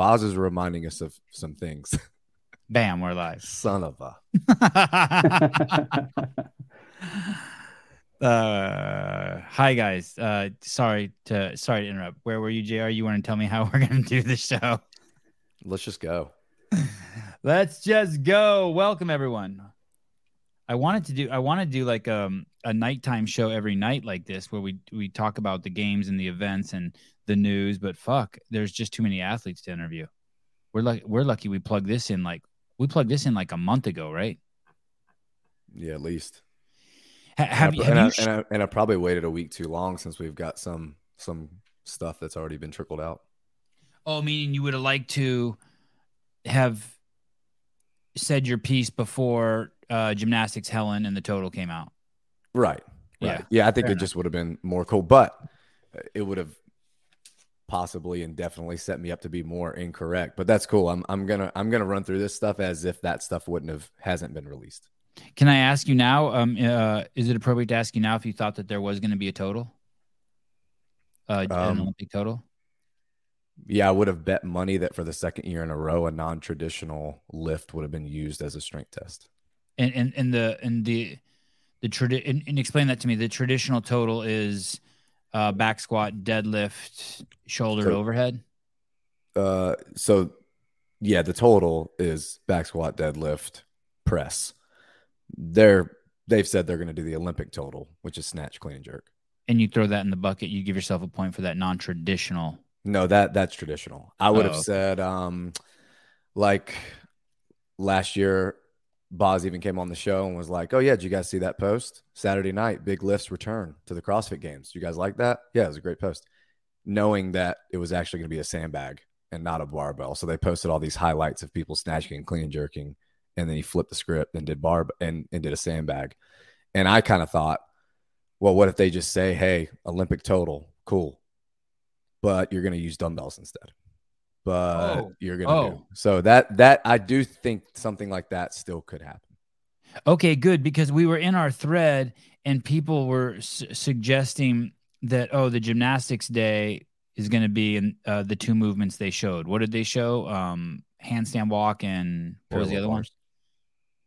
Boz is reminding us of some things. Bam, we're live. Son of a. uh, hi guys. Uh, sorry to sorry to interrupt. Where were you, Jr? You want to tell me how we're gonna do the show? Let's just go. Let's just go. Welcome everyone. I wanted to do I want to do like um a nighttime show every night like this where we we talk about the games and the events and the news, but fuck, there's just too many athletes to interview. We're lucky we're lucky we plugged this in like we plugged this in like a month ago, right? Yeah, at least. Ha- have and, you, I, have and, you I, and, I, and I probably waited a week too long since we've got some some stuff that's already been trickled out. Oh, meaning you would have liked to have said your piece before uh, gymnastics Helen and the total came out. Right. Yeah. Right. Yeah, I think Fair it just would have been more cool, but it would have possibly and definitely set me up to be more incorrect. But that's cool. I'm I'm gonna I'm gonna run through this stuff as if that stuff wouldn't have hasn't been released. Can I ask you now? Um, uh, is it appropriate to ask you now if you thought that there was going to be a total, uh, an Um, Olympic total? Yeah, I would have bet money that for the second year in a row, a non-traditional lift would have been used as a strength test. And and and the and the the tradi- and, and explain that to me. The traditional total is uh, back squat, deadlift, shoulder So- overhead. Uh, so yeah, the total is back squat, deadlift, press. They're they've said they're going to do the Olympic total, which is snatch, clean, and jerk. And you throw that in the bucket. You give yourself a point for that non-traditional. No, that that's traditional. I would Oh, have okay. said um like last year Boz even came on the show and was like, "Oh yeah, did you guys see that post? Saturday night, big lifts return to the CrossFit Games. You guys like that? Yeah, it was a great post." Knowing that it was actually going to be a sandbag and not a barbell, so they posted all these highlights of people snatching and clean and jerking, and then he flipped the script and did barb and, and did a sandbag, and I kind of thought, well, what if they just say, "Hey, Olympic total, cool," but you're going to use dumbbells instead. But Oh. you're going to Oh. do so that that I do think something like that still could happen. Okay, good because we were in our thread and people were su- suggesting that oh, the gymnastics day is going to be in uh, the two movements they showed. What did they show? Um, handstand walk and what was the other one? bars.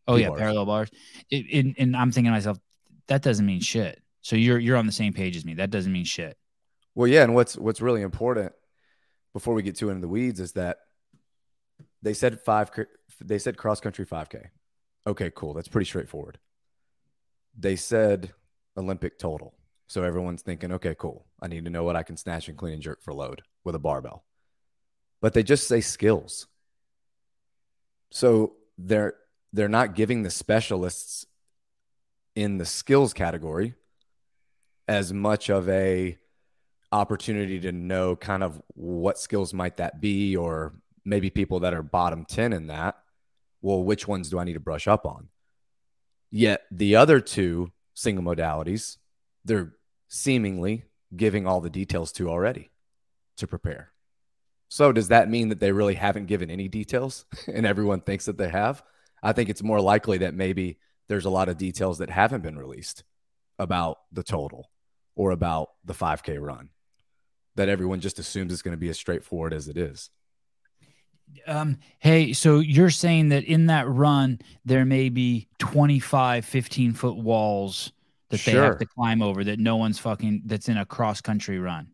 Oh yeah, P-bars. parallel bars. It, it, and I'm thinking to myself, that doesn't mean shit. So you're you're on the same page as me. That doesn't mean shit. Well, yeah, and what's what's really important before we get too into the weeds is that they said five. They said cross country five k. Okay, cool. That's pretty straightforward. They said Olympic total, so everyone's thinking, okay, cool. I need to know what I can snatch and clean and jerk for load with a barbell, but they just say skills. So they're they're not giving the specialists in the skills category as much of a opportunity to know kind of what skills might that be or maybe people that are bottom 10 in that. Well which ones do i need to brush up on? Yet the other two single modalities they're seemingly giving all the details to already to prepare. So does that mean that they really haven't given any details and everyone thinks that they have? I think it's more likely that maybe there's a lot of details that haven't been released about the total or about the 5K run that everyone just assumes it's going to be as straightforward as it is. Um, hey, so you're saying that in that run there may be 25 15 foot walls that they have to climb over that no one's fucking that's in a cross country run.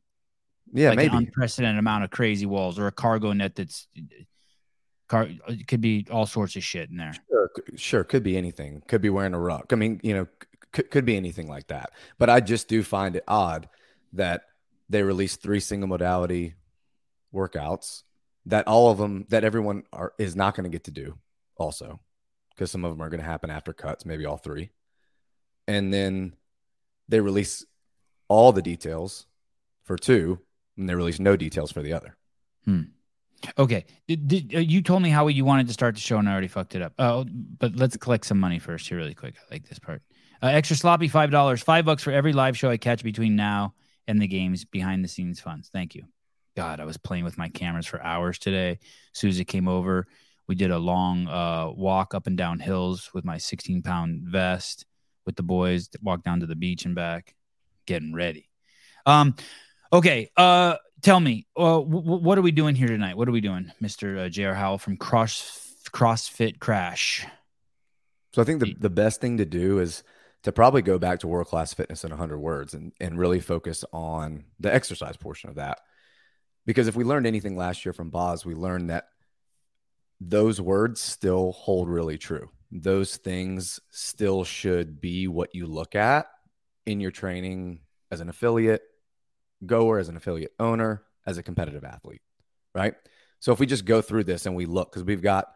Yeah, like maybe. an unprecedented amount of crazy walls or a cargo net that's car it could be all sorts of shit in there. Sure, sure, could be anything. Could be wearing a ruck. I mean, you know, could, could be anything like that. But I just do find it odd that they released three single modality workouts that all of them that everyone are is not going to get to do also because some of them are going to happen after cuts, maybe all three. And then they release all the details for two and they release no details for the other. Okay, did, did, uh, you told me how you wanted to start the show and I already fucked it up. Oh, but let's collect some money first here, really quick. I like this part. Uh, extra sloppy five dollars, five bucks for every live show I catch between now and the games. Behind the scenes funds. Thank you. God, I was playing with my cameras for hours today. Susie came over. We did a long uh, walk up and down hills with my 16 pound vest with the boys. Walk down to the beach and back, getting ready. Um, okay. Uh, tell me, uh, w- what are we doing here tonight? What are we doing, Mister uh, J.R. Howell from Cross CrossFit Crash? So I think the, the best thing to do is to probably go back to world class fitness in 100 words and, and really focus on the exercise portion of that. Because if we learned anything last year from Boz, we learned that those words still hold really true. Those things still should be what you look at in your training as an affiliate goer, as an affiliate owner, as a competitive athlete, right? So if we just go through this and we look, because we've got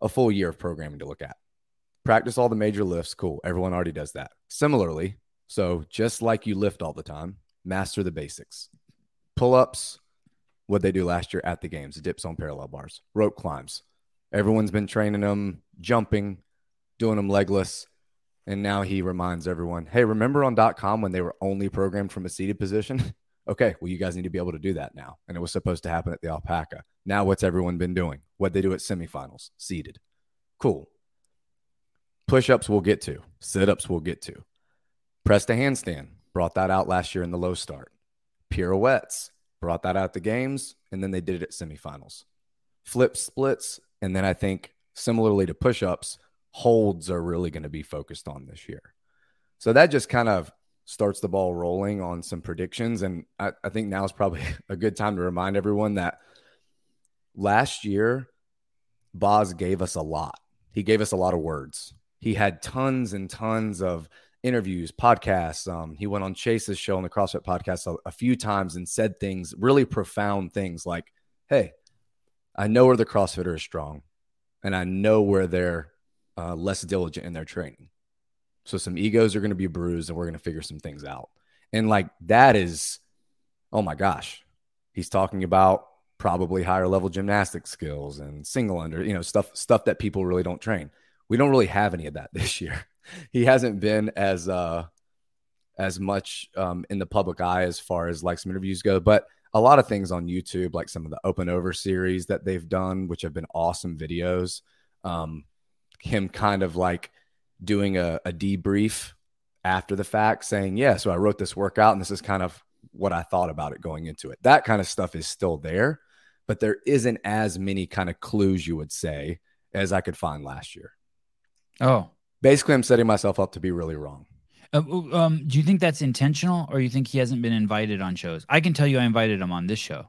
a full year of programming to look at. Practice all the major lifts, cool. Everyone already does that. Similarly, so just like you lift all the time, master the basics. Pull ups, what they do last year at the games, dips on parallel bars, rope climbs. Everyone's been training them, jumping, doing them legless. And now he reminds everyone, hey, remember on .com when they were only programmed from a seated position? okay, well, you guys need to be able to do that now. And it was supposed to happen at the alpaca. Now, what's everyone been doing? What they do at semifinals, seated. Cool. Push ups we'll get to, sit ups we'll get to. Press the handstand, brought that out last year in the low start. Pirouettes, brought that out the games, and then they did it at semifinals. Flip splits, and then I think similarly to push ups, holds are really going to be focused on this year. So that just kind of starts the ball rolling on some predictions. And I, I think now is probably a good time to remind everyone that last year, Boz gave us a lot. He gave us a lot of words. He had tons and tons of interviews, podcasts. Um, he went on Chase's show on the CrossFit podcast a, a few times and said things, really profound things like, Hey, I know where the CrossFitter is strong and I know where they're uh, less diligent in their training. So some egos are going to be bruised and we're going to figure some things out. And like that is, oh my gosh, he's talking about probably higher level gymnastic skills and single under, you know, stuff, stuff that people really don't train. We don't really have any of that this year. he hasn't been as, uh, as much um, in the public eye as far as like some interviews go, but a lot of things on YouTube, like some of the open over series that they've done, which have been awesome videos. Um, him kind of like doing a, a debrief after the fact saying, yeah, so I wrote this workout and this is kind of what I thought about it going into it. That kind of stuff is still there, but there isn't as many kind of clues you would say as I could find last year. Oh, basically, I'm setting myself up to be really wrong. Uh, um, do you think that's intentional, or you think he hasn't been invited on shows? I can tell you, I invited him on this show.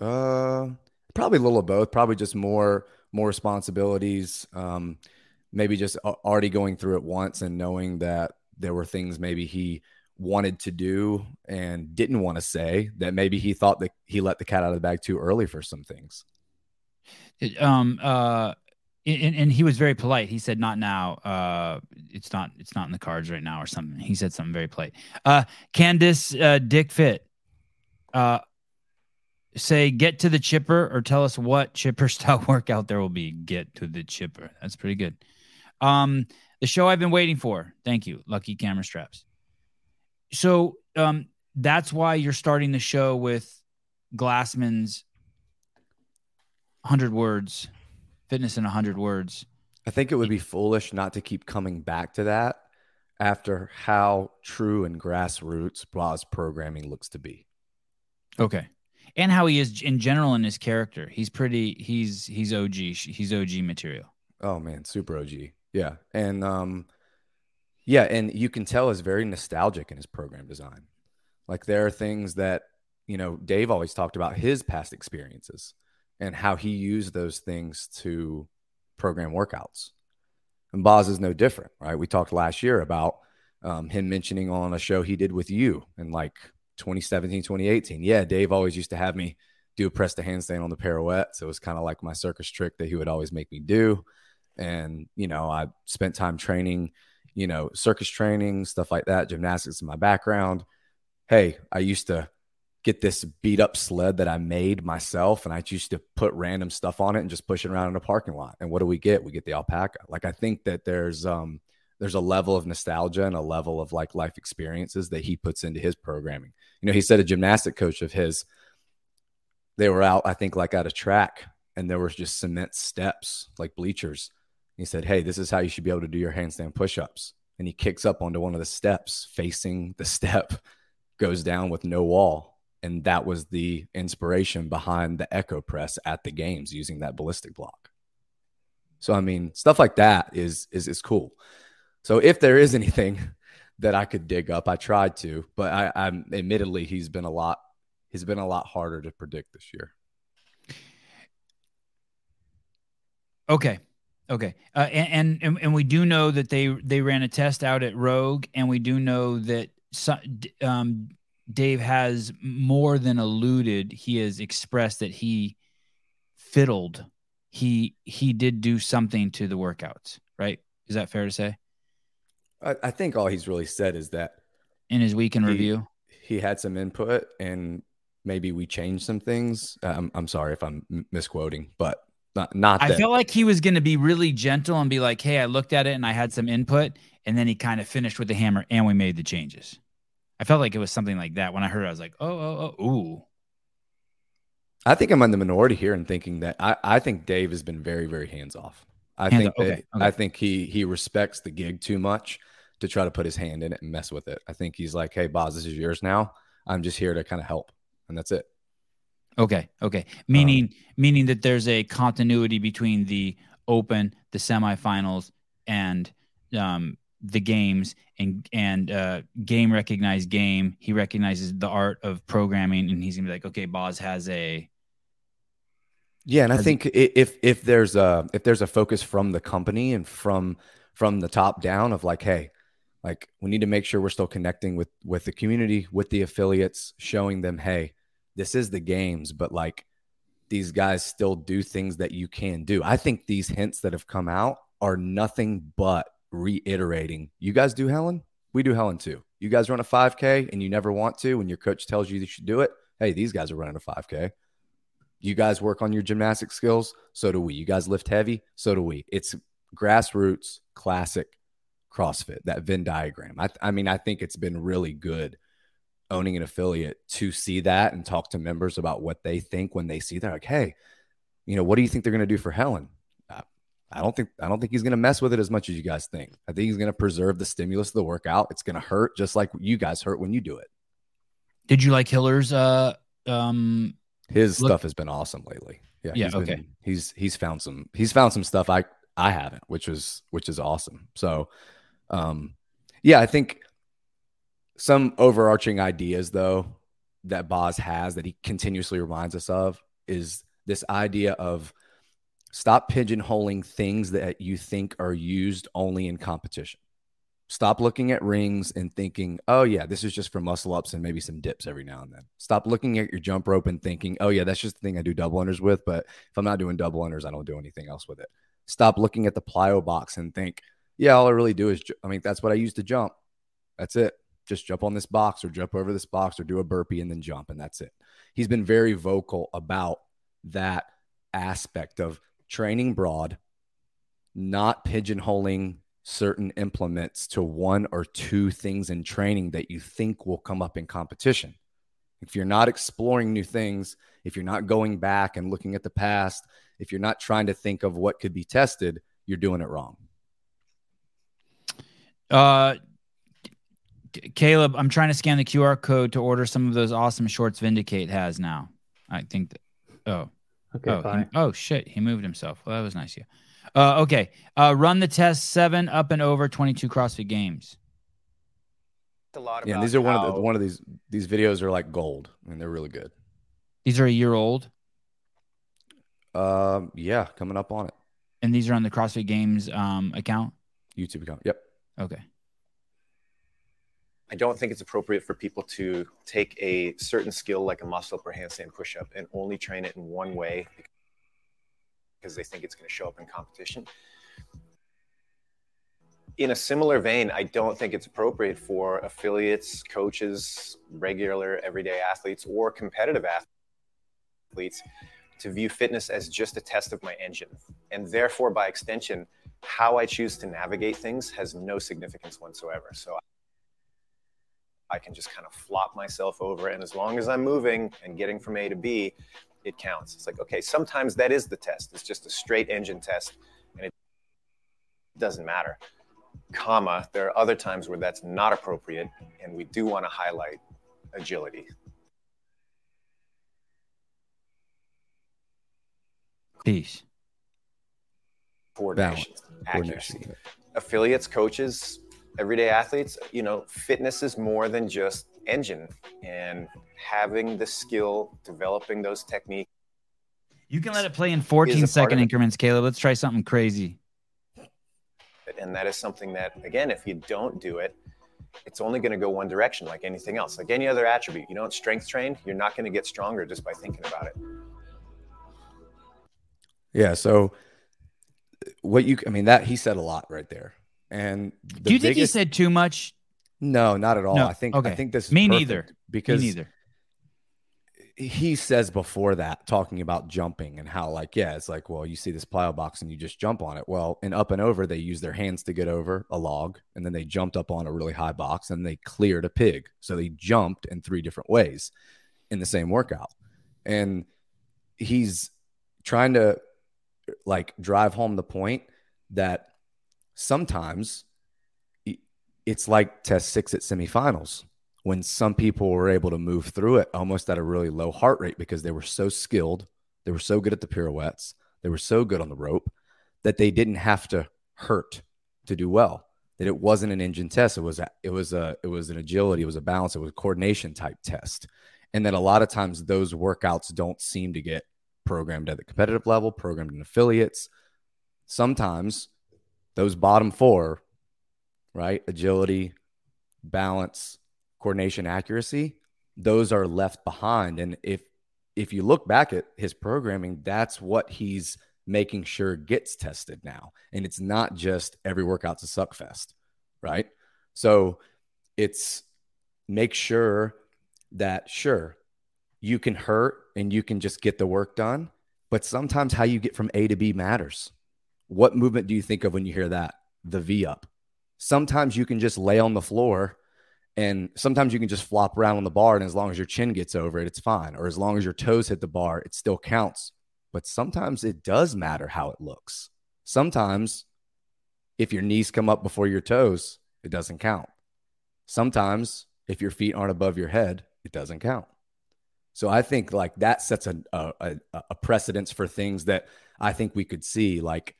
Uh, probably a little of both. Probably just more more responsibilities. Um, maybe just already going through it once and knowing that there were things maybe he wanted to do and didn't want to say that maybe he thought that he let the cat out of the bag too early for some things. Um, uh, and, and, he was very polite. He said, "Not now. Uh, it's not. It's not in the cards right now, or something." He said something very polite. Uh, Candice uh, Dick Fit, uh, say get to the chipper, or tell us what chipper style workout there will be. Get to the chipper. That's pretty good. Um, the show I've been waiting for. Thank you, Lucky Camera Straps. So um, that's why you're starting the show with Glassman's 100 words, fitness in 100 words. I think it would be foolish not to keep coming back to that after how true and grassroots Boz programming looks to be. Okay. And how he is in general in his character. He's pretty he's he's OG. He's OG material. Oh man, super OG. Yeah. And um yeah, and you can tell is very nostalgic in his program design. Like there are things that, you know, Dave always talked about his past experiences and how he used those things to program workouts. And Boz is no different, right? We talked last year about um, him mentioning on a show he did with you in like 2017, 2018. Yeah, Dave always used to have me do a press to handstand on the pirouette. So it was kind of like my circus trick that he would always make me do and you know i spent time training you know circus training stuff like that gymnastics in my background hey i used to get this beat up sled that i made myself and i used to put random stuff on it and just push it around in a parking lot. And what do we get? We get the alpaca. Like i think that there's um there's a level of nostalgia and a level of like life experiences that he puts into his programming. You know he said a gymnastic coach of his they were out i think like at a track and there was just cement steps like bleachers. He said, Hey, this is how you should be able to do your handstand push ups. And he kicks up onto one of the steps, facing the step, goes down with no wall. And that was the inspiration behind the Echo Press at the games using that ballistic block. So I mean, stuff like that is is is cool. So if there is anything that I could dig up, I tried to, but I, I'm admittedly he's been a lot he's been a lot harder to predict this year. Okay. Okay. Uh, and, and and we do know that they they ran a test out at Rogue, and we do know that um, Dave has more than alluded. He has expressed that he fiddled. He he did do something to the workouts, right? Is that fair to say? I, I think all he's really said is that in his week in he, review, he had some input, and maybe we changed some things. I'm I'm sorry if I'm misquoting, but not, not I felt like he was going to be really gentle and be like, "Hey, I looked at it and I had some input," and then he kind of finished with the hammer and we made the changes. I felt like it was something like that. When I heard, it, I was like, "Oh, oh, oh, ooh." I think I'm in the minority here in thinking that I, I think Dave has been very, very hands off. I hands think that, okay, okay. I think he he respects the gig too much to try to put his hand in it and mess with it. I think he's like, "Hey, Boz, this is yours now. I'm just here to kind of help," and that's it. Okay. Okay. Meaning, um, meaning that there's a continuity between the open, the semifinals, and um, the games and and uh, game recognized game. He recognizes the art of programming, and he's gonna be like, okay, Boz has a. Yeah, and I think if if there's a if there's a focus from the company and from from the top down of like, hey, like we need to make sure we're still connecting with with the community, with the affiliates, showing them, hey, this is the games, but like these guys still do things that you can do. I think these hints that have come out are nothing but reiterating. You guys do Helen? We do Helen too. You guys run a 5K and you never want to when your coach tells you you should do it. Hey, these guys are running a 5K. You guys work on your gymnastic skills. So do we. You guys lift heavy. So do we. It's grassroots, classic CrossFit, that Venn diagram. I, I mean, I think it's been really good owning an affiliate to see that and talk to members about what they think when they see that. Like, hey, you know, what do you think they're going to do for Helen? I don't think I don't think he's going to mess with it as much as you guys think. I think he's going to preserve the stimulus of the workout. It's going to hurt just like you guys hurt when you do it. Did you like Hiller's? Uh, um, his look- stuff has been awesome lately. Yeah, yeah. He's okay. Been, he's he's found some he's found some stuff I I haven't, which is which is awesome. So, um, yeah, I think some overarching ideas though that Boz has that he continuously reminds us of is this idea of stop pigeonholing things that you think are used only in competition. Stop looking at rings and thinking, oh, yeah, this is just for muscle ups and maybe some dips every now and then. Stop looking at your jump rope and thinking, oh, yeah, that's just the thing I do double unders with. But if I'm not doing double unders, I don't do anything else with it. Stop looking at the plyo box and think, yeah, all I really do is, I mean, that's what I use to jump. That's it just jump on this box or jump over this box or do a burpee and then jump and that's it. He's been very vocal about that aspect of training broad, not pigeonholing certain implements to one or two things in training that you think will come up in competition. If you're not exploring new things, if you're not going back and looking at the past, if you're not trying to think of what could be tested, you're doing it wrong. Uh, Caleb, I'm trying to scan the QR code to order some of those awesome shorts Vindicate has now. I think that. Oh. Okay. Oh, he, oh shit! He moved himself. Well, that was nice. Yeah. Uh, okay. Uh, run the test seven up and over 22 CrossFit games. A lot yeah, these are one of the, one of these these videos are like gold and they're really good. These are a year old. Um, yeah, coming up on it. And these are on the CrossFit Games um account. YouTube account. Yep. Okay. I don't think it's appropriate for people to take a certain skill like a muscle up or handstand push up and only train it in one way because they think it's going to show up in competition. In a similar vein, I don't think it's appropriate for affiliates, coaches, regular everyday athletes, or competitive athletes to view fitness as just a test of my engine. And therefore, by extension, how I choose to navigate things has no significance whatsoever. So I can just kind of flop myself over. And as long as I'm moving and getting from A to B, it counts. It's like, okay, sometimes that is the test. It's just a straight engine test and it doesn't matter. Comma, there are other times where that's not appropriate and we do want to highlight agility. Peace. Coordination, accuracy. Coordination. Affiliates, coaches, everyday athletes, you know, fitness is more than just engine and having the skill, developing those techniques. You can let it play in 14 part second of it. increments, Caleb. Let's try something crazy. And that is something that, again, if you don't do it, it's only going to go one direction like anything else. Like any other attribute, you don't strength train, you're not going to get stronger just by thinking about it. Yeah. So what you, I mean, that he said a lot right there. And Do you think he said too much? no, not at all. No, I think, okay. I think this is Me neither. Me because neither. he says before that talking about jumping and how like yeah it's like well you see this plyo box and you just jump on it well in up and over they use their hands to get over a log and then they jumped up on a really high box and they cleared a pig so they jumped in three different ways in the same workout and he's trying to like drive home the point that sometimes it's like test six at semifinals when some people were able to move through it almost at a really low heart rate because they were so skilled, they were so good at the pirouettes, they were so good on the rope that they didn't have to hurt to do well. That it wasn't an engine test. It was a, it was a it was an agility, it was a balance, it was a coordination type test. And that a lot of times those workouts don't seem to get programmed at the competitive level, programmed in affiliates. Sometimes those bottom four, right? Agility, balance, coordination accuracy those are left behind. And if if you look back at his programming that's what he's making sure gets tested now. And it's not just every workout's a suck fest right? So it's make sure that sure you can hurt and you can just get the work done but sometimes how you get from a to b matters what movement do you think of when you hear that the v up sometimes you can just lay on the floor and sometimes you can just flop around on the bar, and as long as your chin gets over it, it's fine. Or as long as your toes hit the bar, it still counts. But sometimes it does matter how it looks. Sometimes if your knees come up before your toes, it doesn't count. Sometimes if your feet aren't above your head, it doesn't count. So I think like that sets a, a, a- precedence for things that I think we could see, like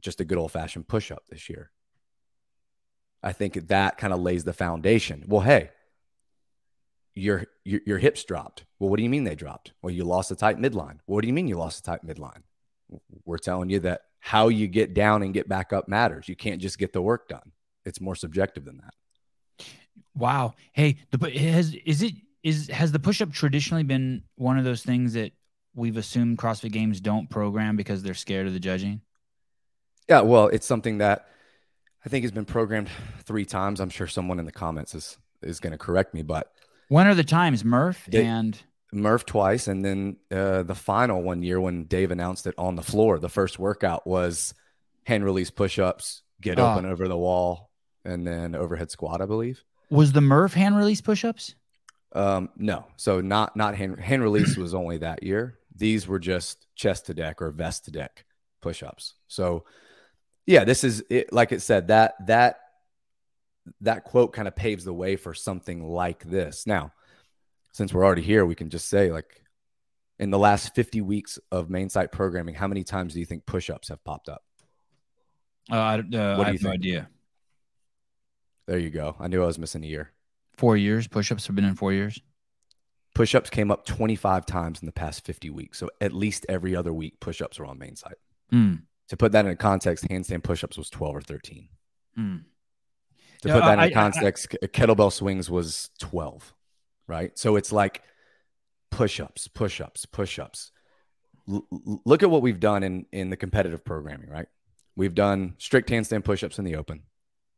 just a good old fashioned push up this year. I think that kind of lays the foundation. Well, hey, your, your your hips dropped. Well, what do you mean they dropped? Well, you lost a tight midline. What do you mean you lost a tight midline? We're telling you that how you get down and get back up matters. You can't just get the work done. It's more subjective than that. Wow. Hey, the has is it is has the push up traditionally been one of those things that we've assumed CrossFit Games don't program because they're scared of the judging? Yeah, well, it's something that I think has been programmed three times. I'm sure someone in the comments is is going to correct me, but When are the times, Murph They- and Murph twice, and then uh, the final one year when Dave announced it on the floor. The first workout was hand release push ups, get Ah. open over the wall, and then overhead squat, I believe. was the Murph hand release push ups? Um, no, so not not hand hand release was only that year. These were just chest to deck or vest to deck push ups. So yeah, this is it, like it said that that that quote kind of paves the way for something like this. Now, since we're already here, we can just say like in the last 50 weeks of main site programming, how many times do you think push ups have popped up? Uh, I, uh, What I have no idea. There you go. I knew I was missing a year. Four years. Push ups have been in four years. Push ups came up 25 times in the past 50 weeks. So at least every other week, push ups are on main site. Hmm. To put that in context, handstand push-ups was 12 or 13. Hmm. To put that I- I- in context, k- kettlebell swings was 12, right? So it's like push-ups, push-ups, push-ups. L- look at what we've done in in the competitive programming, right? We've done strict handstand push-ups in the open.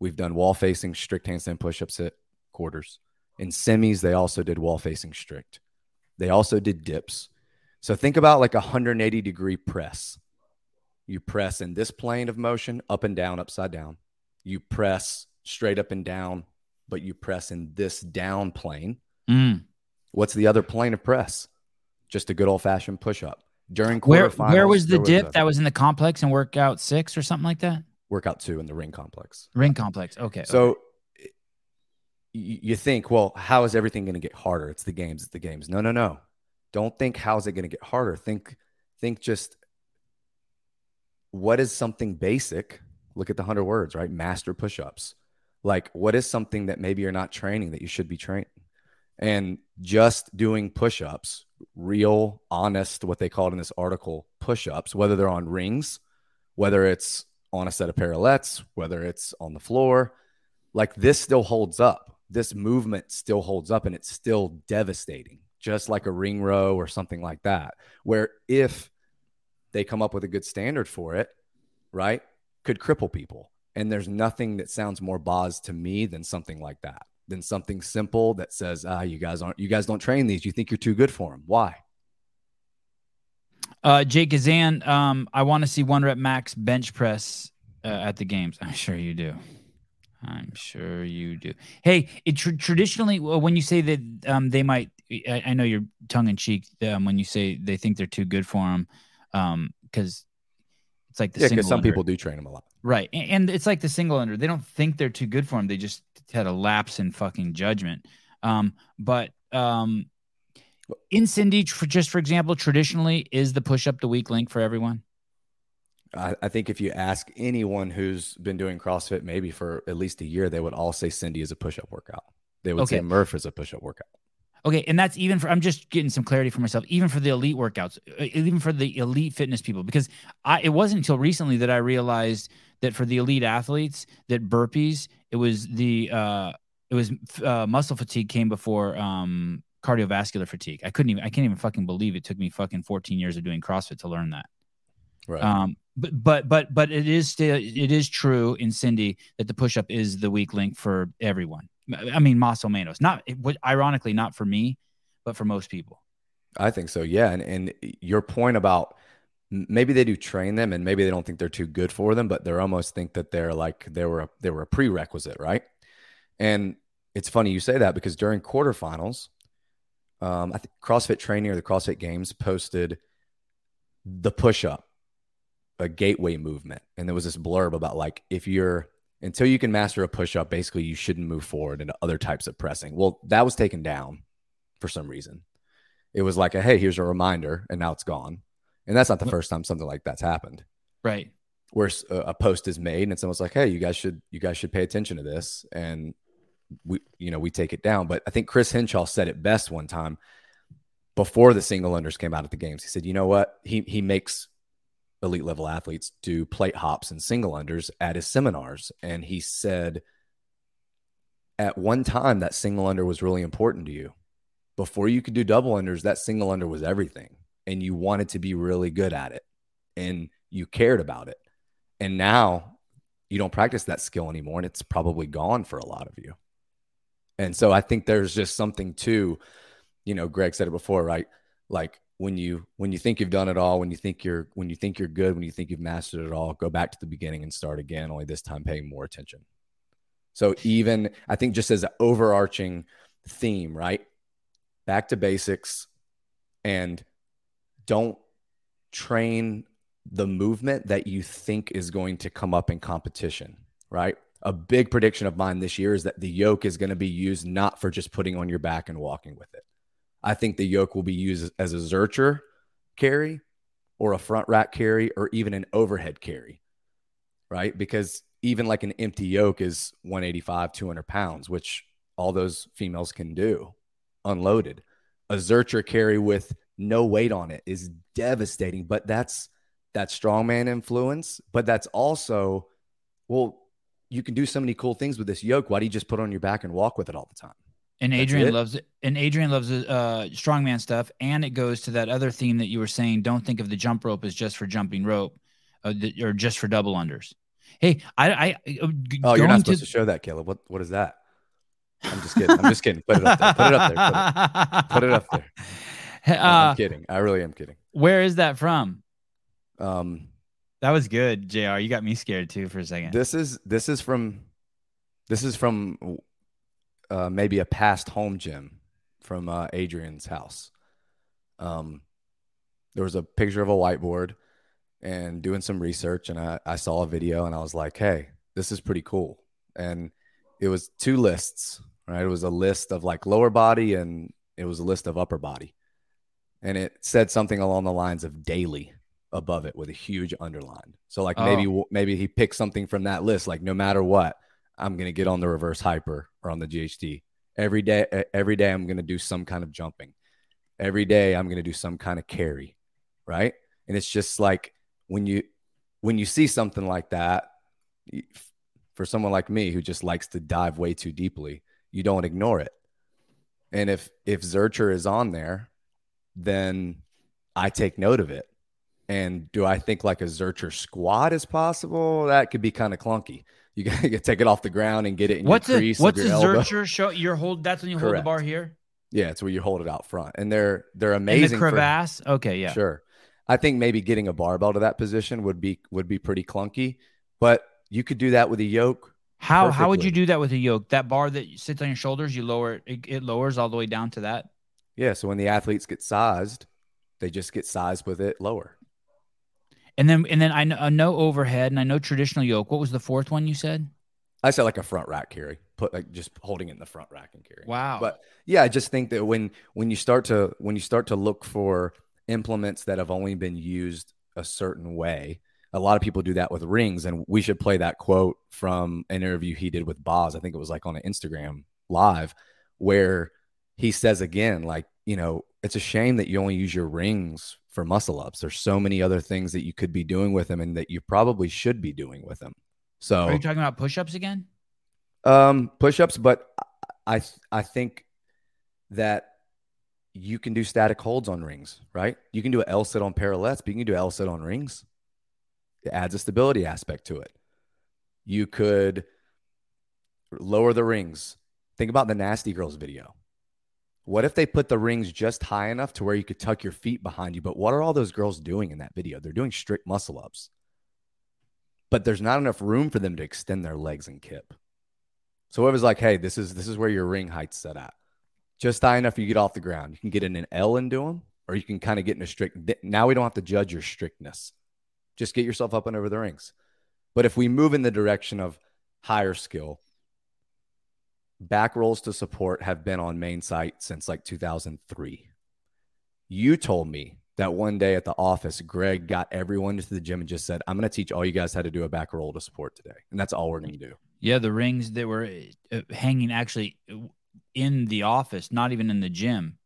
We've done wall-facing strict handstand push-ups at quarters. In semis, they also did wall-facing strict. They also did dips. So think about like a 180 degree press. You press in this plane of motion, up and down, upside down. You press straight up and down, but you press in this down plane. Hmm. What's the other plane of press? Just a good old fashioned push up. During Where where was the dip a that was in the complex and workout six or something like that? workout two in the ring complex? Ring complex. Okay. So y- you think, well, how is everything going to get harder? It's the games, it's the games. No, no, no. Don't think how's it going to get harder. Think think just what is something basic? Look at the 100 words, right? Master push ups. Like, what is something that maybe you're not training that you should be training? And just doing push ups, real, honest, what they called in this article, push ups, whether they're on rings, whether it's on a set of parallettes, whether it's on the floor, like this still holds up. This movement still holds up and it's still devastating, just like a ring row or something like that. Where if they come up with a good standard for it, right, could cripple people. And there's nothing that sounds more Boz to me than something like that, than something simple that says, ah, you guys aren't, you guys don't train these. You think you're too good for them. Why? Uh, Jake Gazan, um, I want to see one rep max bench press uh, at the games. I'm sure you do. I'm sure you do. Hey, it tr- traditionally when you say that um, they might, I, I, know you're tongue in cheek um, when you say they think they're too good for them, because um, it's like the yeah, because some under. people do train them a lot, right? And, and, it's like the single under. They don't think they're too good for them. They just had a lapse in fucking judgment. Um, but um, in Cindy, for just for example, traditionally is the push up the weak link for everyone. I, I think if you ask anyone who's been doing CrossFit maybe for at least a year, they would all say Cindy is a push up workout. They would okay. say Murph is a push up workout. Okay, and that's even for I'm just getting some clarity for myself, even for the elite workouts, uh, even for the elite fitness people, because I it wasn't until recently that I realized that for the elite athletes that burpees, it was the uh it was uh, muscle fatigue came before um cardiovascular fatigue. I couldn't even I can't even fucking believe it took me fucking 14 years of doing CrossFit to learn that. Right. Um but but but but it is still it is true in Cindy that the push up is the weak link for everyone. I mean, Maso Manos, not ironically not for me, but for most people. I think so. Yeah, and and your point about maybe they do train them, and maybe they don't think they're too good for them, but they almost think that they're like they were a, they were a prerequisite, right? And it's funny you say that because during quarterfinals, um, I think CrossFit Training or the CrossFit Games posted the push up a gateway movement. And there was this blurb about like if you're until you can master a push up, basically you shouldn't move forward into other types of pressing. Well, that was taken down for some reason. It was like a hey, here's a reminder, and now it's gone. And that's not the first time something like that's happened. Right. Where a post is made and someone's like, "Hey, you guys should you guys should pay attention to this," and we you know we take it down. But I think Chris Hinshaw said it best one time before the single unders came out at the games. He said, "You know what? He he makes elite level athletes do plate hops and single unders at his seminars. And he said, at one time, that single under was really important to you. Before you could do double unders, that single under was everything. And you wanted to be really good at it and you cared about it. And now you don't practice that skill anymore. And it's probably gone for a lot of you. And so I think there's just something to, you know, Greg said it before, right? Like when you when you think you've done it all when you think you're when you think you're good when you think you've mastered it all go back to the beginning and start again only this time paying more attention. So even i think just as an overarching theme right? Back to basics and don't train the movement that you think is going to come up in competition right? A big prediction of mine this year is that the yoke is going to be used not for just putting on your back and walking with it I think the yoke will be used as a Zercher carry or a front rack carry or even an overhead carry, right? Because even like an empty yoke is 185, 200 pounds, which all those females can do unloaded. A Zercher carry with no weight on it is devastating, but that's that strongman influence. But that's also, well, you can do so many cool things with this yoke. Why do you just put it on your back and walk with it all the time? And Adrian loves it. And Adrian loves uh, strongman stuff. And it goes to that other theme that you were saying. Don't think of the jump rope as just for jumping rope, uh, or just for double unders. Hey, I, I uh, oh, you're not supposed to, to show that, Caleb. What, what is that? I'm just kidding. I'm just kidding. Put it up there. Put it up there. Put it, put it up there. Uh, I'm kidding. I really am kidding. Where is that from? Um, that was good, Jr. You got me scared too for a second. This is this is from this is from uh, maybe a past home gym from uh, Adrian's house. Um, there was a picture of a whiteboard and doing some research, and I, I saw a video and I was like, hey, this is pretty cool. And it was two lists, right? It was a list of like lower body and it was a list of upper body. And it said something along the lines of daily above it with a huge underline. So like Oh. maybe maybe he picked something from that list. Like no matter what, I'm gonna get on the reverse hyper or on the GHD every day. Every day I'm gonna do some kind of jumping. Every day I'm gonna do some kind of carry, right? And it's just like when you when you see something like that, for someone like me who just likes to dive way too deeply, you don't ignore it. And if if Zercher is on there, then I take note of it. And do I think like a Zercher squat is possible? That could be kind of clunky. You got to take it off the ground and get it in What's your a crease. what's a your. Zercher show? You're hold. That's when you hold the bar here Yeah, it's where you hold it out front, and they're they're amazing. in the amazing. for- crevasse. okay, yeah. Sure. I think maybe getting a barbell to that position would be would be pretty clunky, but you could do that with a yoke. How how would you do that with a yoke? That bar that sits on your shoulders, you lower it. It, it lowers all the way down to that. Yeah, so when the athletes get sized, they just get sized with it lower. And then and then I know, I uh, know overhead and I know traditional yoke. What was the fourth one you said? I said like a front rack carry, put like just holding it in the front rack and carry. Wow. But yeah, I just think that when when you start to when you start to look for implements that have only been used a certain way, a lot of people do that with rings, and we should play that quote from an interview he did with Boz. I think it was like on an Instagram live, where he says again, like you know, it's a shame that you only use your rings for muscle ups. There's so many other things that you could be doing with them, and that you probably should be doing with them. So Are you talking about push-ups again? um, push-ups, but I I think that you can do static holds on rings, right? You can do an L sit on parallettes, but you can do L sit on rings. It adds a stability aspect to it. You could lower the rings. Think about the Nasty Girls video. What if they put the rings just high enough to where you could tuck your feet behind you? But what are all those girls doing in that video? They're doing strict muscle ups, but there's not enough room for them to extend their legs and kip. So it was like, hey, this is this is where your ring height's set at. Just high enough you get off the ground. You can get in an L and do them, or you can kind of get in a strict. Now we don't have to judge your strictness. Just get yourself up and over the rings. But if we move in the direction of higher skill, back rolls to support have been on main site since like 2003. You told me that one day at the office, Greg got everyone to the gym and just said, I'm going to teach all you guys how to do a back roll to support today. And that's all we're going to do. Yeah, the rings that were uh, hanging actually in the office, not even in the gym.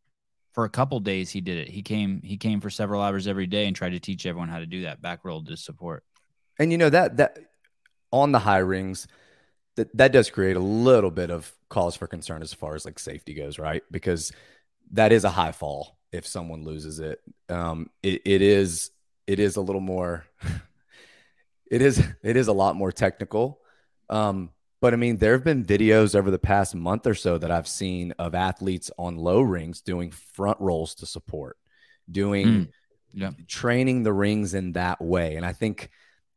For a couple days, he did it. He came. He came for several hours every day and tried to teach everyone how to do that back roll to support. And you know that that on the high rings, that that does create a little bit of cause for concern as far as like safety goes, right? Because that is a high fall if someone loses it. Um, it, it is it is a little more. it is it is a lot more technical. Um, but I mean, there have been videos over the past month or so that I've seen of athletes on low rings doing front rolls to support, doing Mm, yeah. training the rings in that way. And I think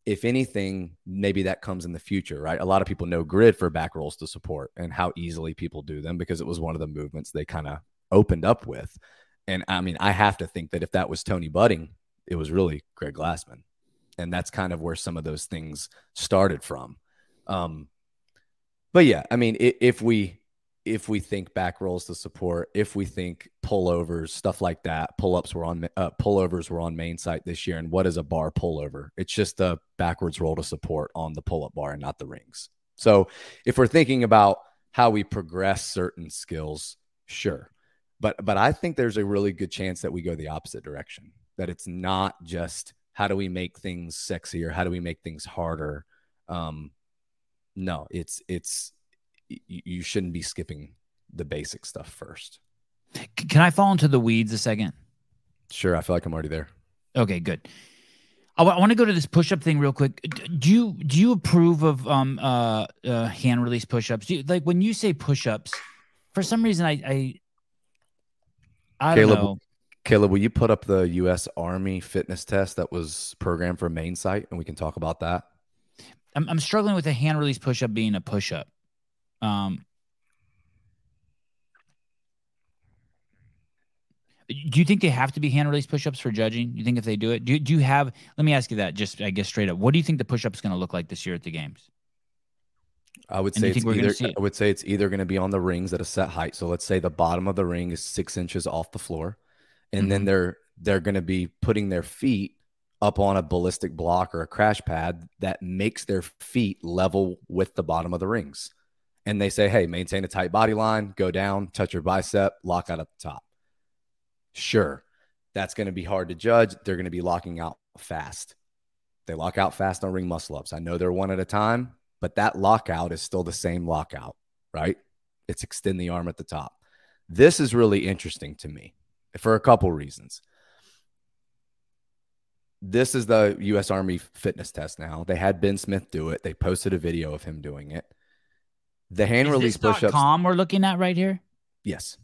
if anything, maybe that comes in the future, right? A lot of people know grid for back rolls to support and how easily people do them because it was one of the movements they kind of opened up with. And I mean, I have to think that if that was Tony Budding, it was really Greg Glassman. And that's kind of where some of those things started from. Um, but yeah, I mean, if we if we think back rolls to support, if we think pullovers, stuff like that, pull ups were on uh, pullovers were on main site this year. And what is a bar pullover? It's just a backwards roll to support on the pull up bar and not the rings. So if we're thinking about how we progress certain skills, sure. But but I think there's a really good chance that we go the opposite direction. That it's not just how do we make things sexier, how do we make things harder. Um, no, it's it's you shouldn't be skipping the basic stuff first. Can I fall into the weeds a second? Sure, I feel like I'm already there. Okay, good. I want to go to this push-up thing real quick. Do you do you approve of um uh, uh hand release push-ups? Do you, like when you say push-ups, for some reason I I I don't Caleb, know. Caleb, will you put up the U.S. Army fitness test that was programmed for main site, and we can talk about that? I'm I'm struggling with a hand release push-up being a push-up. Um, do you think they have to be hand release push-ups for judging? You think if they do it, do do you have? Let me ask you that, just I guess straight up. What do you think the push-up is going to look like this year at the games? I would say it's either. it? I would say it's either going to be on the rings at a set height. So let's say the bottom of the ring is six inches off the floor, and Mm-hmm. then they're they're going to be putting their feet up on a ballistic block or a crash pad that makes their feet level with the bottom of the rings. And they say, hey, maintain a tight body line, go down, touch your bicep, lock out at the top. Sure, that's going to be hard to judge. They're going to be locking out fast. They lock out fast on ring muscle ups. I know they're one at a time, but that lockout is still the same lockout, right? It's extend the arm at the top. This is really interesting to me for a couple reasons. This is the U.S. Army fitness test now. They had Ben Smith do it. They posted a video of him doing it. The hand Is release push ups. com we're looking at right here? Yes.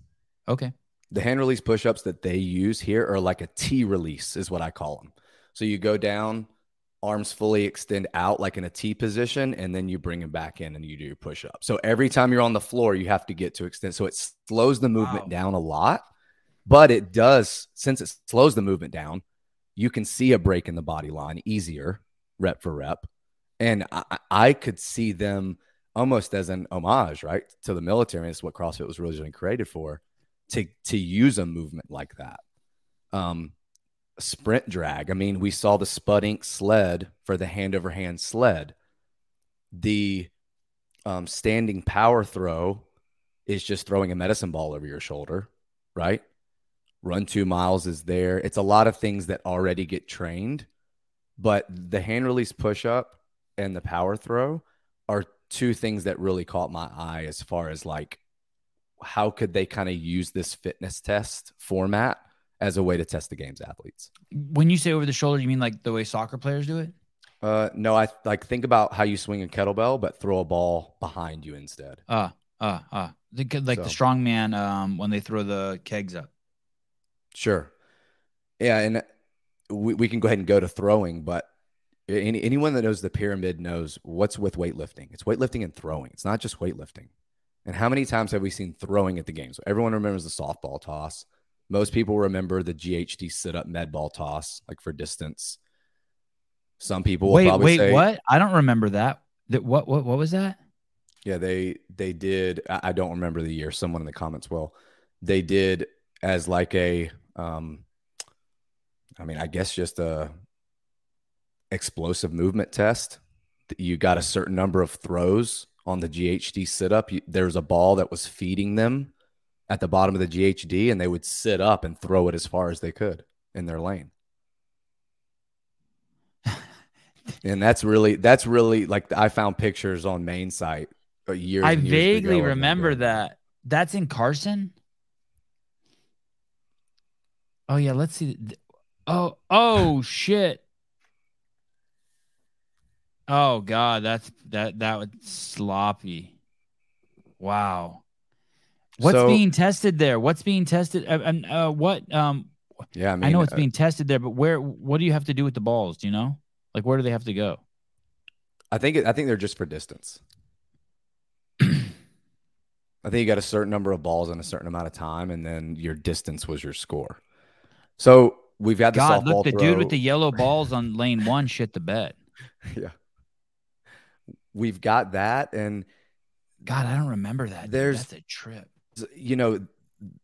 Okay. The hand release push ups that they use here are like a T release, is what I call them. So you go down, arms fully extend out like in a T position, and then you bring them back in and you do your push up. So every time you're on the floor, you have to get to extend. So it slows the movement Wow. down a lot, but it does, since it slows the movement down, you can see a break in the body line easier, rep for rep. And I- I could see them almost as an homage, right, to the military. And it's what CrossFit was originally created for, to to use a movement like that. Um, sprint drag. I mean, we saw the Spud sled for the hand over hand sled. The um, standing power throw is just throwing a medicine ball over your shoulder, right? Run two miles is there. It's a lot of things that already get trained, but the hand release push up and the power throw are two things that really caught my eye as far as like how could they kind of use this fitness test format as a way to test the game's athletes. When you say over the shoulder, you mean like the way soccer players do it? Uh, no, I like think about how you swing a kettlebell, but throw a ball behind you instead. Uh, uh, uh. The, like the So- strongman um, when they throw the kegs up. Sure. Yeah, and we, we can go ahead and go to throwing, but any, anyone that knows the pyramid knows what's with weightlifting. It's weightlifting and throwing. It's not just weightlifting. And how many times have we seen throwing at the games? Everyone remembers the softball toss. Most people remember the GHD sit up med ball toss, like for distance. Some people will Wait, probably wait, say, what? I don't remember that. That what? What? What was that? Yeah, they they did. I I don't remember the year. Someone in the comments will. They did as like a, um, I mean, I guess just a explosive movement test. You got a hmm. certain number of throws on the GHD sit up. There's a ball that was feeding them at the bottom of the GHD, and they would sit up and throw it as far as they could in their lane. and that's really that's really like I found pictures on main site a uh, year. I vaguely ago remember that. That's in Carson. Oh yeah, let's see. Oh, oh shit. Oh god, that's that that was sloppy. Wow. What's So- being tested there? What's being tested? Uh, and uh, what? Um, Yeah, I I, know it's uh, being tested there, but where? What do you have to do with the balls? Do you know? Like, where do they have to go? I think it, I think they're just for distance. I think you got a certain number of balls in a certain amount of time, and then your distance was your score. So we've got the God, softball look, the throw. dude with the yellow balls on lane one shit the bed. yeah. We've got that, and God, I don't remember that. dude. There's- That's a trip. you know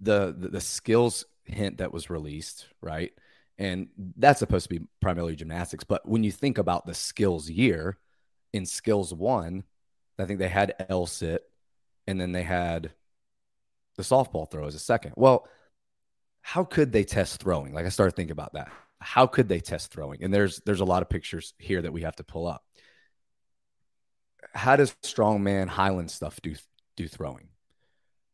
the, the the skills hint that was released, right? And that's supposed to be primarily gymnastics. But when you think about the skills year, in skills one, I think they had L sit, and then they had the softball throw as a second. Well, how could they test throwing? Like I started thinking about that. How could they test throwing? And there's there's a lot of pictures here that we have to pull up. How does strongman Highland stuff do do throwing?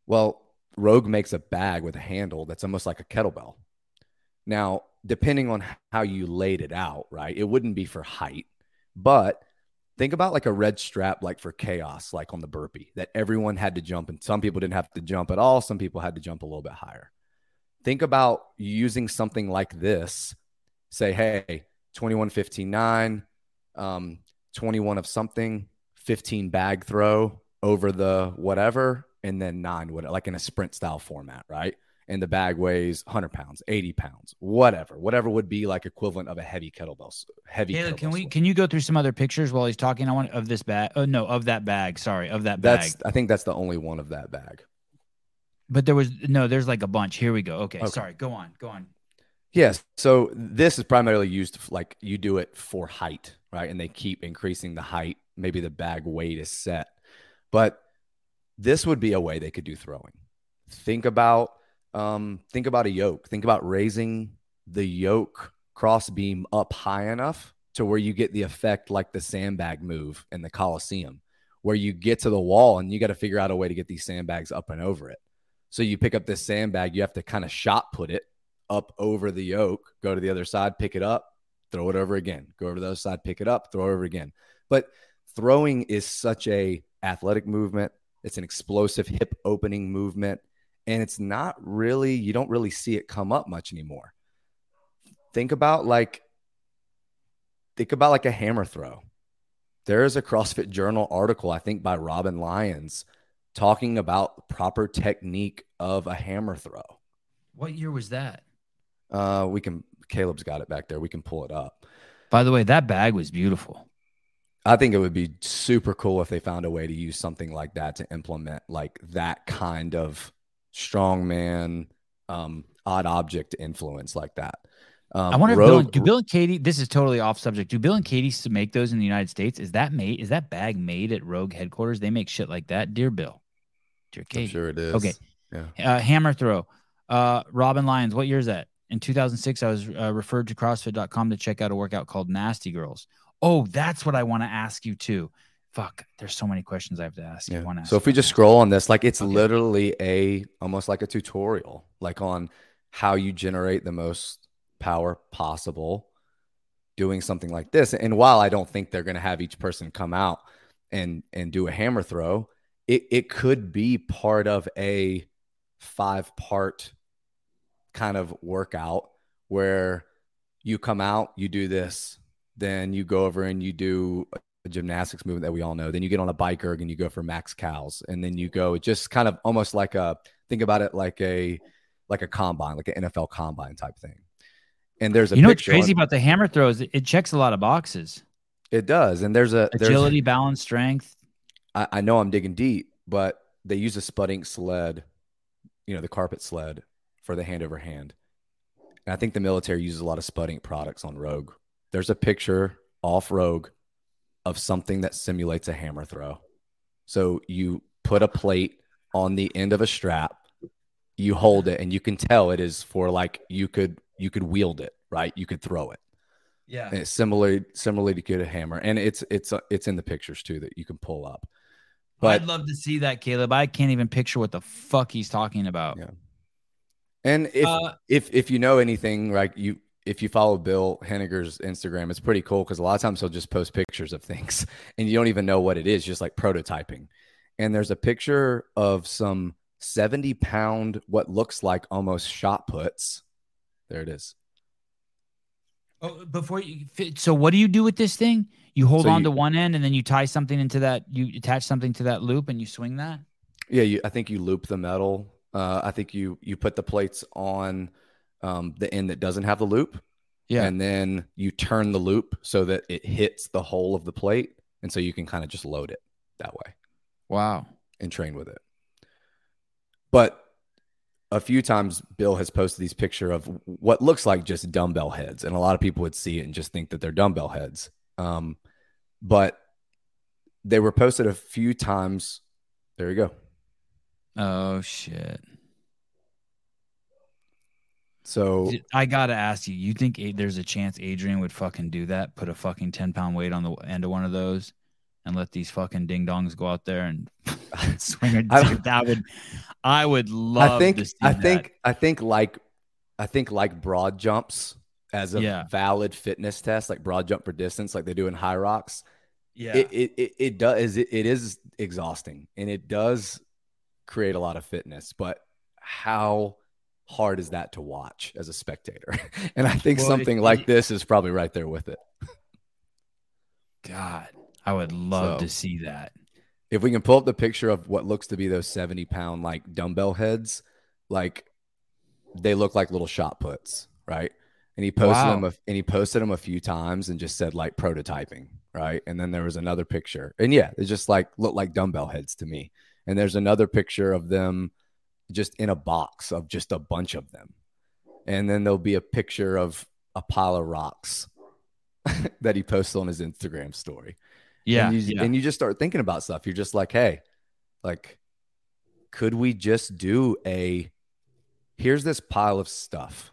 Well, Rogue makes a bag with a handle that's almost like a kettlebell. Now, depending on how you laid it out, right, it wouldn't be for height, but think about like a red strap, like for chaos, like on the burpee, that everyone had to jump, and some people didn't have to jump at all. Some people had to jump a little bit higher. Think about using something like this. Say, hey, 21, 15, 9, um, 21 of something, 15 bag throw over the whatever, and then nine, what like in a sprint style format, right? And the bag weighs 100 pounds, 80 pounds, whatever, whatever would be like equivalent of a heavy kettlebell, heavy. Taylor, kettlebell can we swing. can you go through some other pictures while he's talking? I want of this bag. Oh no, of that bag. Sorry, of that bag. That's I think that's the only one of that bag. But there was no. There's like a bunch. Here we go. Okay, Okay. sorry. Go on. Go on. Yes. So this is primarily used like you do it for height, right? And they keep increasing the height. Maybe the bag weight is set, but this would be a way they could do throwing. Think about um, think about a yoke. Think about raising the yoke cross beam up high enough to where you get the effect like the sandbag move in the Coliseum, where you get to the wall and you got to figure out a way to get these sandbags up and over it. So you pick up this sandbag, you have to kind of shot put it up over the yoke, go to the other side, pick it up, throw it over again, go over to the other side, pick it up, throw it over again. But throwing is such a athletic movement. It's an explosive hip opening movement. And it's not really, you don't really see it come up much anymore. Think about like, think about like a hammer throw. There is a CrossFit Journal article, I think by Robin Lyons, talking about proper technique of a hammer throw. What year was that? Uh, we can. Caleb's got it back there. We can pull it up. By the way, that bag was beautiful. I think it would be super cool if they found a way to use something like that to implement like that kind of strongman, um, odd object influence like that. Um, I wonder Rogue, if Bill, do Bill and Katie. This is totally off subject. Do Bill and Katie make those in the United States? Is that made? Is that bag made at Rogue headquarters? They make shit like that, dear Bill, dear Katie. I'm sure it is. Okay. Yeah. Uh, hammer throw. Uh, Robin Lyons. What year is that? In 2006, I was uh, referred to CrossFit.com to check out a workout called Nasty Girls. Oh, that's what I want to ask you too. Fuck, there's so many questions I have to ask. Yeah. You. so if we just scroll on this, like it's okay. literally a almost like a tutorial, like on how you generate the most power possible doing something like this. And while I don't think they're going to have each person come out and and do a hammer throw, it it could be part of a five part kind of workout where you come out, you do this, then you go over and you do a gymnastics movement that we all know. Then you get on a bike erg and you go for max cows, and then you go it just kind of almost like a think about it like a like a combine, like an NFL combine type thing. And there's a you know what's crazy on, about the hammer throws? It checks a lot of boxes. It does, and there's a agility, there's, balance, strength. I, I know I'm digging deep, but they use a spudding sled, you know, the carpet sled for the hand over hand. And I think the military uses a lot of Spud products on Rogue. There's a picture off Rogue of something that simulates a hammer throw. So you put a plate on the end of a strap, you hold it, and you can tell it is for like you could you could wield it, right? You could throw it. Yeah. And it's similarly similarly to get a hammer, and it's it's uh, it's in the pictures too that you can pull up. But I'd love to see that, Caleb. I can't even picture what the fuck he's talking about. Yeah. And if uh, if if you know anything, like you if you follow Bill Henniger's Instagram, it's pretty cool because a lot of times he'll just post pictures of things and you don't even know what it is, just like prototyping. And there's a picture of some 70 pound, what looks like almost shot puts. There it is. Oh, before you fit, so what do you do with this thing? You hold so on you, to one end and then you tie something into that, you attach something to that loop and you swing that? Yeah, you, I think you loop the metal uh, I think you you put the plates on um, the end that doesn't have the loop. Yeah. And then you turn the loop so that it hits the hole of the plate. And so you can kind of just load it that way. Wow. And train with it. But a few times Bill has posted these picture of what looks like just dumbbell heads. And a lot of people would see it and just think that they're dumbbell heads. Um, but they were posted a few times. There you go. Oh shit. So I gotta ask you, you think there's a chance Adrian would fucking do that? Put a fucking ten pound weight on the end of one of those, and let these fucking ding dongs go out there and swing it. I, that would, I would love. I think. I think. I think like, I think like broad jumps as a yeah. valid fitness test, like broad jump for distance, like they do in Hyrox. Yeah, it it, it, it does. It, it is exhausting, and it does create a lot of fitness, but how hard is that to watch as a spectator? and I think well, something it, like this is probably right there with it. God, I would love so, to see that. If we can pull up the picture of what looks to be those 70 pound like dumbbell heads, like they look like little shot puts, right? And he posted wow. them a, and he posted them a few times and just said like prototyping, right? And then there was another picture. And yeah, it just like looked like dumbbell heads to me. And there's another picture of them just in a box of just a bunch of them. and then there'll be a picture of a pile of rocks that he posts on his Instagram story. Yeah, and you, yeah. and you just start thinking about stuff. You're just like, hey, like, could we just do a? Here's this pile of stuff.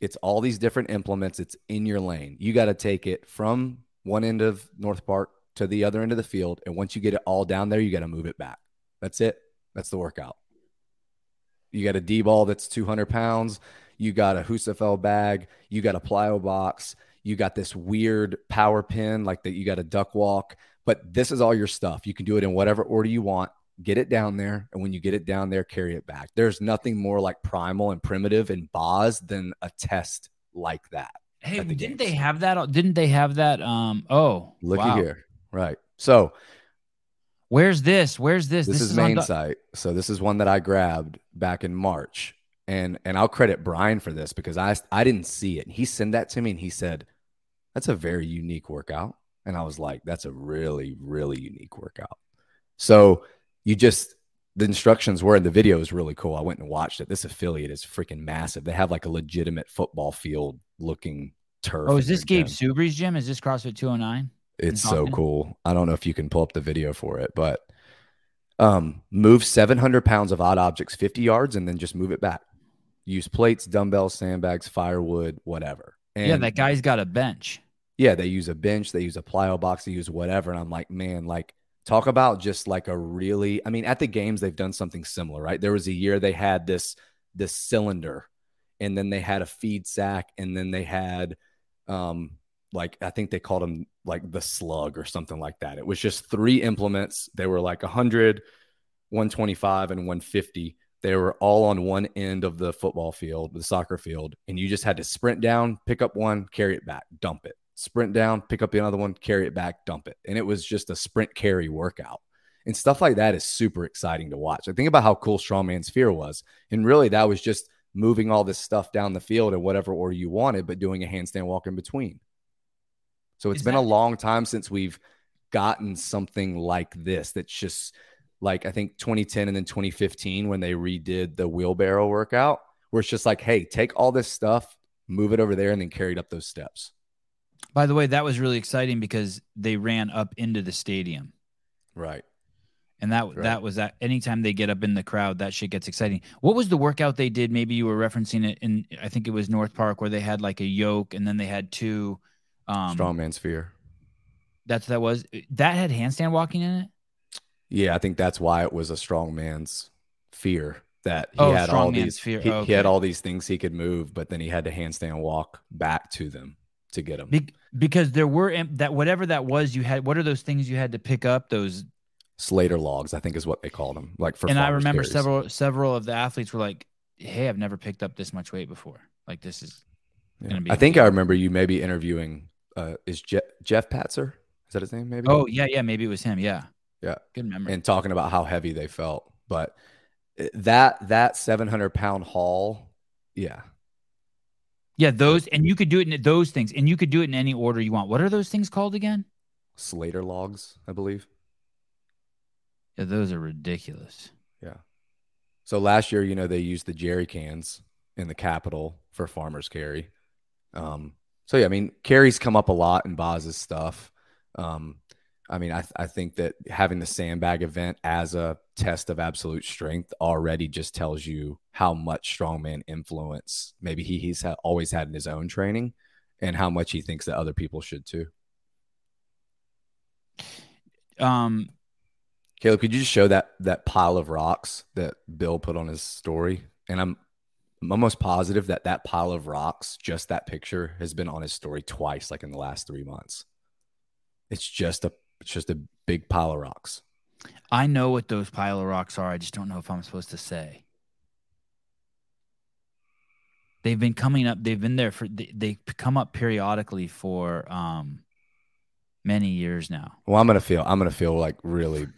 It's all these different implements. It's in your lane. You got to take it from one end of North Park to the other end of the field, and once you get it all down there, you got to move it back. That's it. That's the workout. You got a D ball that's 200 pounds. You got a Husafell bag. You got a plyo box. You got this weird power pin, like that. You got a duck walk. But this is all your stuff. You can do it in whatever order you want. Get it down there, and when you get it down there, carry it back. There's nothing more like primal and primitive and Boz than a test like that. Hey, didn't games. they have that? Didn't they have that? Um. Oh, Looky wow. here, right? So Where's this? Where's this? this, is, on main site. So this is one that I grabbed back in March, and and I'll credit Brian for this because I I didn't see it. And He sent that to me, and he said, "That's a very unique workout," and I was like, "That's a really really unique workout." So you just the instructions were, and the video is really cool. I went and watched it. This affiliate is freaking massive. They have like a legitimate football field looking turf. Oh, is this Gabe gym. Subri's gym? Is this CrossFit 209? It's so cool. I don't know if you can pull up the video for it, but um, move 700 pounds of odd objects 50 yards and then just move it back. Use plates, dumbbells, sandbags, firewood, whatever. And yeah, that guy's got a bench. yeah, they use a bench, they use a plyo box, they use whatever. And I'm like, man, like talk about just like a really, I mean, at the games, they've done something similar, right? There was a year they had this, this cylinder and then they had a feed sack and then they had, um, like, I think they called them like the slug or something like that. It was just three implements. They were like 100, 125 and 150. They were all on one end of the football field, the soccer field, and you just had to sprint down, pick up one, carry it back, dump it. Sprint down, pick up the other one, carry it back, dump it. And it was just a sprint carry workout. And stuff like that is super exciting to watch. I think about how cool Strongman's Fear was. And really, that was just moving all this stuff down the field in whatever order you wanted, but doing a handstand walk in between. So it's Is been a long time since we've gotten something like this that's just like I think 2010 and then 2015 when they redid the wheelbarrow workout, where it's just like, hey, take all this stuff, move it over there, and then carry it up those steps. By the way, that was really exciting because they ran up into the stadium. Right. And that Right. that was that anytime they get up in the crowd, that shit gets exciting. What was the workout they did? Maybe you were referencing it in I think it was North Park where they had like a yoke and then they had two um Strongman sphere. that's that was that had handstand walking in it? Yeah, I think that's why it was a strong man's fear that he Oh, had all strongman's these fear. He, he had all these things he could move, but then he had to handstand walk back to them to get them. Be- because there were that whatever that was you had what are those things you had to pick up those Slater logs, I think is what they called them. Like for and I remember carries. several several of the athletes were like, "Hey, I've never picked up this much weight before. Like this is Yeah. gonna be I think. I remember you maybe interviewing uh is Je- Jeff Patzer? Is that his name maybe? oh yeah yeah maybe it was him yeah Yeah. good memory and talking about how heavy they felt. But uh, that that 700 pound haul, yeah, yeah those and you could do it in those things and you could do it in any order you want. What are those things called again? Slater logs, I believe. Yeah, those are ridiculous. Yeah. So last year, you know, they used the jerry cans in the Capitol for farmers carry. Um, so yeah, I mean, carries come up a lot in Boz's stuff. Um, I mean, I, I think that having the sandbag event as a test of absolute strength already just tells you how much strongman influence maybe he, he's ha- always had in his own training and how much he thinks that other people should too. Um, Caleb, could you just show that that pile of rocks that Bill put on his story? And I'm I'm almost positive that that pile of rocks, just that picture, has been on his story twice, like in the last three months. It's just a it's just a big pile of rocks. I know what those pile of rocks are. I just don't know if I'm supposed to say. They've been coming up. They've been there for. They, they come up periodically for um many years now. Well, I'm gonna feel I'm gonna feel like really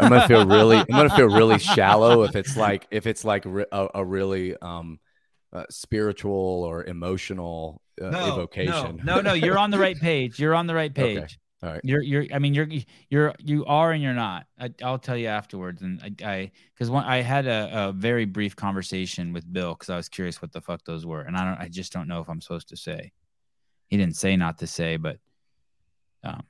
I'm gonna feel really I'm gonna feel really shallow if it's like if it's like a, a really um uh, spiritual or emotional uh, evocation. No, no, you're on the right page. You're on the right page. Okay. All right. You're you're I mean you're you're you are and you're not. I, I'll tell you afterwards. And I because when I had a, a very brief conversation with Bill because I was curious what the fuck those were, and I don't I just don't know if I'm supposed to say. He didn't say not to say, but um,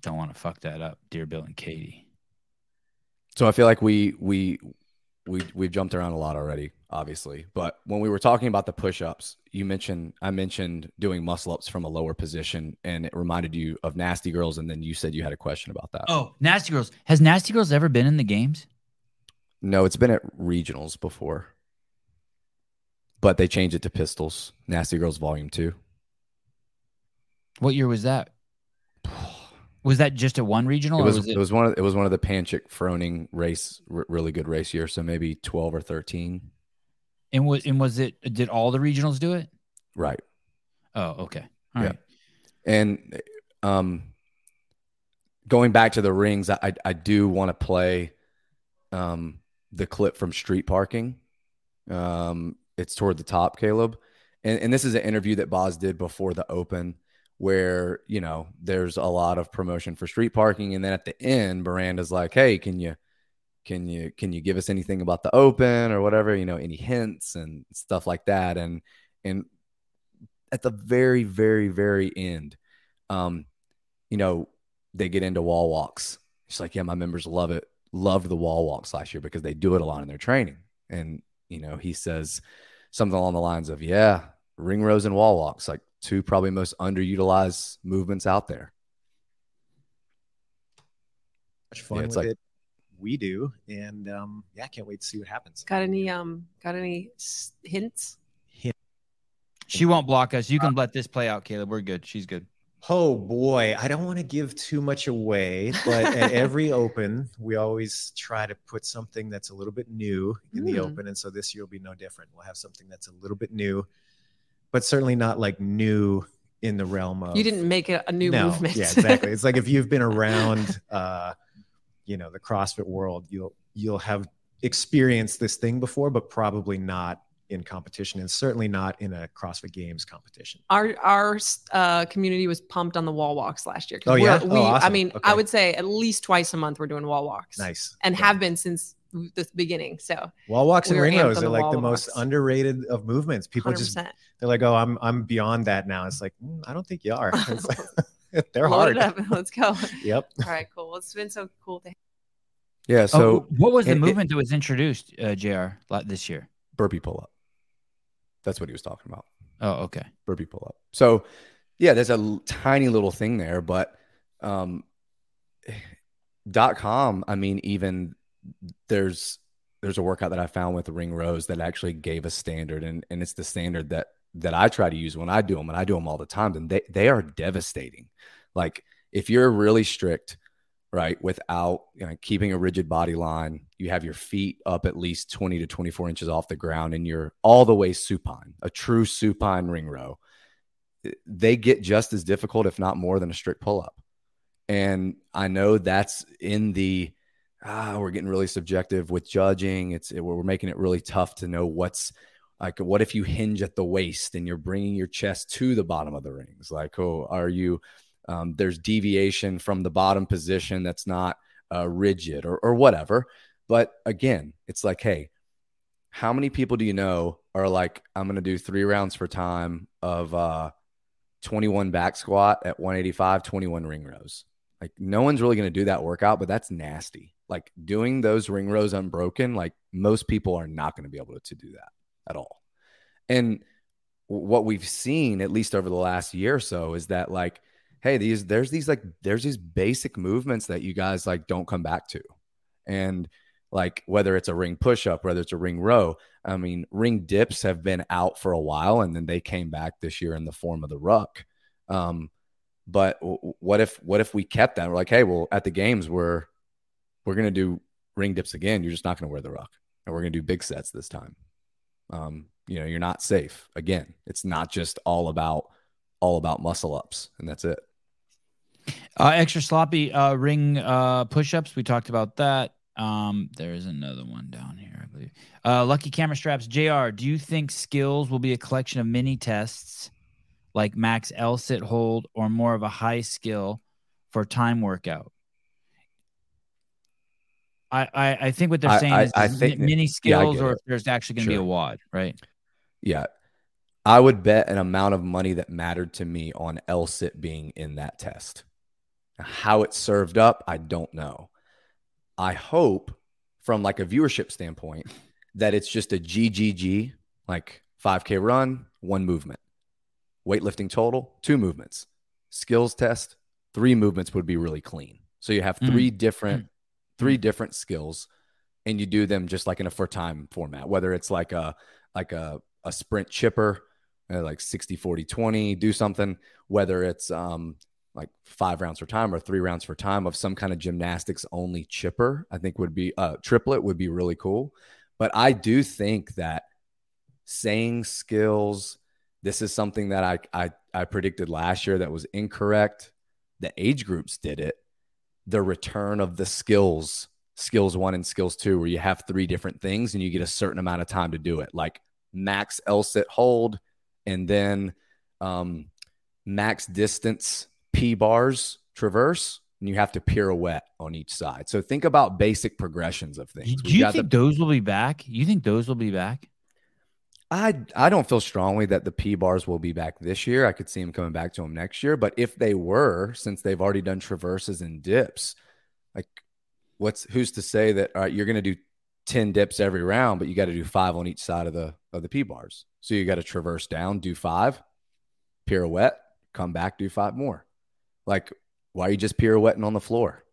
don't want to fuck that up, dear Bill and Katie. So I feel like we we we we've jumped around a lot already, obviously. But when we were talking about the push-ups, you mentioned I mentioned doing muscle ups from a lower position, and it reminded you of Nasty Girls, and then you said you had a question about that. Oh, Nasty Girls. Has Nasty Girls ever been in the games? No, it's been at regionals before, but they changed it to Pistols. Nasty Girls Volume Two. What year was that? Was that just a one regional? It was, or was it, was one of it was one of the Panchik Froning race r- really good race year, so maybe twelve or thirteen. and was and was it? Did all the regionals do it? Right. Oh, okay. All Yeah. right. And um, going back to the rings, I I, I do want to play um, the clip from Street Parking. Um, it's toward the top, Caleb, and and this is an interview that Boz did before the Open, where you know there's a lot of promotion for Street Parking, and then at the end, Miranda's like, "Hey, can you?" Can you can you give us anything about the open or whatever you know any hints and stuff like that and and at the very, very, very end, um, you know, they get into wall walks. She's like, yeah, my members love it, loved the wall walks last year because they do it a lot in their training. And, you know, he says something along the lines of, yeah, ring rows and wall walks, like two probably most underutilized movements out there. much fun Yeah, with it's like- it. We do, and um, yeah, I can't wait to see what happens. Got any um got any s- hints? She won't block us. You can let this play out, Caleb. We're good. She's good. Oh boy, I don't want to give too much away, but at every open, we always try to put something that's a little bit new in the Hmm. open, and so this year will be no different. We'll have something that's a little bit new, but certainly not like new in the realm of You didn't make it a new no, movement. Yeah, exactly. It's like if you've been around, uh, you know, the CrossFit world, you'll you'll have experienced this thing before, but probably not in competition, and certainly not in a CrossFit Games competition. our our uh, community was pumped on the wall walks last year. 'cause Oh, yeah? we're- Oh, we, I mean, Okay. I would say at least twice a month we're doing wall walks. Nice. And Yeah. have been since the beginning. So wall walks and we were ring rows are like the most walks. underrated of movements. People 100%. just they're like, oh, I'm I'm beyond that now. It's like mm, I don't think you are. It's like- they're Load hard. it up. Let's go. Yep. All right, cool. Well, it's been so cool to Yeah. So oh, what was the it- it- movement that was introduced, uh, J.R. la- this year? burpee pull up. That's what he was talking about. Oh, okay. burpee pull up. So, yeah, there's a l- tiny little thing there, but um, dot com. I mean, even there's there's a workout that I found with Ring Rows that actually gave a standard, and and it's the standard that that I try to use when I do them, and I do them all the time, and they they are devastating. Like if you're really strict, right, without you know, keeping a rigid body line, you have your feet up at least 20 to 24 inches off the ground, and you're all the way supine, a true supine ring row. They get just as difficult, if not more, than a strict pull up. And I know that's in the ah, we're getting really subjective with judging. It's we're making it really tough to know what's like. What if you hinge at the waist and you're bringing your chest to the bottom of the rings? Like, oh, are you? Um, there's deviation from the bottom position that's not uh, rigid or or whatever. But again, it's like, hey, how many people do you know are like, I'm going to do three rounds for time of uh, 21 back squat at 185, 21 ring rows? Like, no one's really going to do that workout, but that's nasty. Like, doing those ring rows unbroken, like, most people are not going to be able to do that at all. And what we've seen, at least over the last year or so, is that, like, hey, these, there's these, like, there's these basic movements that you guys, like, don't come back to. And, like whether it's a ring push up, whether it's a ring row. I mean, ring dips have been out for a while, and then they came back this year in the form of the ruck. Um, but w- what if what if we kept that? We're like, hey, well, at the games we're we're gonna do ring dips again. You're just not gonna wear the ruck, and we're gonna do big sets this time. Um, you know, you're not safe. Again, it's not just all about all about muscle ups, and that's it. Uh, extra sloppy uh, ring uh, push-ups. We talked about that. Um, there is another one down here, I believe. Uh, lucky camera straps. J.R. Do you think skills will be a collection of mini tests like max L sit hold or more of a high skill for time workout? I, I, I think what they're saying I- is I think- mini yeah, skills get or if there's actually going to be a WOD, right? Yeah. I would bet an amount of money that mattered to me on L sit being in that test. How it's served up, I don't know. I hope from like a viewership standpoint that it's just a GGG, like 5K run, one movement. Weightlifting total, two movements. Skills test, three movements would be really clean. So you have Mm. three different three different skills and you do them just like in a for time format, whether it's like a like a, a sprint chipper, uh, like 60, 40, 20, do something, whether it's um, like five rounds for time or three rounds for time of some kind of gymnastics only chipper, I think would be uh, triplet would be really cool. But I do think that saying skills, this is something that I, I, I predicted last year that was incorrect. The age groups did it. The return of the skills skills one and skills two, where you have three different things and you get a certain amount of time to do it, like max L sit hold, and then um, max distance P bars traverse, and you have to pirouette on each side. So think about basic progressions of things. Do you got think the- those will be back? You think those will be back? I I don't feel strongly that the P bars will be back this year. I could see them coming back to them next year, but if they were, since they've already done traverses and dips, like what's who's to say that all right, you're going to do 10 dips every round, but you got to do 5 on each side of the of the P bars. So you got to traverse down, do 5, pirouette, come back, do 5 more. Like why are you just pirouetting on the floor?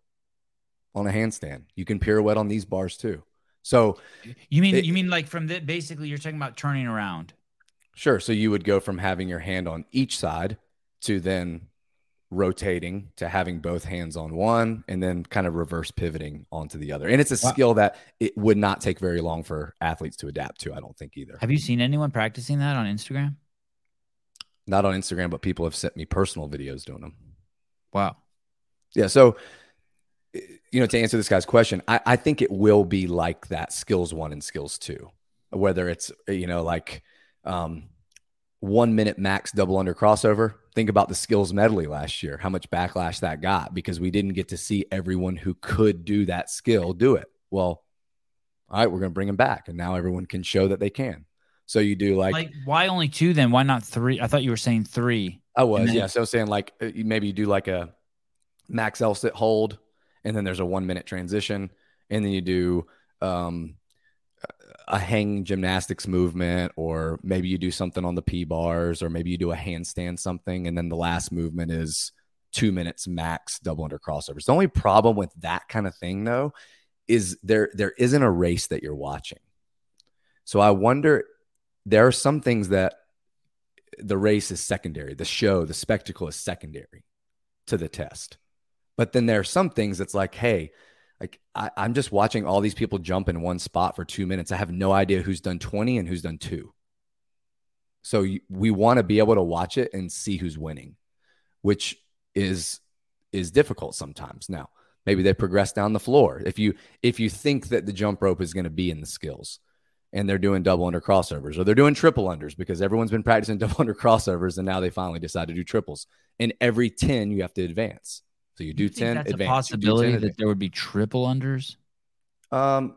On a handstand. You can pirouette on these bars too. So You mean It- you mean like from the basically you're talking about turning around. Sure. So you would go from having your hand on each side to then rotating to having both hands on one and then kind of reverse pivoting onto the other. And it's a Wow. skill that it would not take very long for athletes to adapt to, I don't think either. Have you seen anyone practicing that on Instagram? Not on Instagram, but people have sent me personal videos doing them. Wow. Yeah. So, you know, to answer this guy's question, I, I think it will be like that skills one and skills two, whether it's, you know, like um, one minute max double under crossover. Think about the skills medley last year, how much backlash that got because we didn't get to see everyone who could do that skill do it. Well, all right, we're going to bring them back. And now everyone can show that they can. So you do like, Like, why only two then? Why not three? I thought you were saying three. I was, then- yeah. So saying like uh, maybe you do like a max L sit hold, and then there's a one minute transition, and then you do um, a hang gymnastics movement, or maybe you do something on the P bars, or maybe you do a handstand something, and then the last movement is two minutes max double under crossovers. The only problem with that kind of thing though is there there isn't a race that you're watching. So I wonder there are some things that the race is secondary, the show, the spectacle is secondary to the test. But then there are some things that's like, hey, like I, I'm just watching all these people jump in one spot for two minutes. I have no idea who's done 20 and who's done two. So we want to be able to watch it and see who's winning, which is is difficult sometimes. Now, maybe they progress down the floor. If you if you think that the jump rope is going to be in the skills, and they're doing double under crossovers or they're doing triple unders because everyone's been practicing double under crossovers and now they finally decide to do triples. And every 10 you have to advance. So you do You 10 that's advance. a you 10, possibility that advance. there would be triple unders. um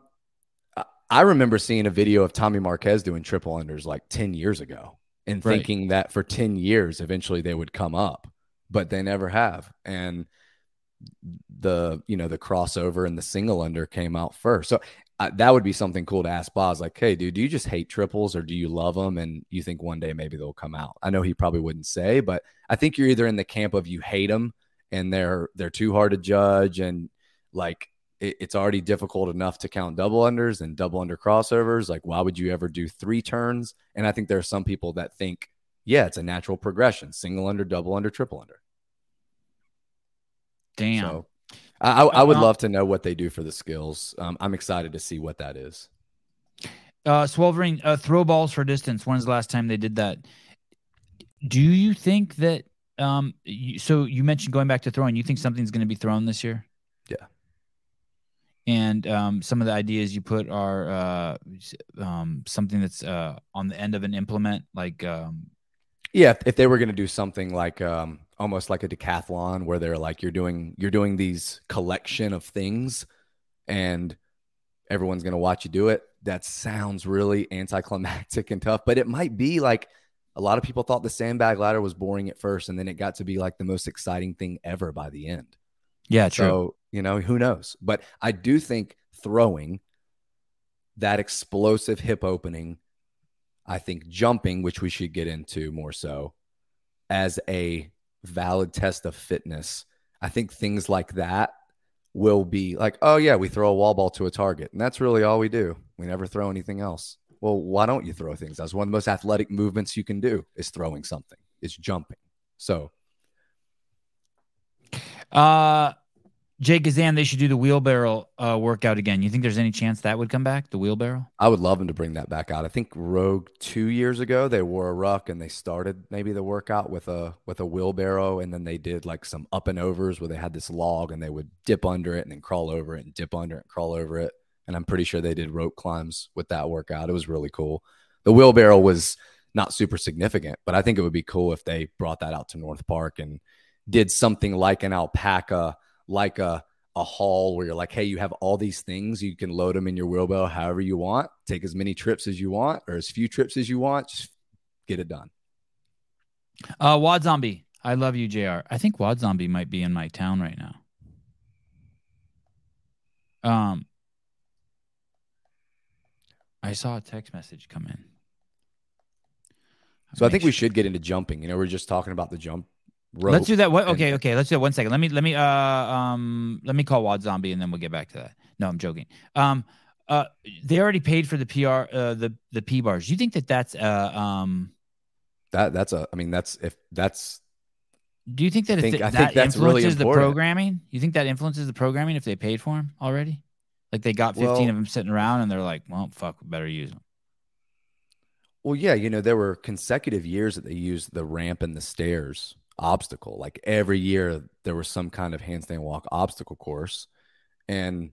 I- I remember seeing a video of Tommy Marquez doing triple unders like 10 years ago and Right. thinking that for 10 years eventually they would come up, but they never have. And the you know the crossover and the single under came out first. So uh, that would be something cool to ask Boz. Like, hey, dude, do you just hate triples or do you love them and you think one day maybe they'll come out? I know he probably wouldn't say, but I think you're either in the camp of you hate them and they're they're too hard to judge and like it, it's already difficult enough to count double unders and double under crossovers. Like, why would you ever do three turns? And I think there are some people that think, yeah, it's a natural progression: single under, double under, triple under. Damn. So I, I, would love to know what they do for the skills. Um, I'm excited to see what that is. Uh, Swelvering, uh, throw balls for distance. When's the last time they did that? Do you think that? Um, you, so you mentioned going back to throwing. You think something's going to be thrown this year? Yeah. And um, some of the ideas you put are uh, um, something that's uh, on the end of an implement, like um, Yeah, if, if they were going to do something like um, almost like a decathlon, where they're like you're doing you're doing these collection of things, and everyone's going to watch you do it. That sounds really anticlimactic and tough, but it might be like a lot of people thought the sandbag ladder was boring at first, and then it got to be like the most exciting thing ever by the end. Yeah, true. So, you know, who knows? But I do think throwing that explosive hip opening, I think jumping, which we should get into more so, as a valid test of fitness. I think things like that will be like, oh, yeah, we throw a wall ball to a target. And that's really all we do. We never throw anything else. Well, why don't you throw things? That's one of the most athletic movements you can do is throwing something, it's jumping. So, Uh, Jay Gazan, they should do the wheelbarrow uh, workout again. You think there's any chance that would come back? The wheelbarrow? I would love them to bring that back out. I think Rogue two years ago they wore a ruck and they started maybe the workout with a with a wheelbarrow and then they did like some up and overs where they had this log and they would dip under it and then crawl over it and dip under it and crawl over it. And I'm pretty sure they did rope climbs with that workout. It was really cool. The wheelbarrow was not super significant, but I think it would be cool if they brought that out to North Park and did something like an alpaca, like a a haul where you're like, hey, you have all these things, you can load them in your wheelbarrow however you want, take as many trips as you want or as few trips as you want, just get it done. Uh, Wad Zombie, I love you, J.R. I think Wad Zombie might be in my town right now. Um, I saw a text message come in. So I think we should get into jumping. You know, we're just talking about the jump rope. Let's do that. What? Okay, okay. Let's do that. One second. Let me let me uh um let me call Wad Zombie and then we'll get back to that. No, I'm joking. Um, uh, they already paid for the PR uh the the P bars. Do you think that that's uh um That that's a I mean that's if that's do you think that if think- th- I think that that's really influences the programming? You think that influences the programming if they paid for them already? Like they got 15 Well- of them sitting around and they're like, well, fuck, we better use them. well yeah, you know, there were consecutive years that they used the ramp and the stairs obstacle. Like every year there was some kind of handstand walk obstacle course. And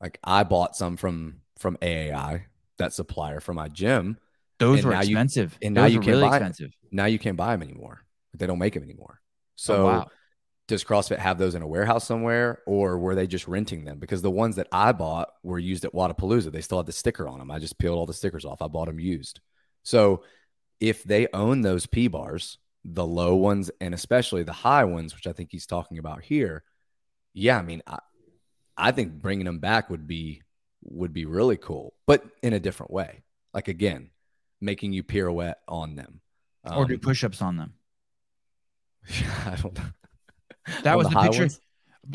like I bought some from from AAI, that supplier for my gym. Those were now you- expensive. and now Those you were can't really buy expensive. Now you can't buy them anymore. They don't make them anymore. So oh, wow. does CrossFit have those in a warehouse somewhere, or were they just renting them? Because the ones that I bought were used at Wodapalooza. They still had the sticker on them. I just peeled all the stickers off. I bought them used. So if they own those P bars, the low ones and especially the high ones, which I think he's talking about here, yeah, I mean, I, I think bringing them back would be would be really cool, but in a different way. Like again, making you pirouette on them, or do Um, push-ups on them. I don't know. That On was the the, high picture. ones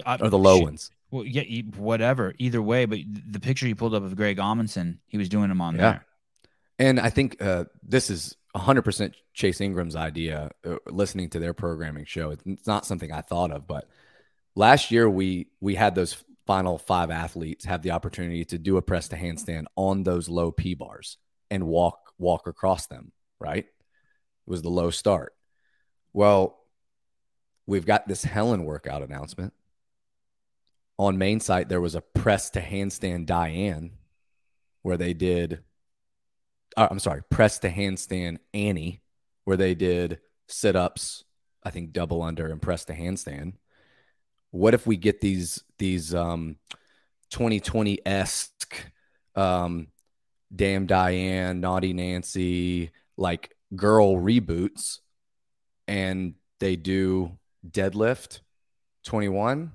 Uh, or the low ones. Well, yeah, whatever. Either way, but the picture you pulled up of Greg Amundson, he was doing them on Yeah. there. And I think uh, this is 100% Chase Ingraham's idea. Uh, listening to their programming show, it's not something I thought of, but last year we we had those final five athletes have the opportunity to do a press to handstand on those low P bars and walk walk across them. Right, it was the low start. Well, we've got this Helen workout announcement on main site. There was a press to handstand Diane where they did uh, I'm sorry, press to handstand Annie, where they did sit ups, I think double under and press to handstand. What if we get these these um 2020 esque um damn Diane, naughty Nancy, like girl reboots, and they do deadlift 21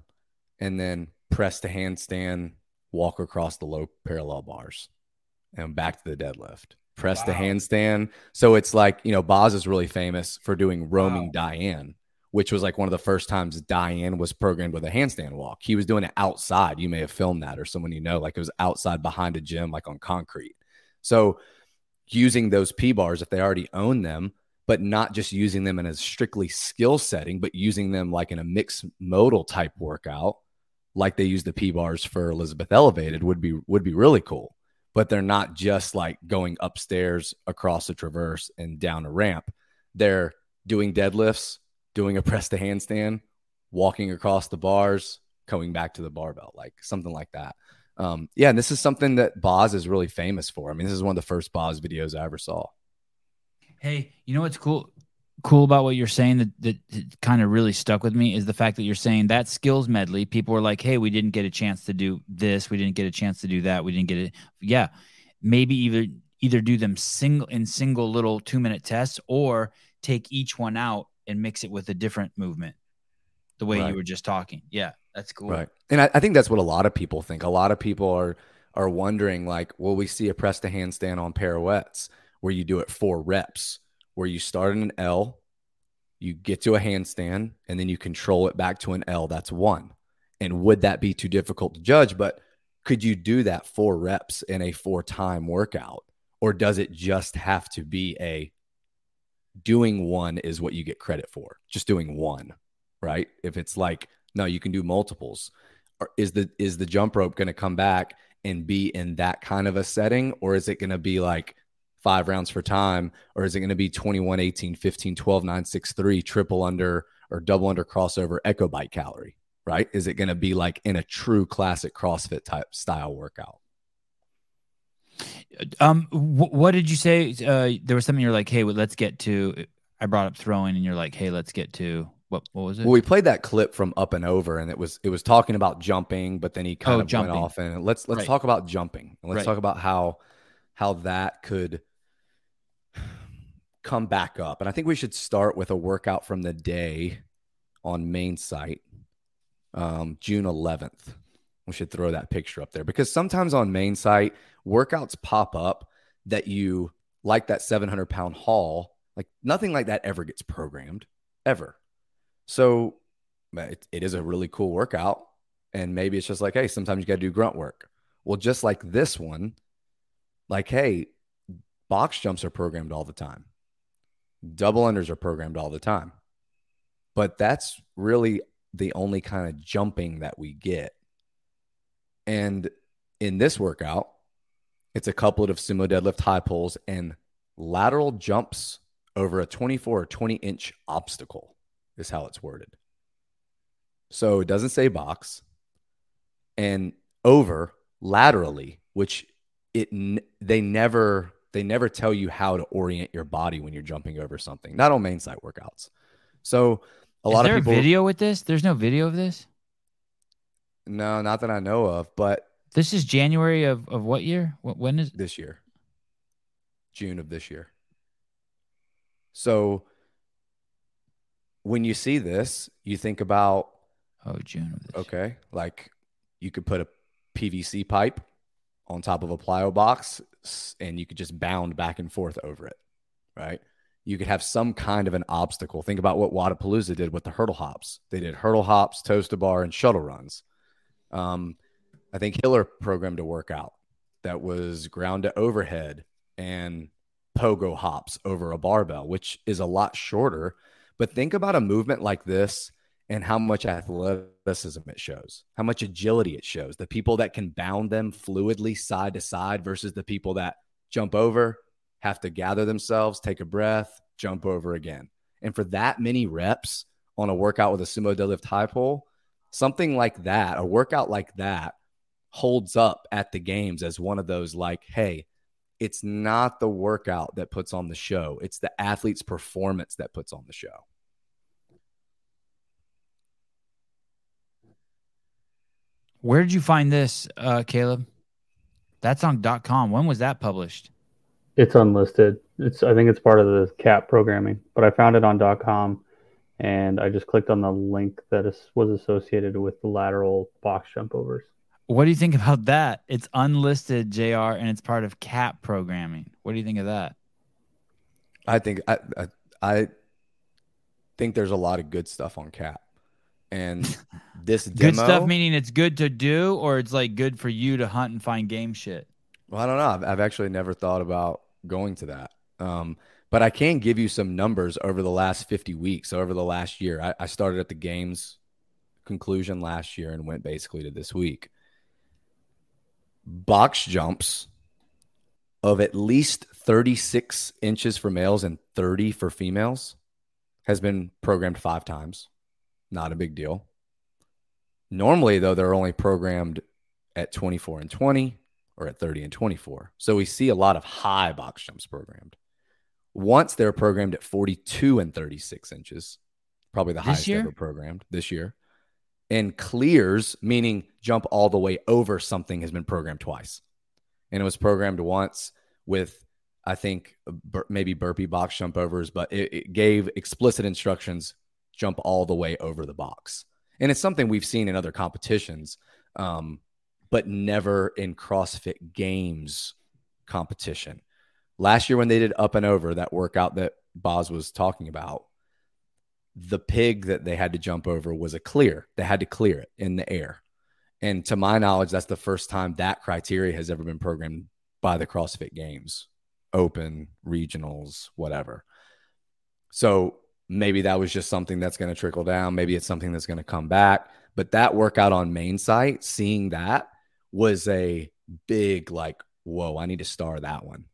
and then press to handstand, walk across the low parallel bars and back to the deadlift. Press the handstand. So it's like, you know, Boz is really famous for doing roaming Wow. Diane, which was like one of the first times Diane was programmed with a handstand walk. He was doing it outside. You may have filmed that or someone you know, like it was outside behind a gym, like on concrete. So using those P bars, if they already own them, but not just using them in a strictly skill setting, but using them like in a mixed modal type workout, like they use the P bars for Elizabeth Elevated, would be would be really cool but they're not just like going upstairs across a traverse and down a ramp. They're doing deadlifts, doing a press to handstand, walking across the bars, coming back to the barbell, like something like that. Um, yeah, and this is something that Boz is really famous for. I mean, this is one of the first Boz videos I ever saw. Hey, you know what's cool? Cool about what you're saying that, that, kind of really stuck with me is the fact that you're saying that skills medley. People were like, "Hey, we didn't get a chance to do this. We didn't get a chance to do that. We didn't get it." Yeah, maybe either either do them single in single little two minute tests or take each one out and mix it with a different movement, the way Right. you were just talking. Yeah, that's cool. Right. And I, I think that's what a lot of people think. A lot of people are are wondering, like, will we see a press to handstand on pirouettes where you do it four reps, where you start in an L, you get to a handstand, and then you control it back to an L. That's one. And would that be too difficult to judge? But could you do that four reps in a four time workout? Or does it just have to be a doing one is what you get credit for? Just doing one, right? If it's like, no, you can do multiples or is the is the jump rope going to come back and be in that kind of a setting or is it going to be like five rounds for time or is it going to be 21 18 15 12 9 6 3 triple under or double under crossover echo bike calorie right is it going to be like in a true classic crossfit type style workout Um, wh- what did you say? Uh, there was something you're like, "Hey, well, let's get to." I brought up throwing, and you're like, "Hey, let's get to what? What was it?" well we played that clip from up and over and it was it was talking about jumping but then he kind Oh, of jumping. went off and let's let's Right. talk about jumping and let's Right. talk about how how that could come back up and i think we should start with a workout from the day on main site um, june 11th we should throw that picture up there because sometimes on main site workouts pop up that you like that 700 pound haul like nothing like that ever gets programmed ever so it, it is a really cool workout. And maybe it's just like, hey, sometimes you got to do grunt work. Well, just like this one, like, hey, box jumps are programmed all the time, double unders are programmed all the time. But that's really the only kind of jumping that we get. And in this workout, it's a couplet of sumo deadlift high pulls and lateral jumps over a 24 or 20 inch obstacle is how it's worded. So it doesn't say box and over laterally, which it they never they never tell you how to orient your body when you're jumping over something. Not on main site workouts. So a Is lot there of people a video with this? There's no video of this. no, not that I know of, but This is January of of what year? What when is? this year, June of this year. So when you see this, you think about Oh, June of this. year. Okay. Like you could put a PVC pipe on top of a plyo box and you could just bound back and forth over it. Right. You could have some kind of an obstacle. Think about what Wodapalooza did with the hurdle hops. They did hurdle hops, toes to bar, and shuttle runs. Um, I think Hiller programmed a workout that was ground to overhead and pogo hops over a barbell, which is a lot shorter. But think about a movement like this and how much athleticism it shows, how much agility it shows. The people that can bound them fluidly side to side versus the people that jump over, have to gather themselves, take a breath, jump over again. And for that many reps on a workout with a sumo deadlift high pull, something like that, a workout like that holds up at the games as one of those like, hey, it's not the workout that puts on the show, it's the athlete's performance that puts on the show. Where did you find this, uh, Caleb? That's on .com. When was that published? It's unlisted. It's I think it's part of the CAP programming, but I found it on .com, and I just clicked on the link that is, was associated with the lateral box jump overs. What do you think about that? It's unlisted, J.R. And it's part of CAP programming. What do you think of that? I think I, I I think there's a lot of good stuff on Cap, and this demo, Good stuff meaning it's good to do, or it's like good for you to hunt and find game shit. Well, I don't know. I've, I've actually never thought about going to that, um, but I can give you some numbers over the last 50 weeks. So over the last year, I, I started at the games conclusion last year and went basically to this week. Box jumps of at least 36 inches for males and 30 for females has been programmed five times. Not a big deal. Normally, though, they're only programmed at 24 and 20 or at 30 and 24. So we see a lot of high box jumps programmed. once they're programmed at 42 and 36 inches, probably the This highest year? ever programmed this year. And clears, meaning jump all the way over something, has been programmed twice. And it was programmed once with, I think, bur- maybe burpee box jump overs, but it, it gave explicit instructions jump all the way over the box. And it's something we've seen in other competitions, um, but never in CrossFit Games competition. Last year, when they did up and over that workout that Boz was talking about, the pig that they had to jump over was a clear. They had to clear it in the air. And to my knowledge, that's the first time that criteria has ever been programmed by the CrossFit Games, open, regionals, whatever. So maybe that was just something that's going to trickle down. Maybe it's something that's going to come back. But that workout on main site, seeing that was a big, like, whoa, I need to star that one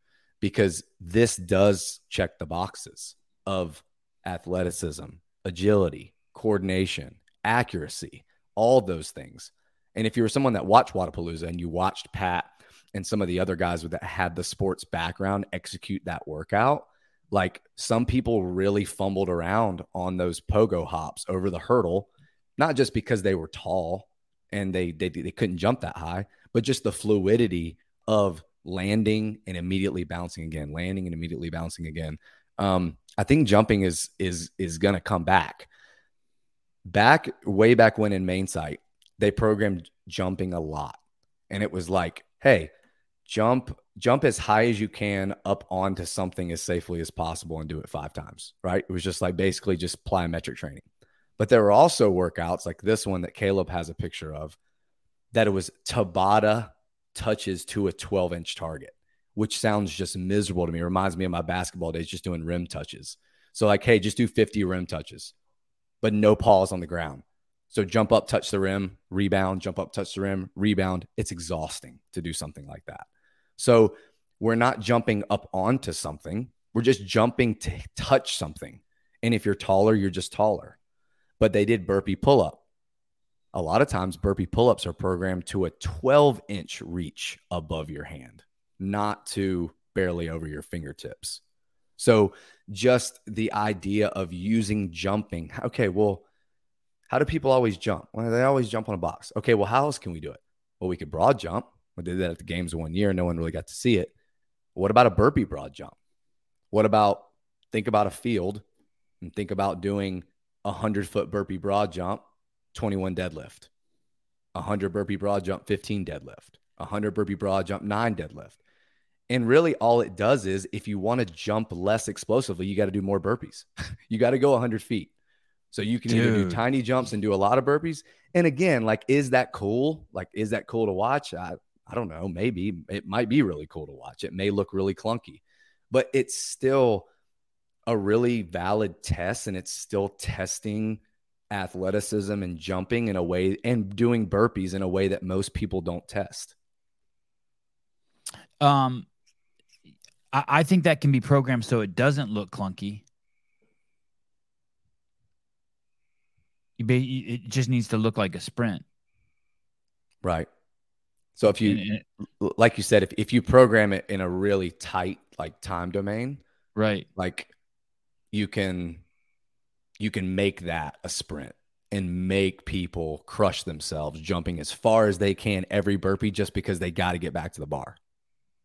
because this does check the boxes of athleticism, agility, coordination, accuracy, all those things. And if you were someone that watched Wodapalooza and you watched Pat and some of the other guys that had the sports background execute that workout, like some people really fumbled around on those pogo hops over the hurdle, not just because they were tall and they they, they couldn't jump that high, but just the fluidity of landing and immediately bouncing again, landing and immediately bouncing again. Um, I think jumping is is is gonna come back. Back way back when in main site, they programmed jumping a lot, and it was like, hey, jump jump as high as you can up onto something as safely as possible and do it five times. Right? It was just like basically just plyometric training. But there were also workouts like this one that Caleb has a picture of that it was Tabata touches to a 12 inch target, which sounds just miserable to me. It reminds me of my basketball days, just doing rim touches. So, like, hey, just do 50 rim touches, but no pause on the ground. So, jump up, touch the rim, rebound, jump up, touch the rim, rebound. It's exhausting to do something like that. So, we're not jumping up onto something, we're just jumping to touch something. And if you're taller, you're just taller. But they did burpee pull up a lot of times burpee pull-ups are programmed to a 12 inch reach above your hand not to barely over your fingertips. So just the idea of using jumping okay well how do people always jump? Well they always jump on a box. Okay well how else can we do it? Well we could broad jump we did that at the games one year no one really got to see it what about a burpee broad jump what about think about a field and think about doing a 100 foot burpee broad jump 21 deadlift, 100 burpee broad jump, 15 deadlift, 100 burpee broad jump, 9 deadlift. And really, all it does is if you want to jump less explosively, you got to do more burpees. you got to go 100 feet. So you can either do tiny jumps and do a lot of burpees. And again, like, is that cool? Like, is that cool to watch? I, I don't know. Maybe it might be really cool to watch. It may look really clunky, but it's still a really valid test and it's still testing athleticism and jumping in a way and doing burpees in a way that most people don't test. Um, I, I think that can be programmed so it doesn't look clunky. You it just needs to look like a sprint. Right. So if you, like you said, if, if you program it in a really tight, like time domain, right. like you can, you can make that a sprint and make people crush themselves jumping as far as they can every burpee just because they got to get back to the bar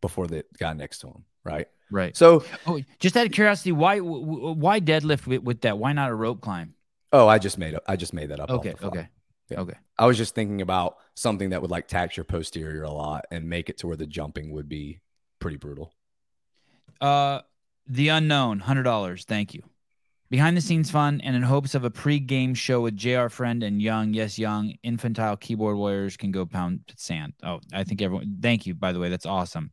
before the guy next to them. Right. Right. So, Oh, just out of curiosity, why why deadlift with, with that? Why not a rope climb? oh, I just made it. I just made that up. Okay. Okay. Yeah. Okay. I was just thinking about something that would like tax your posterior a lot and make it to where the jumping would be pretty brutal. Uh, the unknown, hundred dollars. Thank you. Behind the scenes fun and in hopes of a pre-game show with J.R. Friend and Young, yes, Young, infantile keyboard warriors can go pound sand. Oh, I think everyone. Thank you. By the way, that's awesome.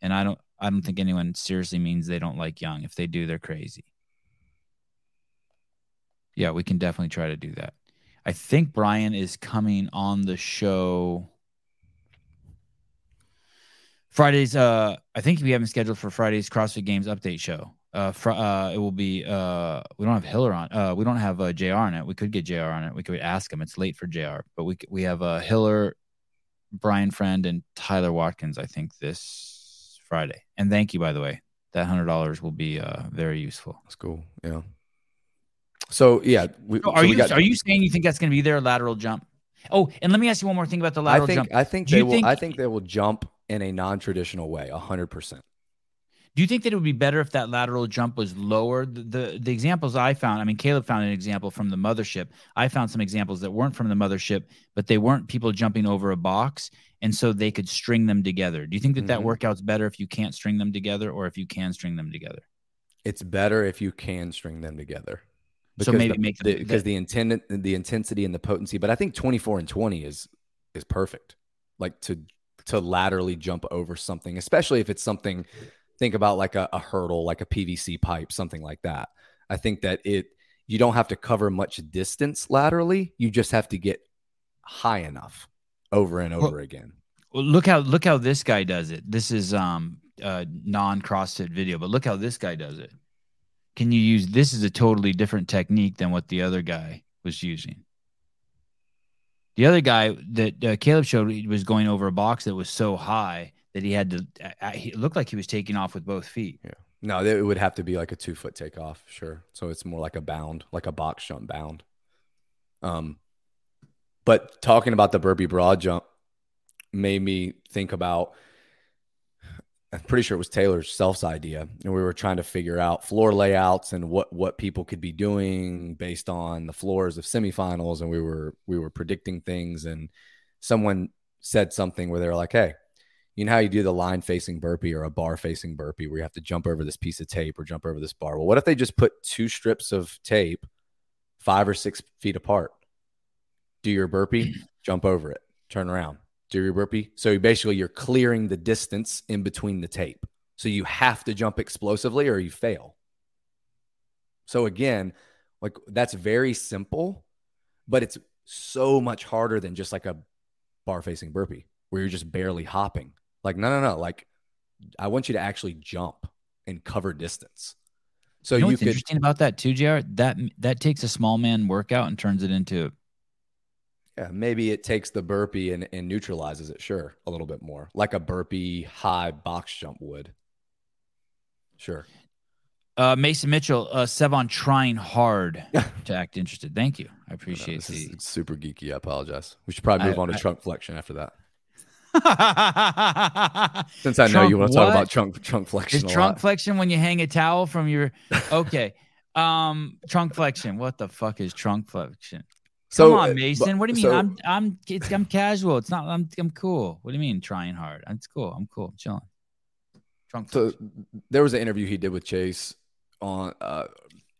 And I don't, I don't think anyone seriously means they don't like Young. If they do, they're crazy. Yeah, we can definitely try to do that. I think Brian is coming on the show. Fridays, uh, I think we have him scheduled for Friday's CrossFit Games update show. Uh, fr- uh, it will be. Uh, we don't have Hiller on. Uh, we don't have uh, J.R. on it. We could get J.R. on it. We could ask him. It's late for J.R. But we we have uh, Hiller, Brian Friend, and Tyler Watkins. I think this Friday. And thank you, by the way. that hundred dollars will be uh, very useful. That's cool. Yeah. So yeah, we, So so are we you got- are you saying you think that's going to be their lateral jump? Oh, and let me ask you one more thing about the lateral I think jump. I think Do they will. think- I think they will jump in a non-traditional way, hundred percent. Do you think that it would be better if that lateral jump was lower? The, the the examples I found, I mean, Caleb found an example from the mothership. I found some examples that weren't from the mothership, but they weren't people jumping over a box, and so they could string them together. Do you think that that Mhm. workout's better if you can't string them together, or if you can string them together? It's better if you can string them together. So maybe the, make because the intent, the intensity and the potency. But I think twenty four and twenty is is perfect. Like to to laterally jump over something, especially if it's something. Think about like a, a hurdle, like a PVC pipe, something like that. I think that it you don't have to cover much distance laterally. You just have to get high enough over and Well- over again. Well, look how look how this guy does it. This is um uh non CrossFit video, but look how this guy does it. Can you use this is a totally different technique than what the other guy was using. The other guy that uh, Caleb showed was going over a box that was so high that he had to. Uh, he- looked like he was taking off with both feet. Yeah. No, it would have to be like a two foot takeoff, sure. So it's more like a bound, like a box jump bound. Um, but talking about the burpee broad jump made me think about. I'm pretty sure it was Taylor Self's idea, and we were trying to figure out floor layouts and what what people could be doing based on the floors of semifinals, and we were we were predicting things, and someone said something where they were like, "Hey, you know how you do the line facing burpee or a bar facing burpee where you have to jump over this piece of tape or jump over this bar. Well, what if they just put two strips of tape five or six feet apart? Do your burpee, jump over it, turn around, do your burpee. So basically, you're clearing the distance in between the tape. So you have to jump explosively or you fail. So again, like that's very simple, but it's so much harder than just like a bar facing burpee where you're just barely hopping. Like, no, no, no. Like, I want you to actually jump and cover distance. So you know you what's could, interesting about that too, J.R. That that takes a small man workout and turns it into yeah, maybe it takes the burpee and, and neutralizes it, sure, a little bit more, like a burpee high box jump would. Sure. uh, Mason Mitchell. Uh, Sevan trying hard to act interested. Thank you. I appreciate the. super geeky. I apologize. We should probably move I- on to I- trunk flexion after that. Since I know you want to talk what? about trunk trunk flexion. Is trunk lot. flexion when you hang a towel from your okay. Um trunk flexion. What the fuck is trunk flexion? So, Come uh, on, Mason. but- What do you mean? so- I'm I'm it's I'm casual. It's not I'm I'm cool. What do you mean trying hard? It's cool. I'm cool. I'm chilling. Trunk So there was an interview he did with Chase on uh,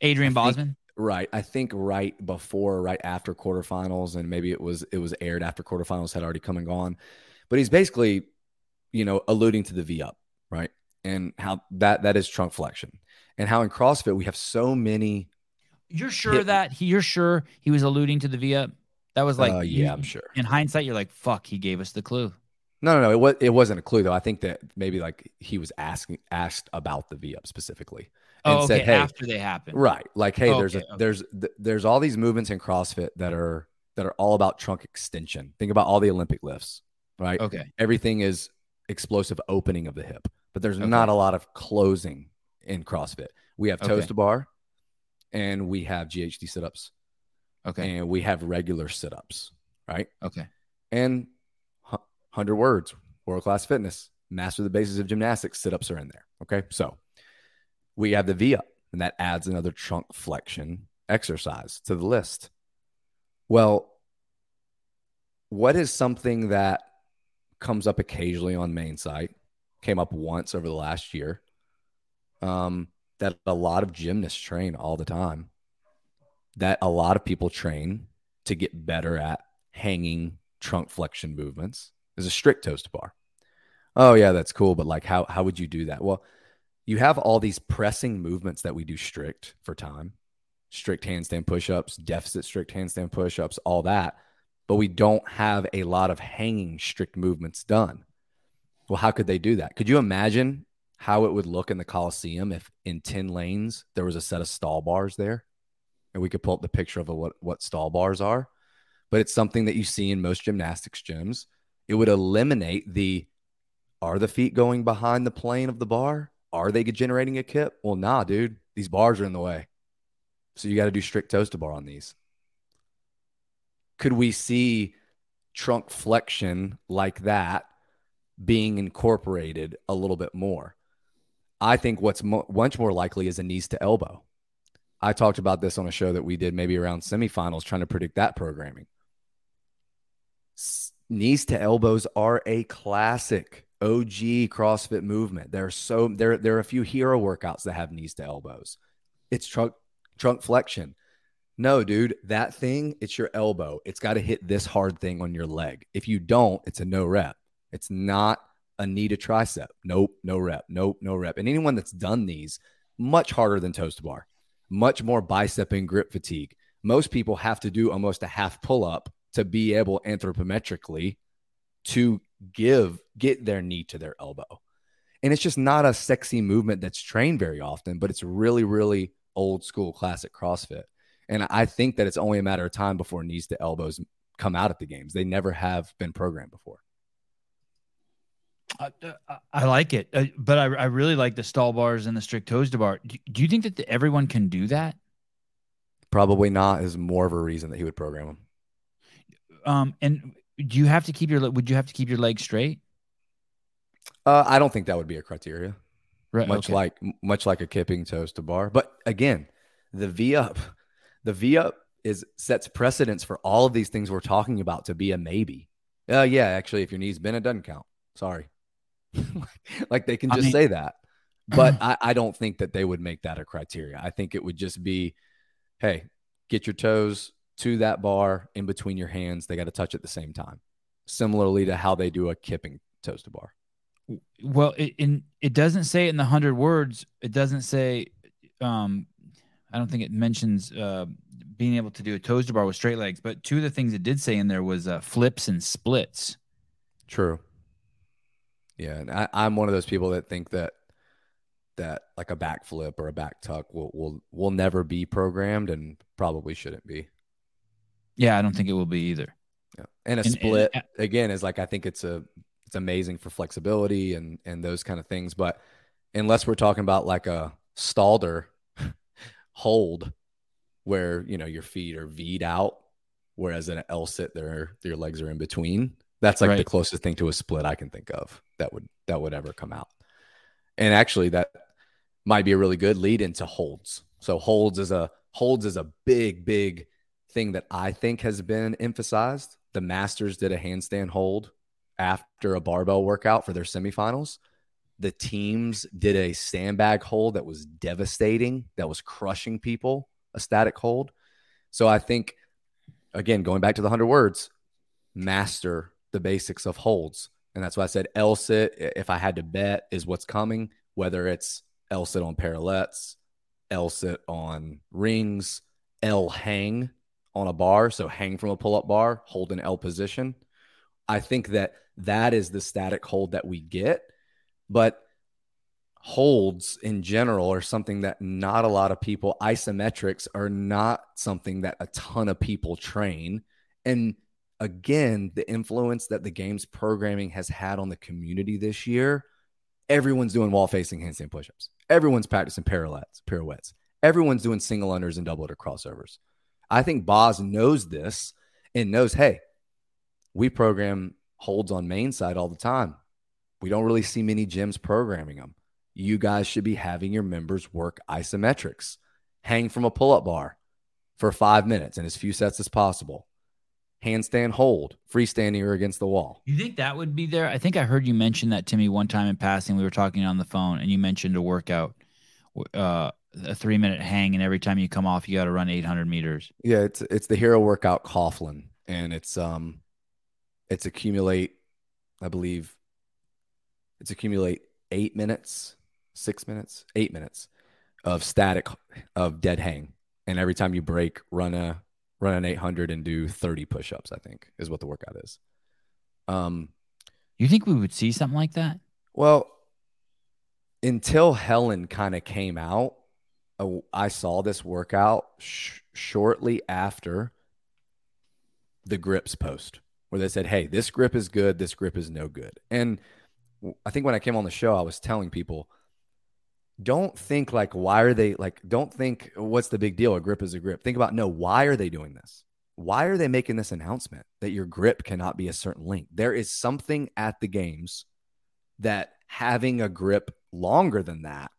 Adrian I think- Bozman. Right. I think right before, right after quarterfinals, and maybe it was it was aired after quarterfinals had already come and gone. But he's basically, you know, alluding to the V up, right? And how that that is trunk flexion. And how in CrossFit we have so many You're sure hit- that he you're sure he was alluding to the V up? That was like uh, you- yeah, I'm sure. in hindsight, you're like, fuck, he gave us the clue. No, no, no. It was it wasn't a clue though. I think that maybe like he was asking asked about the V up specifically. And Oh, okay. said, hey, after they happened. Right. Like, hey, there's Okay, a, okay. there's th- there's all these movements in CrossFit that are that are all about trunk extension. Think about all the Olympic lifts, right? Okay. Everything is explosive opening of the hip, but there's not a lot of closing in CrossFit. We have toes to bar, and we have GHD sit ups, Okay. and we have regular sit ups, right? Okay. And hundred words, world class fitness, master the basis of gymnastics. Sit ups are in there. Okay, so we have the V up, and that adds another trunk flexion exercise to the list. Well, what is something that comes up occasionally on main site, came up once over the last year, um, that a lot of gymnasts train all the time, that a lot of people train to get better at hanging trunk flexion movements is a strict toes to bar. Oh yeah, that's cool, but like how how would you do that? Well, you have all these pressing movements that we do strict for time. Strict handstand push-ups, deficit strict handstand push-ups, all that. But we don't have a lot of hanging strict movements done. Well, how could they do that? Could you imagine how it would look in the Coliseum if in 10 lanes there was a set of stall bars there? And we could pull up the picture of what, what stall bars are but it's something that you see in most gymnastics gyms. It would eliminate the are the feet going behind the plane of the bar? are they generating a kip? Well, nah, dude. These bars are in the way. So you got to do strict toes to bar on these. Could we see trunk flexion like that being incorporated a little bit more? I think what's mo- much more likely is a knees to elbow. I talked about this on a show that we did maybe around semifinals, trying to predict that programming. S- knees to elbows are a classic OG CrossFit movement. There are so there there are a few hero workouts that have knees to elbows. It's trunk trunk flexion. No, dude, that thing, it's your elbow. It's got to hit this hard thing on your leg. If you don't, it's a no rep. It's not a knee to tricep. Nope, no rep. Nope, no rep. And anyone that's done these, much harder than toes to bar, much more bicep and grip fatigue. Most people have to do almost a half pull up to be able anthropometrically to give get their knee to their elbow. And it's just not a sexy movement that's trained very often, but it's really, really old school classic CrossFit. And I think that it's only a matter of time before knees to elbows come out at the games. They never have been programmed before. Uh, uh, I like it, uh, but I, I really like the stall bars and the strict toes to bar. Do, do you think that the, everyone can do that? Probably not is more of a reason that he would program them. Um, and do you have to keep your would you have to keep your legs straight? Uh, I don't think that would be a criteria. Right, much okay. like much like a kipping toes to bar. But again, the V up, the V up is sets precedence for all of these things we're talking about to be a maybe. Uh, yeah, actually, if your knee's bent, it doesn't count. Sorry, like they can I just mean- say that. But I, I don't think that they would make that a criteria. I think it would just be, hey, get your toes to that bar in between your hands. They got to touch at the same time. Similarly to how they do a kipping toes to bar. Well, it, in it doesn't say it in the hundred words. It doesn't say. Um, I don't think it mentions uh, being able to do a toes to bar with straight legs. But two of the things it did say in there was uh, flips and splits. True. Yeah, and I, I'm one of those people that think that that like a backflip or a back tuck will will will never be programmed and probably shouldn't be. Yeah, I don't think it will be either. Yeah. And a And- and- split again is like I think it's a it's amazing for flexibility and and those kind of things, but unless we're talking about like a stalder hold where you know your feet are V'd out, whereas in an L sit their your legs are in between. That's like the closest thing to a split I can think of that would that would ever come out. And actually that might be a really good lead into holds. So holds is a holds is a big, big thing that I think has been emphasized. The Masters did a handstand hold after a barbell workout for their semifinals. The teams did a sandbag hold that was devastating, that was crushing people, a static hold. So I think, again, going back to the 100 words, master the basics of holds. And that's why I said L sit, if I had to bet, is what's coming, whether it's L sit on parallettes, L sit on rings, L hang on a bar. So hang from a pull up bar, hold an L position. I think that that is the static hold that we get. But holds in general are something that not a lot of people, isometrics are not something that a ton of people train. And again, the influence that the game's programming has had on the community this year, everyone's doing wall facing handstand pushups. Everyone's practicing pirouettes. Everyone's doing single unders and double under crossovers. I think Boz knows this and knows, hey, we program holds on main site all the time. We don't really see many gyms programming them. You guys should be having your members work isometrics, hang from a pull up bar for five minutes in as few sets as possible, handstand hold, freestanding or against the wall. You think that would be there? I think I heard you mention that to me one time in passing. We were talking on the phone, and you mentioned a workout, uh, a three minute hang, and every time you come off, you got to run 800 meters. Yeah, it's it's the hero workout Coughlin, and it's um, it's accumulate, I believe, it's accumulate eight minutes, six minutes, eight minutes of static of dead hang, and every time you break, run a run an 800 and do 30 push-ups. I think is what the workout is. Um, You think we would see something like that? well, until Helen kind of came out, I saw this workout sh- shortly after the grips post where they said, Hey, this grip is good. This grip is no good. And i think when I came on the show, I was telling people don't think like why are they like don't think what's the big deal a grip is a grip think about no why are they doing this why are they making this announcement that your grip cannot be a certain length there is something at the games that having a grip longer than that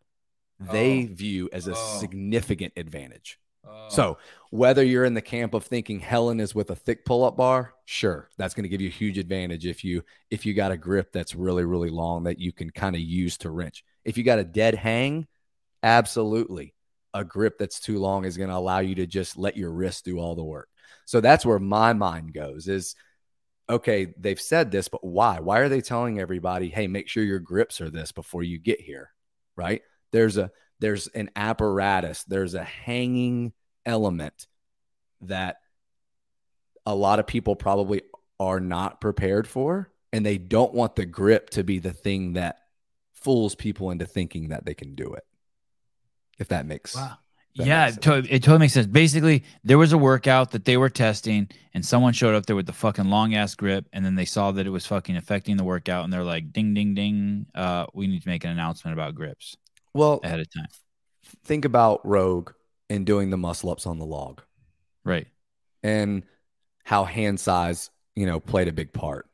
they Oh. view as a Oh. significant advantage oh. so whether you're in the camp of thinking Helen is with a thick pull-up bar, sure, that's going to give you a huge advantage if you if you got a grip that's really really long that you can kind of use to wrench. If you got a dead hang, absolutely. A grip that's too long is going to allow you to just let your wrist do all the work. So that's where my mind goes is okay, they've said this, but why? Why are they telling everybody, "Hey, make sure your grips are this before you get here?" Right? There's a there's an apparatus, there's a hanging element that a lot of people probably are not prepared for and they don't want the grip to be the thing that fools people into thinking that they can do it if that makes Wow. that yeah, it, to- it totally makes sense. Basically, there was a workout that they were testing, and someone showed up there with the fucking long ass grip, and then they saw that it was fucking affecting the workout, and they're like, "Ding, ding, ding! Uh, we need to make an announcement about grips well ahead of time." think about rogue and doing the muscle ups on the log Right. and how hand size you know played a big part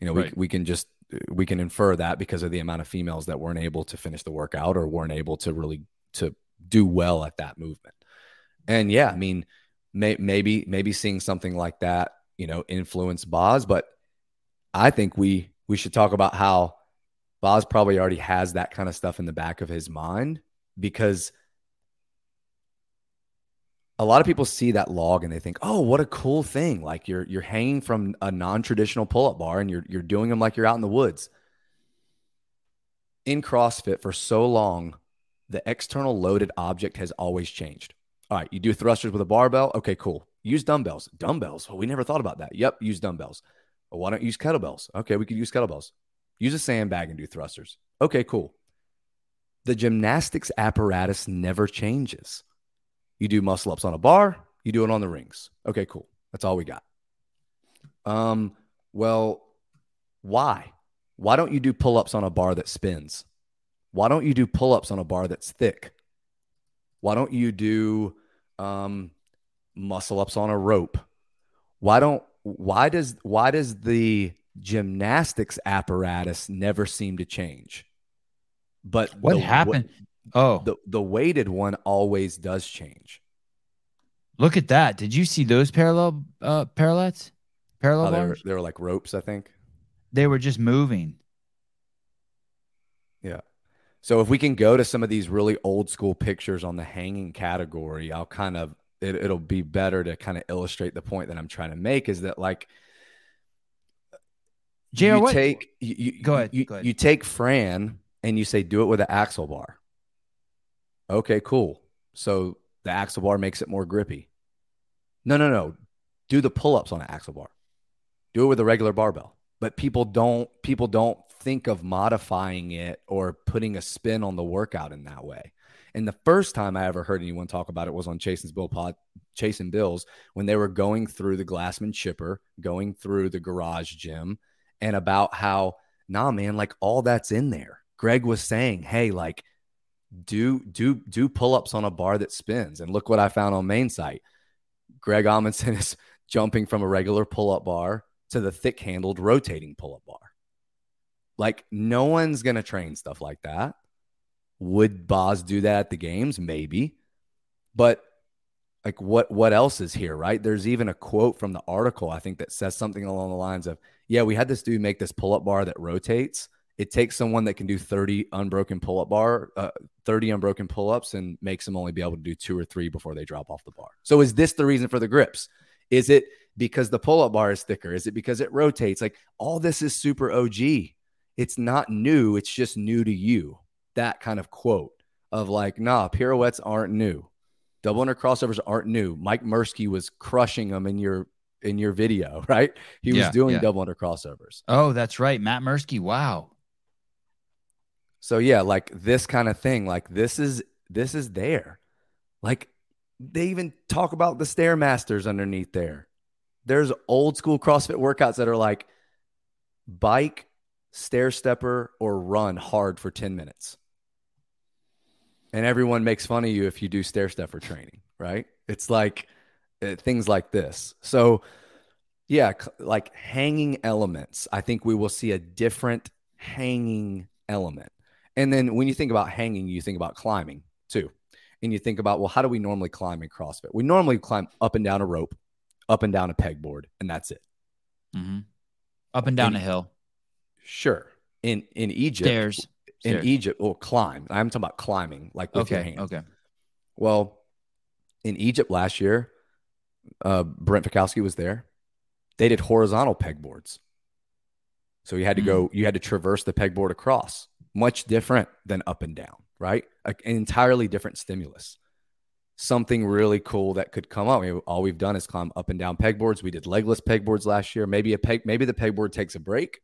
you know we, Right. we can just we can infer that because of the amount of females that weren't able to finish the workout or weren't able to really to do well at that movement. And yeah i mean may, maybe maybe seeing something like that you know influence boz but i think we we should talk about how boz probably already has that kind of stuff in the back of his mind because a lot of people see that log and they think, "Oh, what a cool thing! Like you're you're hanging from a non-traditional pull-up bar and you're you're doing them like you're out in the woods." In CrossFit for so long, the external loaded object has always changed. All right, you do thrusters with a barbell. Okay, cool. Use dumbbells. Dumbbells. Well, we never thought about that. Yep, use dumbbells. Well, why don't you use kettlebells? Okay, we could use kettlebells. Use a sandbag and do thrusters. Okay, cool. The gymnastics apparatus never changes. You do muscle ups on a bar, you do it on the rings. Okay, cool. That's all we got. Um, well, why? Why don't you do pull ups on a bar that spins? Why don't you do pull ups on a bar that's thick? Why don't you do um, muscle ups on a rope? Why don't why does why does the gymnastics apparatus never seem to change? But What the happened? Oh, the the weighted one always does change. look at that! Did you see those parallel uh, parallettes? Parallel Oh, they, were, they were like ropes, I think. They were just moving. Yeah. So if we can go to some of these really old school pictures on the hanging category, I'll kind of it, it'll be better to kind of illustrate the point that I'm trying to make is that like J.R, you what? take you, you Go ahead, you, go ahead. you take Fran and you say do it with an axle bar. Okay, cool. So the axle bar makes it more grippy. No, no, no. Do the pull-ups on an axle bar. Do it with a regular barbell. But people don't people don't think of modifying it or putting a spin on the workout in that way. And the first time I ever heard anyone talk about it was on Chasen's Bill Pod, Chasing Bills when they were going through the Glassman chipper, going through the garage gym, and about how, nah, man, like all that's in there. Greg was saying, hey, like do do do pull-ups on a bar that spins. And look what I found on main site. Greg Amundson is jumping from a regular pull-up bar to the thick-handled rotating pull-up bar. Like no one's gonna train stuff like that. Would Boz do that at the games? Maybe. But like what what else is here, right? There's even a quote from the article I think that says something along the lines of, "Yeah, we had this dude make this pull-up bar that rotates. It takes someone that can do 30 unbroken pull-up bar, uh, 30 unbroken pull-ups and makes them only be able to do two or three before they drop off the bar." So is this the reason for the grips? Is it because the pull-up bar is thicker? Is it because it rotates? Like all this is super OG. It's not new, it's just new to you. That kind of quote of like, "Nah, pirouettes aren't new." double under crossovers aren't new. Mike Mursky was crushing them in your in your video, right? He was doing yeah. double under crossovers. Oh, that's right, Matt Mursky. Wow. So yeah, like this kind of thing, like this is this is there. Like they even talk about the stairmasters underneath there. There's old school CrossFit workouts that are like bike, stair stepper, or run hard for 10 minutes. and everyone makes fun of you if you do stair stepper training, right? It's like uh, things like this. So, yeah, like hanging elements. I think we will see a different hanging element. And then when you think about hanging, you think about climbing too. And you think about, well, how do we normally climb in CrossFit? We normally climb up and down a rope, up and down a pegboard, and that's it. hmm Up and down In- a hill, Sure. In in Egypt, stairs. in stairs. Egypt, well, climb. I'm talking about climbing, like with your Okay. hands. Okay. Well, in Egypt last year, uh, Brent Fikowski was there. They did horizontal pegboards. So you had to go, you had to traverse the pegboard across, much different than up and down, right? An entirely different stimulus. Something really cool that could come up. I mean, all we've done is climb up and down pegboards. We did legless pegboards last year. Maybe a peg, maybe the pegboard takes a break,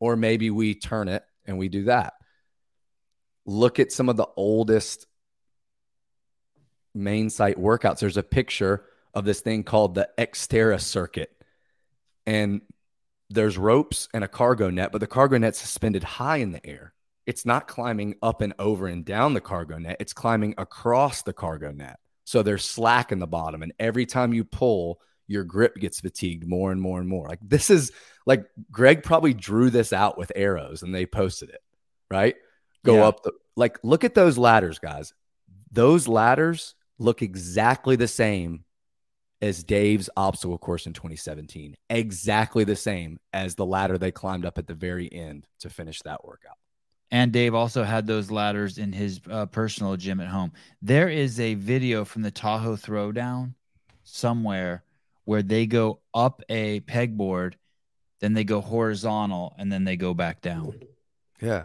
or maybe we turn it and we do that. Look at some of the oldest main site workouts. There's a picture of this thing called the Xterra circuit. And there's ropes and a cargo net, but the cargo net's suspended high in the air. It's not climbing up and over and down the cargo net, it's climbing across the cargo net. So there's slack in the bottom. And every time you pull, your grip gets fatigued more and more and more. Like this is like Greg probably drew this out with arrows and they posted it, right? Go Yeah. up the like look at those ladders, guys. Those ladders look exactly the same as Dave's obstacle course in 2017. Exactly the same as the ladder they climbed up at the very end to finish that workout. And Dave also had those ladders in his uh, personal gym at home. There is a video from the Tahoe Throwdown somewhere where they go up a pegboard, then they go horizontal, and then they go back down. Yeah.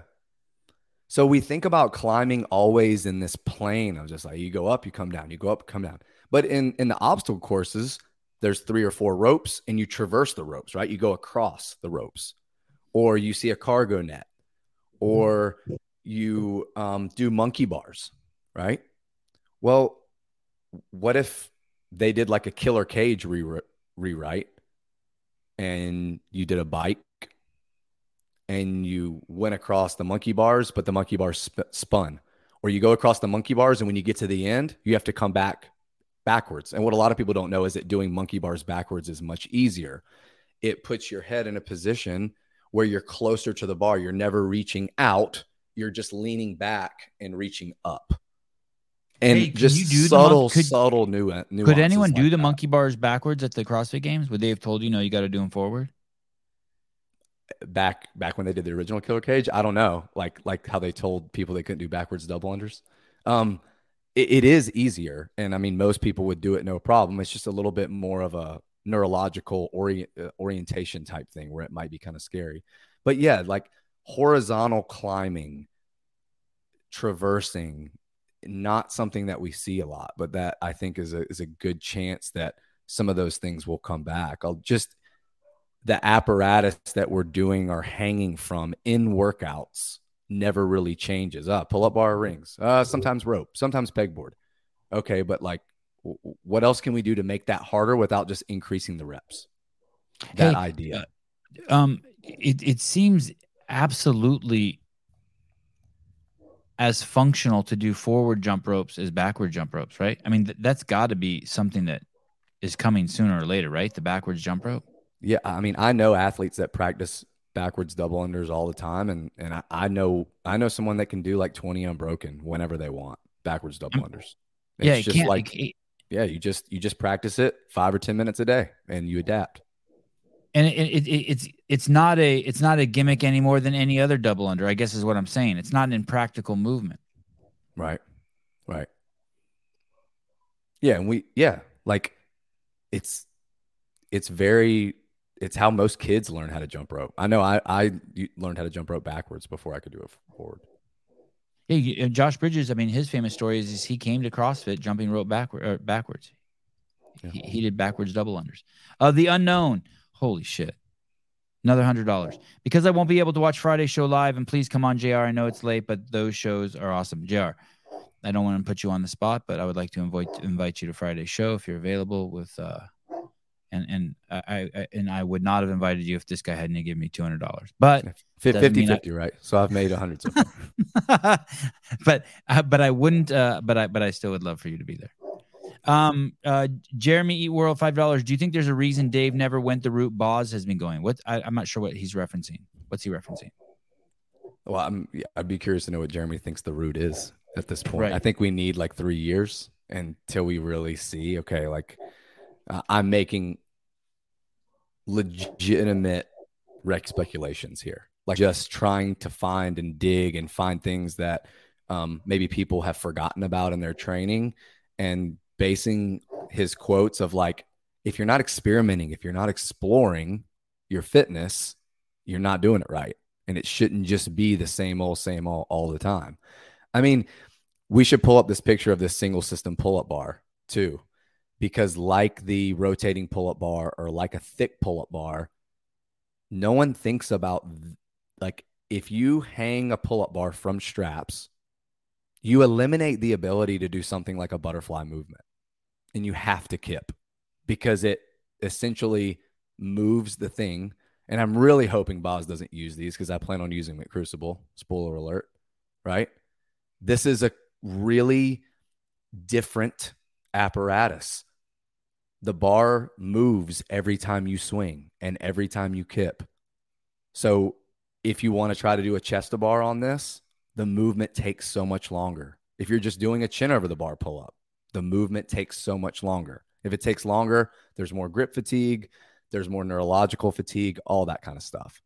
So we think about climbing always in this plane of just like you go up, you come down, you go up, come down. But in in the obstacle courses, there's three or four ropes and you traverse the ropes, right? You go across the ropes. Or you see a cargo net or you um, do monkey bars, right? Well, what if they did like a killer cage re- rewrite and you did a bike and you went across the monkey bars, but the monkey bars sp- spun, or you go across the monkey bars, and when you get to the end, you have to come back backwards. And what a lot of people don't know is that doing monkey bars backwards is much easier. It puts your head in a position where you're closer to the bar. You're never reaching out. You're just leaning back and reaching up. And Hey, just you do the subtle, mon- could- subtle nuances. Could anyone do like the that. monkey bars backwards at the CrossFit Games? Would they have told you no? You got to do them forward. back back when they did the original killer cage i don't know like like how they told people they couldn't do backwards double unders um it, it is easier and i mean most people would do it no problem it's just a little bit more of a neurological orient, uh, orientation type thing where it might be kind of scary but yeah like horizontal climbing traversing not something that we see a lot but that i think is a is a good chance that some of those things will come back i'll just the apparatus that we're doing or hanging from in workouts never really changes. Uh, pull up bar rings, uh, sometimes rope, sometimes pegboard. Okay, but like, what else can we do to make that harder without just increasing the reps? That Hey, idea. um it, it seems absolutely as functional to do forward jump ropes as backward jump ropes right i mean th- that's got to be something that is coming sooner or later right the backwards jump rope Yeah, I mean, I know athletes that practice backwards double unders all the time, and and I, I know I know someone that can do like twenty unbroken whenever they want backwards double unders. It's yeah it just can't like it- yeah, you just you just practice it five or ten minutes a day, and you adapt. and it, it, it, it's it's not a it's not a gimmick any more than any other double under i guess is what i'm saying it's not an impractical movement Right. Right. Yeah, and we yeah, like it's it's very it's how most kids learn how to jump rope. I know I I learned how to jump rope backwards before I could do it forward. Yeah josh bridges i mean his famous story is, is he came to crossfit jumping rope backward or backwards. Yeah. he, he did backwards double unders. Uh the unknown. Holy shit. Another hundred dollars. Because i won't be able to watch friday's show live and please come on J.R i know it's late but those shows are awesome. J.R i don't want to put you on the spot but i would like to invite invite you to friday's show if you're available with uh And and I, I and I would not have invited you if this guy hadn't given me two hundred dollars. But Fif- Doesn't 50 I- 50, right? So I've made a 100 so far. but uh, but I wouldn't. Uh, but I but I still would love for you to be there. Um, uh, Jeremy Eat World five dollars. Do you think there's a reason Dave never went the route Boz has been going? What I, I'm not sure what he's referencing. What's he referencing? Well, I'm I'd be curious to know what Jeremy thinks the route is at this point. Right. I think we need like three years until we really see, okay, like uh, I'm making legitimate rec speculations here, like just trying to find and dig and find things that um, maybe people have forgotten about in their training and basing his quotes of like, if you're not experimenting, if you're not exploring your fitness, you're not doing it right. And it shouldn't just be the same old, same old all the time. I mean, we should pull up this picture of this single system pull up bar too, because like the rotating pull up bar or like a thick pull up bar, no one thinks about like if you hang a pull up bar from straps, you eliminate the ability to do something like a butterfly movement and you have to kip because it essentially moves the thing and I'm really hoping Boz doesn't use these because I plan on using them at Crucible. Spoiler alert, right? This is a really different apparatus. The bar moves every time you swing and every time you kip. So if you want to try to do a chest to bar on this, the movement takes so much longer. If you're just doing a chin over the bar pull up, the movement takes so much longer. If it takes longer, there's more grip fatigue, there's more neurological fatigue, all that kind of stuff.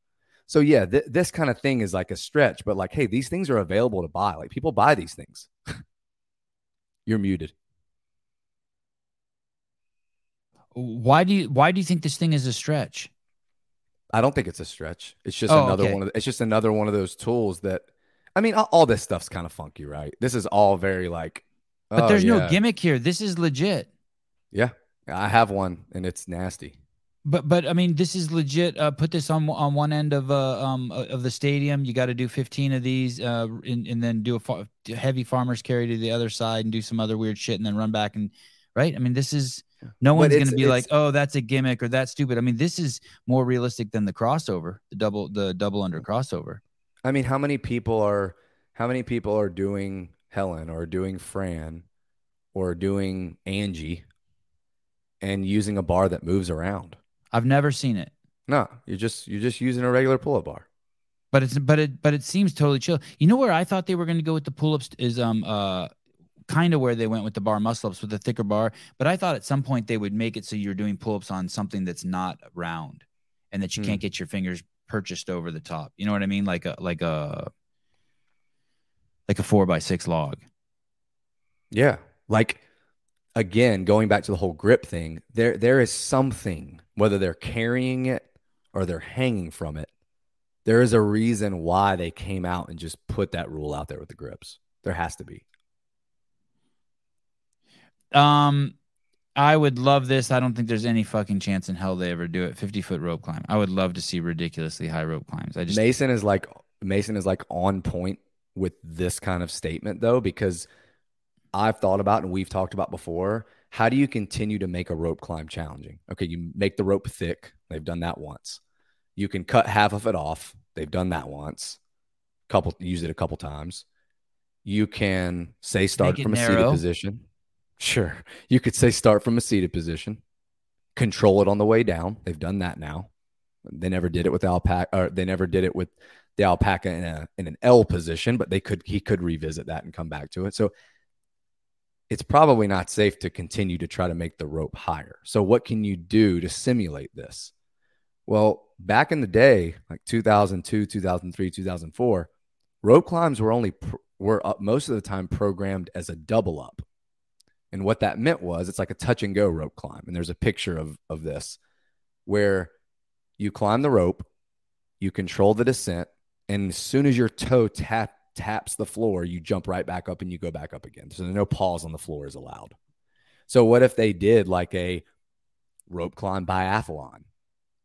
So yeah, th- this kind of thing is like a stretch, but like, hey, these things are available to buy. Like people buy these things. You're muted. Why do you why do you think this thing is a stretch? I don't think it's a stretch. It's just Oh, another okay. one of it's just another one of those tools that I mean, all, all this stuff's kind of funky, right? This is all very like But oh, there's no gimmick here. This is legit. Yeah. I have one and it's nasty. But but I mean, this is legit. Uh, put this on on one end of uh um uh, of the stadium. You got to do 15 of these, uh, and, and then do a fa- heavy farmers carry to the other side and do some other weird shit, and then run back and right. I mean, this is no one's gonna be like, oh, that's a gimmick or that's stupid. I mean, this is more realistic than the crossover, the double the double under crossover. I mean, how many people are how many people are doing Helen or doing Fran or doing Angie and using a bar that moves around? I've never seen it. No, you're just you're just using a regular pull-up bar. But it's but it but it seems totally chill. You know where I thought they were going to go with the pull ups is um uh kind of where they went with the bar muscle ups with the thicker bar. But I thought at some point they would make it so you're doing pull ups on something that's not round, and that you Hmm. can't get your fingers purchased over the top. You know what I mean? Like a like a like a four by six log. Yeah. Like again, going back to the whole grip thing, there there is something, whether they're carrying it or they're hanging from it, there is a reason why they came out and just put that rule out there with the grips. There has to be. Um, I would love this. I don't think there's any fucking chance in hell they ever do it. Fifty foot rope climb. I would love to see ridiculously high rope climbs. I just Mason is like Mason is like on point with this kind of statement though, because I've thought about and we've talked about before. How do you continue to make a rope climb challenging? Okay, you make the rope thick. They've done that once. You can cut half of it off. They've done that once. Couple use it a couple times. You can say start from a seated position. Sure. You could say start from a seated position. Control it on the way down. They've done that now. They never did it with alpaca, or they never did it with the alpaca in a in an L position, but they could he could revisit that and come back to it. So it's probably not safe to continue to try to make the rope higher. So what can you do to simulate this? Well, back in the day, like 2002, 2003, 2004, rope climbs were only pr- were up most of the time programmed as a double up. And what that meant was it's like a touch and go rope climb. And there's a picture of of this where you climb the rope, you control the descent, and as soon as your toe tap taps the floor, you jump right back up and you go back up again. So there's no pause on the floor is allowed. So what if they did like a rope climb biathlon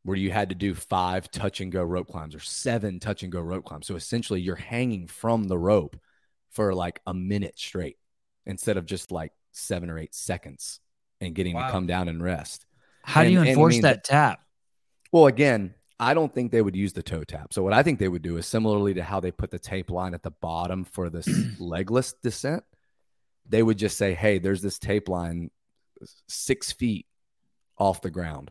where you had to do five touch and go rope climbs or seven touch and go rope climbs? So essentially you're hanging from the rope for like a minute straight instead of just like seven or eight seconds and getting Wow. to come down and rest. How do you and I enforce mean, that tap? Well, again, I don't think they would use the toe tap. So what I think they would do is similarly to how they put the tape line at the bottom for this legless descent. They would just say, "Hey, there's this tape line six feet off the ground.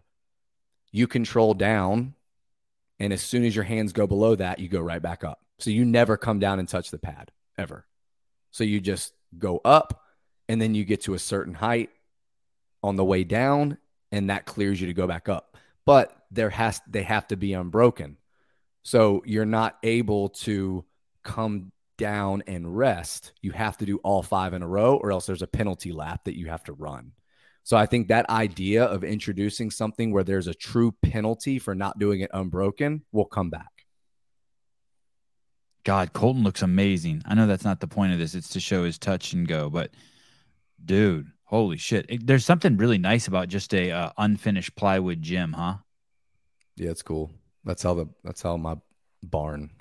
You control down, and as soon as your hands go below that, you go right back up. So you never come down and touch the pad ever. So you just go up, and then you get to a certain height on the way down, and that clears you to go back up. But there has they have to be unbroken. So you're not able to come down and rest. You have to do all five in a row, or else there's a penalty lap that you have to run. So I think that idea of introducing something where there's a true penalty for not doing it unbroken will come back. God, Colton looks amazing. I know that's not the point of this. It's to show his touch and go, but dude, holy shit. It- there's something really nice about just a uh, unfinished plywood gym, huh? Yeah, it's cool. That's how the that's how my barn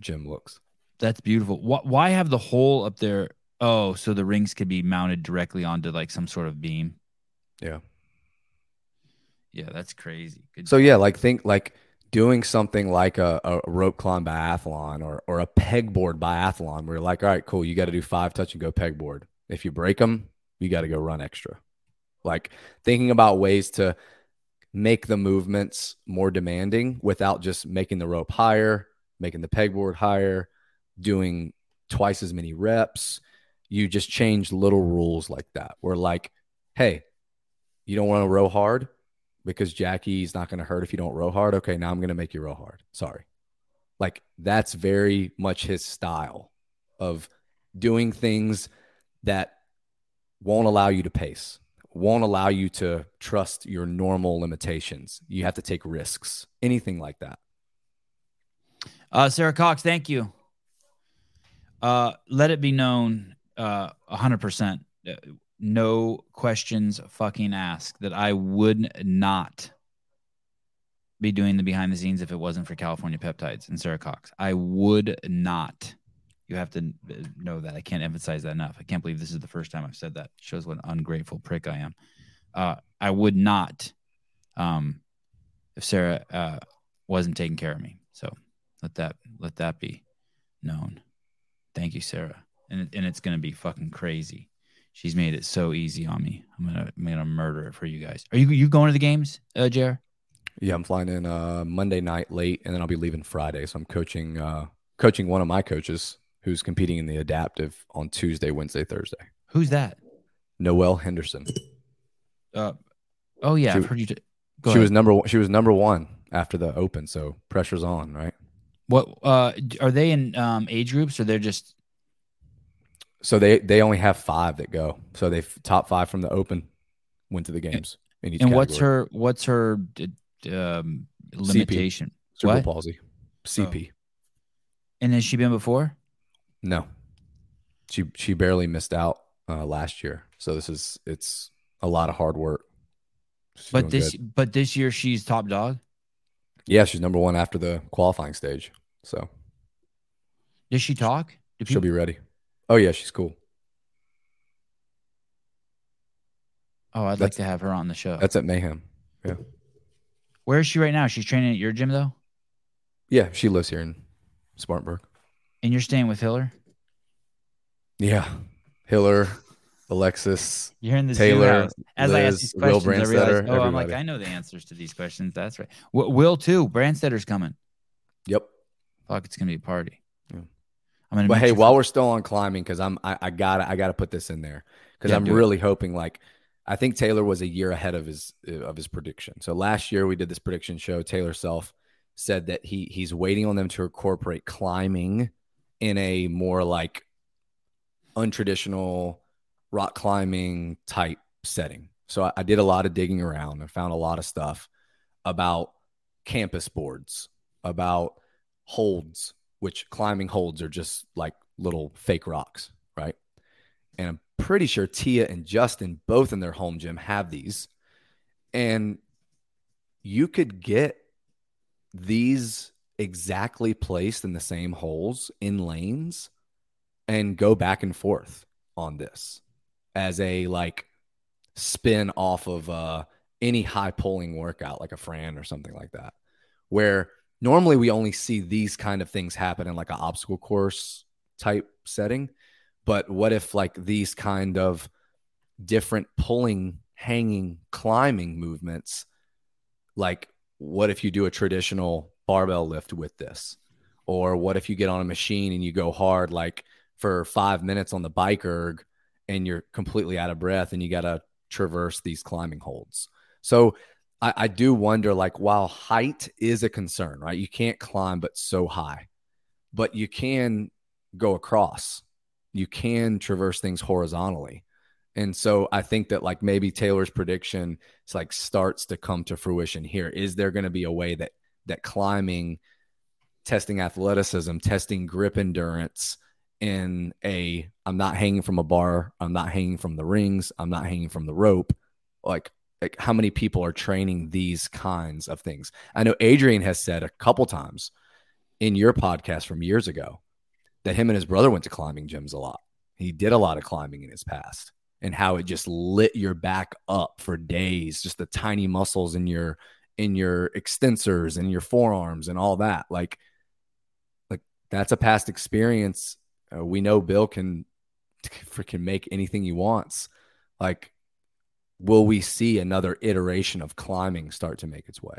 gym looks. That's beautiful. Why, why have the hole up there? Oh, so the rings could be mounted directly onto like some sort of beam. Yeah. Yeah, that's crazy. Good. So yeah, like think like doing something like a, a rope climb biathlon or or a pegboard biathlon where you're like, all right, cool, you got to do five touch and go pegboard. If you break them, you got to go run extra. Like thinking about ways to make the movements more demanding without just making the rope higher, making the pegboard higher, doing twice as many reps. You just change little rules like that. Where like, hey, you don't want to row hard because Jackie's not going to hurt if you don't row hard. Okay, now I'm going to make you row hard. Sorry. Like that's very much his style of doing things that won't allow you to pace, won't allow you to trust your normal limitations. You have to take risks, anything like that. Uh, Sarah Cox, thank you. Uh, let it be known, uh, hundred percent, uh, no questions fucking asked that I would not be doing the behind the scenes if it wasn't for California Peptides and Sarah Cox. I would not. You have to uh, know that. I can't emphasize that enough. I can't believe this is the first time I've said that. shows what an ungrateful prick I am. Uh, I would not, um, if Sarah uh, wasn't taking care of me. So let that let that be known. Thank you, Sarah. And and it's gonna be fucking crazy. She's made it so easy on me. I'm gonna I'm gonna murder it for you guys. Are you you going to the games, uh? Yeah, I'm flying in uh, Monday night late, and then I'll be leaving Friday. So I'm coaching uh, coaching one of my coaches who's competing in the adaptive on Tuesday, Wednesday, Thursday. Who's that? Noelle Henderson. Uh, oh yeah, She- I've heard you. T- go she ahead. was number one. She was number one after the Open, so pressure's on, right? What uh, are they in um, age groups or they're just So they they only have five that go. So they top five from the Open went to the games each. and what's her what's her um, limitation? cerebral what? palsy? CP. And has she been before? No, she she barely missed out uh, last year. So this is it's a lot of hard work. She's But this good. but this year she's top dog. yeah, she's number one after the qualifying stage. So Does she talk? Do she'll be ready. Oh yeah, she's cool. oh, I'd like to have her on the show. That's at Mayhem. Yeah. Where is she right now? She's training at your gym though, Yeah, she lives here in Spartanburg. And you're staying with Hiller. Yeah, Hiller, Alexis, You're in the Taylor. As I ask Liz, these Will questions, I realize, oh, I'm like. I know the answers to these questions. That's right. W- Will too. Branstetter's coming. Yep. Fuck, it's gonna be a party. Yeah. I'm gonna. But hey, while we're still on climbing, because I'm I, I gotta I gotta put this in there because Yeah, I'm do it. really hoping like I think Taylor was a year ahead of his uh, of his prediction. So last year we did this prediction show. Taylor Self said that he he's waiting on them to incorporate climbing in a more like untraditional rock climbing type setting. So I, I did a lot of digging around and found a lot of stuff about campus boards, about holds, which climbing holds are just like little fake rocks, right? And I'm pretty sure Tia and Justin, both in their home gym, have these. And you could get these exactly placed in the same holes in lanes and go back and forth on this as a like spin off of uh any high pulling workout like a Fran or something like that, where normally we only see these kind of things happen in like an obstacle course type setting. But what if like these kind of different pulling, hanging, climbing movements, like what if you do a traditional barbell lift with this? Or what if you get on a machine and you go hard like for five minutes on the bike erg and you're completely out of breath and you got to traverse these climbing holds? So I, I do wonder like, while height is a concern, right? You can't climb but so high, but you can go across, you can traverse things horizontally. And so I think that like maybe Taylor's prediction is like starts to come to fruition here. Is there going to be a way that that climbing, testing athleticism, testing grip endurance in a I'm not hanging from a bar, I'm not hanging from the rings, I'm not hanging from the rope. Like like how many people are training these kinds of things? I know Adrian has said a couple times in your podcast from years ago that him and his brother went to climbing gyms a lot. He did a lot of climbing in his past and how it just lit your back up for days, just the tiny muscles in your in your extensors and your forearms and all that. Like like that's a past experience. Uh, we know Bill can freaking make anything he wants. Like will we see another iteration of climbing start to make its way?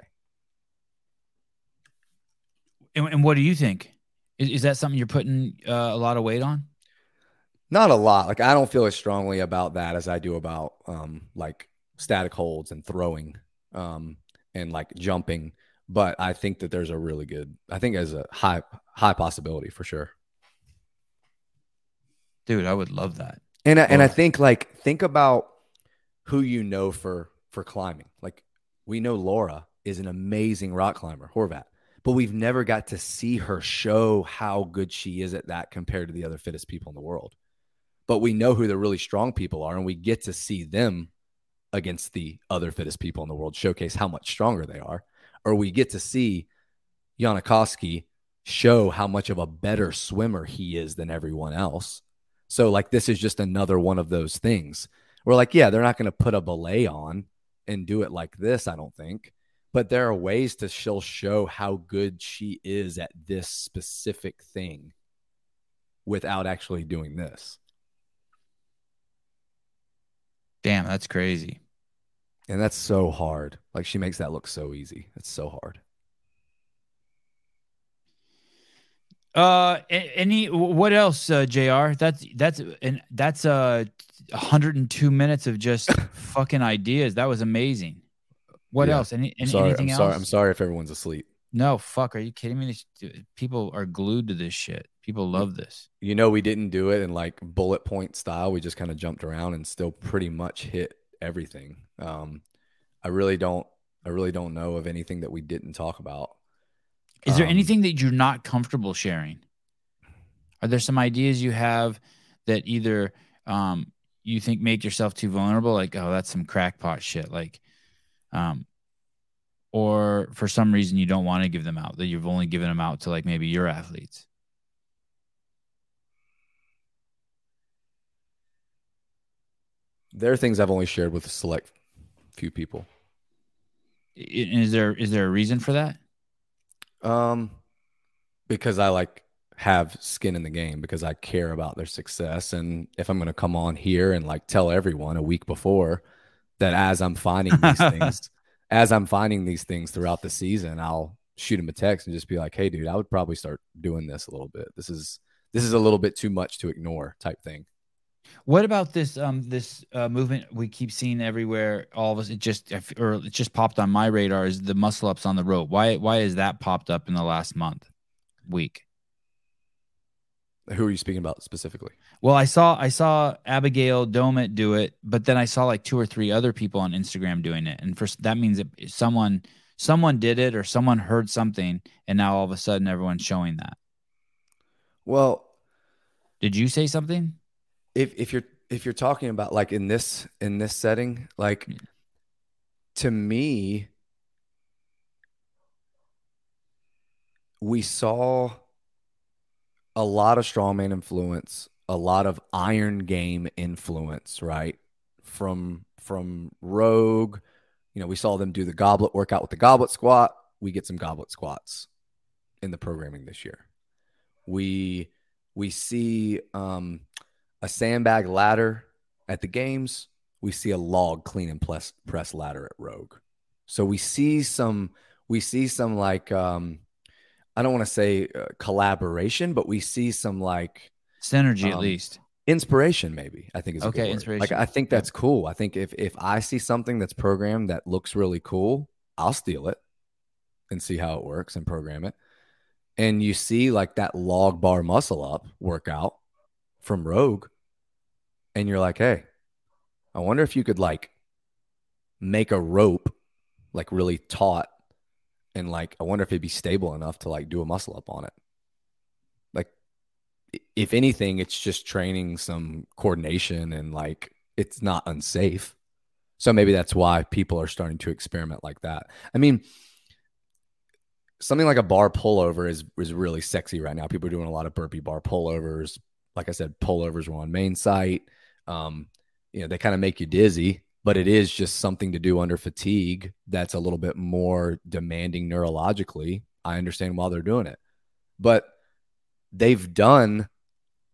And, and what do you think? Is, is that something you're putting uh, a lot of weight on? Not a lot. Like I don't feel as strongly about that as I do about um, like static holds and throwing um, and like jumping. But I think that there's a really good. I think as a high high possibility for sure. Dude, I would love that. And I, and I think like think about who you know for for climbing. Like we know Laura is an amazing rock climber, Horvath, but we've never got to see her show how good she is at that compared to the other fittest people in the world. But we know who the really strong people are, and we get to see them against the other fittest people in the world showcase how much stronger they are. Or we get to see Janikowski show how much of a better swimmer he is than everyone else. So, like, this is just another one of those things we're like, yeah, they're not going to put a belay on and do it like this, I don't think. But there are ways to she'll show how good she is at this specific thing without actually doing this. Damn, that's crazy. And that's so hard. Like she makes that look so easy. It's so hard. Uh, any what else, uh, Jr. That's that's and that's uh 102 minutes of just fucking ideas. That was amazing. What yeah. else? Any, any sorry, anything I'm else? Sorry, I'm sorry if everyone's asleep. No, fuck. Are you kidding me? People are glued to this shit. People love this. You know, we didn't do it in like bullet point style. We just kind of jumped around and still pretty much hit everything. Um, I really don't. I really don't know of anything that we didn't talk about. Is there um, anything that you're not comfortable sharing? Are there some ideas you have that either um, you think make yourself too vulnerable like oh that's some crackpot shit like um or for some reason you don't want to give them out that you've only given them out to like maybe your athletes there are things i've only shared with a select few people is there is there a reason for that um because i like have skin in the game because I care about their success. And if I'm going to come on here and like tell everyone a week before that as I'm finding these things, as I'm finding these things throughout the season, I'll shoot him a text and just be like, "Hey, dude, I would probably start doing this a little bit. This is this is a little bit too much to ignore." Type thing. What about this um this uh, movement we keep seeing everywhere? All of us, it just or it just popped on my radar is the muscle ups on the rope. Why why has that popped up in the last month, week? Who are you speaking about specifically? Well, I saw I saw Abigail Domit do it, but then I saw like two or three other people on Instagram doing it, and first that means that someone someone did it or someone heard something, and now all of a sudden everyone's showing that. Well, did you say something? If if you're if you're talking about like in this in this setting, like to me, we saw a lot of strongman influence, a lot of iron game influence, right? From from Rogue, You know, we saw them do the goblet workout with the goblet squat. We get some goblet squats in the programming this year. We we see um, a sandbag ladder at the games. We see a log clean and press, press ladder at Rogue. So we see some we see some like um, I don't want to say uh, collaboration, but we see some like Synergy at Um, least. inspiration maybe i think is Okay, inspiration. like i think that's cool. I think if if i see something that's programmed that looks really cool i'll steal it and see how it works and program it. And you see like that log bar muscle up workout from rogue and you're like hey i wonder if you could like make a rope like really taut and like i wonder if it'd be stable enough to like do a muscle up on it if anything it's just training some coordination and like it's not unsafe. So maybe that's why people are starting to experiment like that. I mean something like a bar pullover is is really sexy right now. People are doing a lot of burpee bar pullovers. Like i said pullovers were on main site. Um you know they kind of make you dizzy but it is just something to do under fatigue that's a little bit more demanding neurologically. I understand why they're doing it. But they've done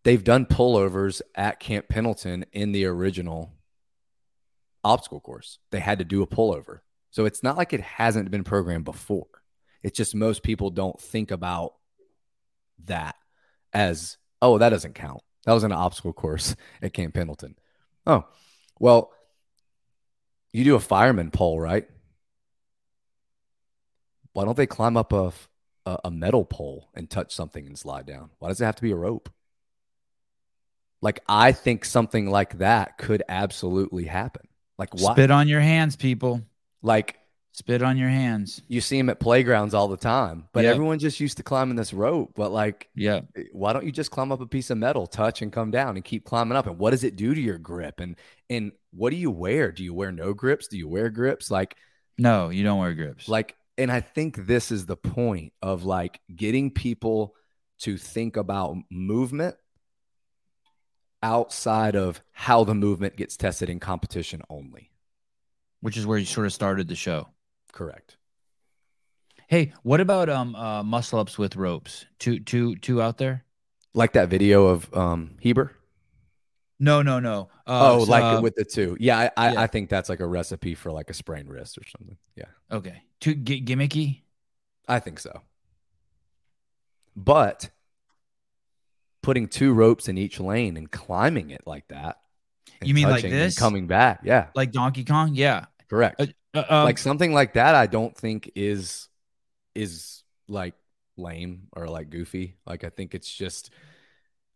they've done pullovers at camp pendleton in the original obstacle course. They had to do a pullover. So it's not like it hasn't been programmed before. It's just most people don't think about that as oh that doesn't count. That was an obstacle course at camp pendleton. Oh well you do a fireman pole right? Why don't they climb up a a, metal pole and touch something and slide down? Why does it have to be a rope? Like I think something like that could absolutely happen. Like why? Spit on your hands, people. Like Spit on your hands. you see them at playgrounds all the time, but Yeah. everyone's just used to climbing this rope. But like, Yeah. why don't you just climb up a piece of metal, touch and come down, and keep climbing up? And what does it do to your grip? And and what do you wear? Do you wear no grips? Do you wear grips? Like No, you don't wear grips. like and i think this is the point of like getting people to think about movement outside of how the movement gets tested in competition only which is where you sort of started the show. correct Hey, what about um uh muscle ups with ropes? Two two two out there? like that video of um heber No, no, no. Uh, oh so, like uh, with the two yeah I, I yeah. i think that's like a recipe for like a sprained wrist or something yeah okay. Too gi- gimmicky. i think so but putting two ropes in each lane and climbing it like that. You mean like this? coming back yeah Like Donkey Kong? Yeah. correct Uh, Uh, um, like something like that i don't think is is like lame or like goofy like i think it's just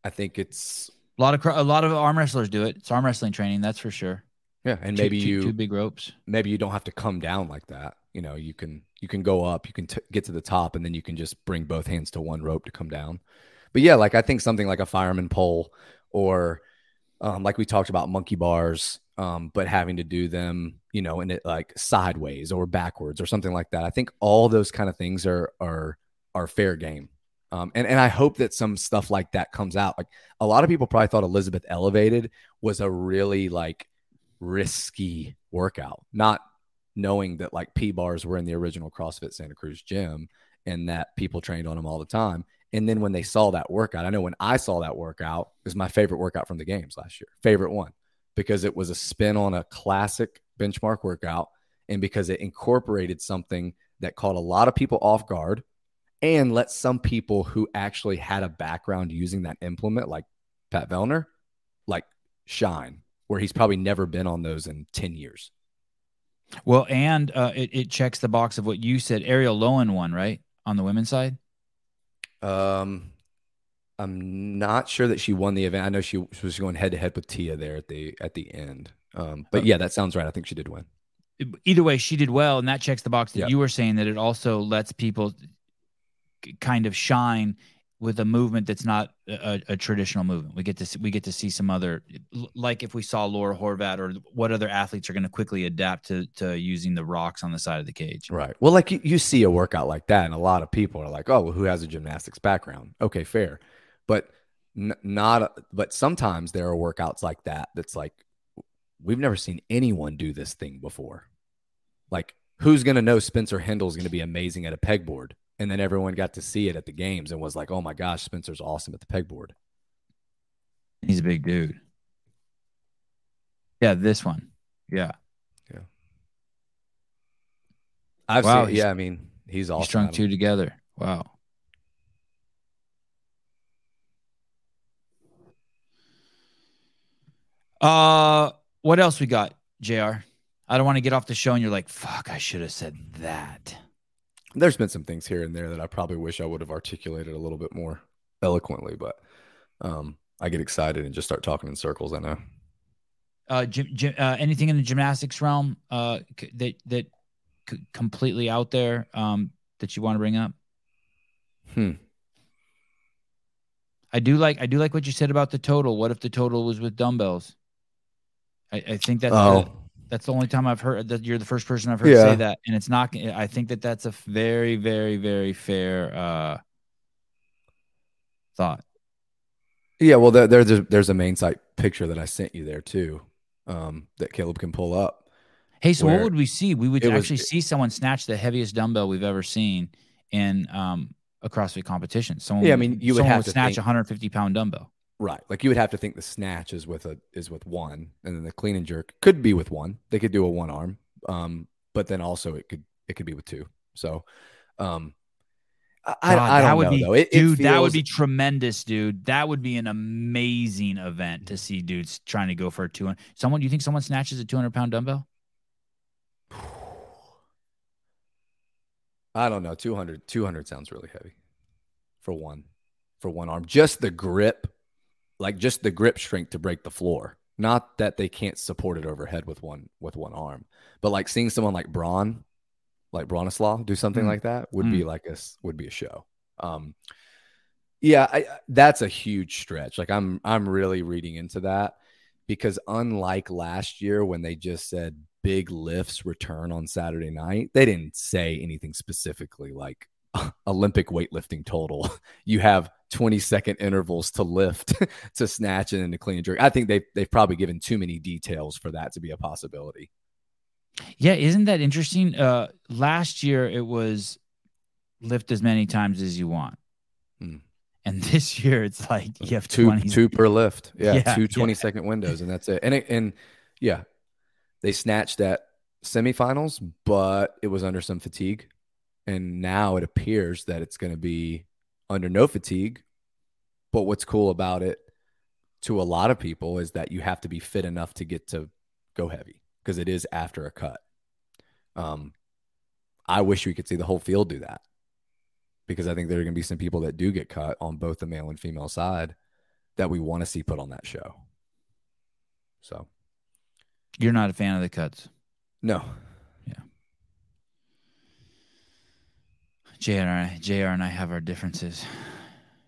i think it's a lot of cr- a lot of arm wrestlers do it. It's arm wrestling training, that's for sure. yeah and Two- maybe two- you two big ropes. maybe you don't have to come down like that you know you can you can go up you can t- get to the top and then you can just bring both hands to one rope to come down but yeah like i think something like a fireman pole or um, like we talked about monkey bars um, but having to do them you know in it like sideways or backwards or something like that. I think all those kind of things are are are fair game. Um, and, and i hope that some stuff like that comes out. Like a lot of people probably thought elizabeth elevated was a really like risky workout, not knowing that like P bars were in the original CrossFit Santa Cruz gym and that people trained on them all the time. And then when they saw that workout, I know when I saw that workout, it was my favorite workout from the games last year, favorite one, because it was a spin on a classic benchmark workout and because it incorporated something that caught a lot of people off guard and let some people who actually had a background using that implement, like Pat Vellner, like shine where he's probably never been on those in 10 years. Well, and uh, it, it checks the box of what you said. Arielle Loewen won, right? On the women's side? Um, I'm not sure that she won the event. I know she, she was going head to head with Tia there at the at the end. Um, but yeah, that sounds right. I think she did win. Either way, she did well, and that checks the box that Yeah. you were saying that it also lets people kind of shine with a movement that's not a, a traditional movement. We get to see, we get to see some other like if we saw Laura Horvath or what other athletes are going to quickly adapt to to using the rocks on the side of the cage. Right. Well, like you, you see a workout like that, and a lot of people are like, "Oh, well, who has a gymnastics background?" Okay, fair, but n- not. But sometimes there are workouts like that. That's like we've never seen anyone do this thing before. Like, who's going to know Spencer Hendel is going to be amazing at a pegboard? And then everyone got to see it at the games and was like, oh my gosh, Spencer's awesome at the pegboard. He's a big dude. Yeah, this one. Yeah. Yeah. I've Wow, seen, he's- yeah, I mean, he's awesome. He strung at 'em. two together. Wow. Uh, what else we got, Jr. I don't want to get off the show and you're like, "Fuck, I should have said that." There's been some things here and there that I probably wish I would have articulated a little bit more eloquently, but um, I get excited and just start talking in circles. I know. Uh, gym, gym, uh, anything in the gymnastics realm uh, c- that that c- completely out there um, that you want to bring up? Hmm. I do like I do like what you said about the total. What if the total was with dumbbells? I, I think that's the, Oh, that's the only time I've heard that you're the first person I've heard Yeah. say that, and it's not. I think that that's a very very very fair uh, thought. yeah. Well, there, there's a, there's a main site picture that I sent you there too, um, that Caleb can pull up. Hey, so what would we see? We would it was- actually see someone snatch the heaviest dumbbell we've ever seen in um, a CrossFit competition. Someone, Yeah, I mean, you would to snatch think- a 150 pound dumbbell. Right. Like you would have to think the snatch is with a is with one, and then the clean and jerk could be with one. They could do a one arm, um, but then also it could it could be with two. So, um, I, I- God, I don't would know be, though. It, it dude, that would be tremendous, dude. That would be an amazing event to see dudes trying to go for a 200. Someone, do you think someone snatches a 200 pound dumbbell? I don't know. 200, 200 sounds really heavy for one, for one arm. Just the grip, like just the grip strength to break the floor. Not that they can't support it overhead with one with one arm, but like seeing someone like Braun, like Bronislaw, do something Mm. like that would be like a would be a show. Um, yeah, I- that's a huge stretch. Like I'm I'm really reading into that because unlike last year when they just said big lifts return on Saturday night, they didn't say anything specifically like Olympic weightlifting total. You have 20 second intervals to lift, to snatch, and then to clean and jerk. I think they've they've probably given too many details for that to be a possibility. Yeah, isn't that interesting? Uh, last year it was lift as many times as you want. Hmm. And this year it's like you have two 20. two per lift. Yeah, Yeah, two yeah. 20 second windows, and that's it. And it, and yeah, they snatched at semifinals, but it was under some fatigue. And now it appears that it's going to be under no fatigue. But what's cool about it to a lot of people is that you have to be fit enough to get to go heavy because it is after a cut. Um, I wish we could see the whole field do that because I think there are going to be some people that do get cut on both the male and female side that we want to see put on that show. So, You're not a fan of the cuts. no, JR and I, JR and I have our differences.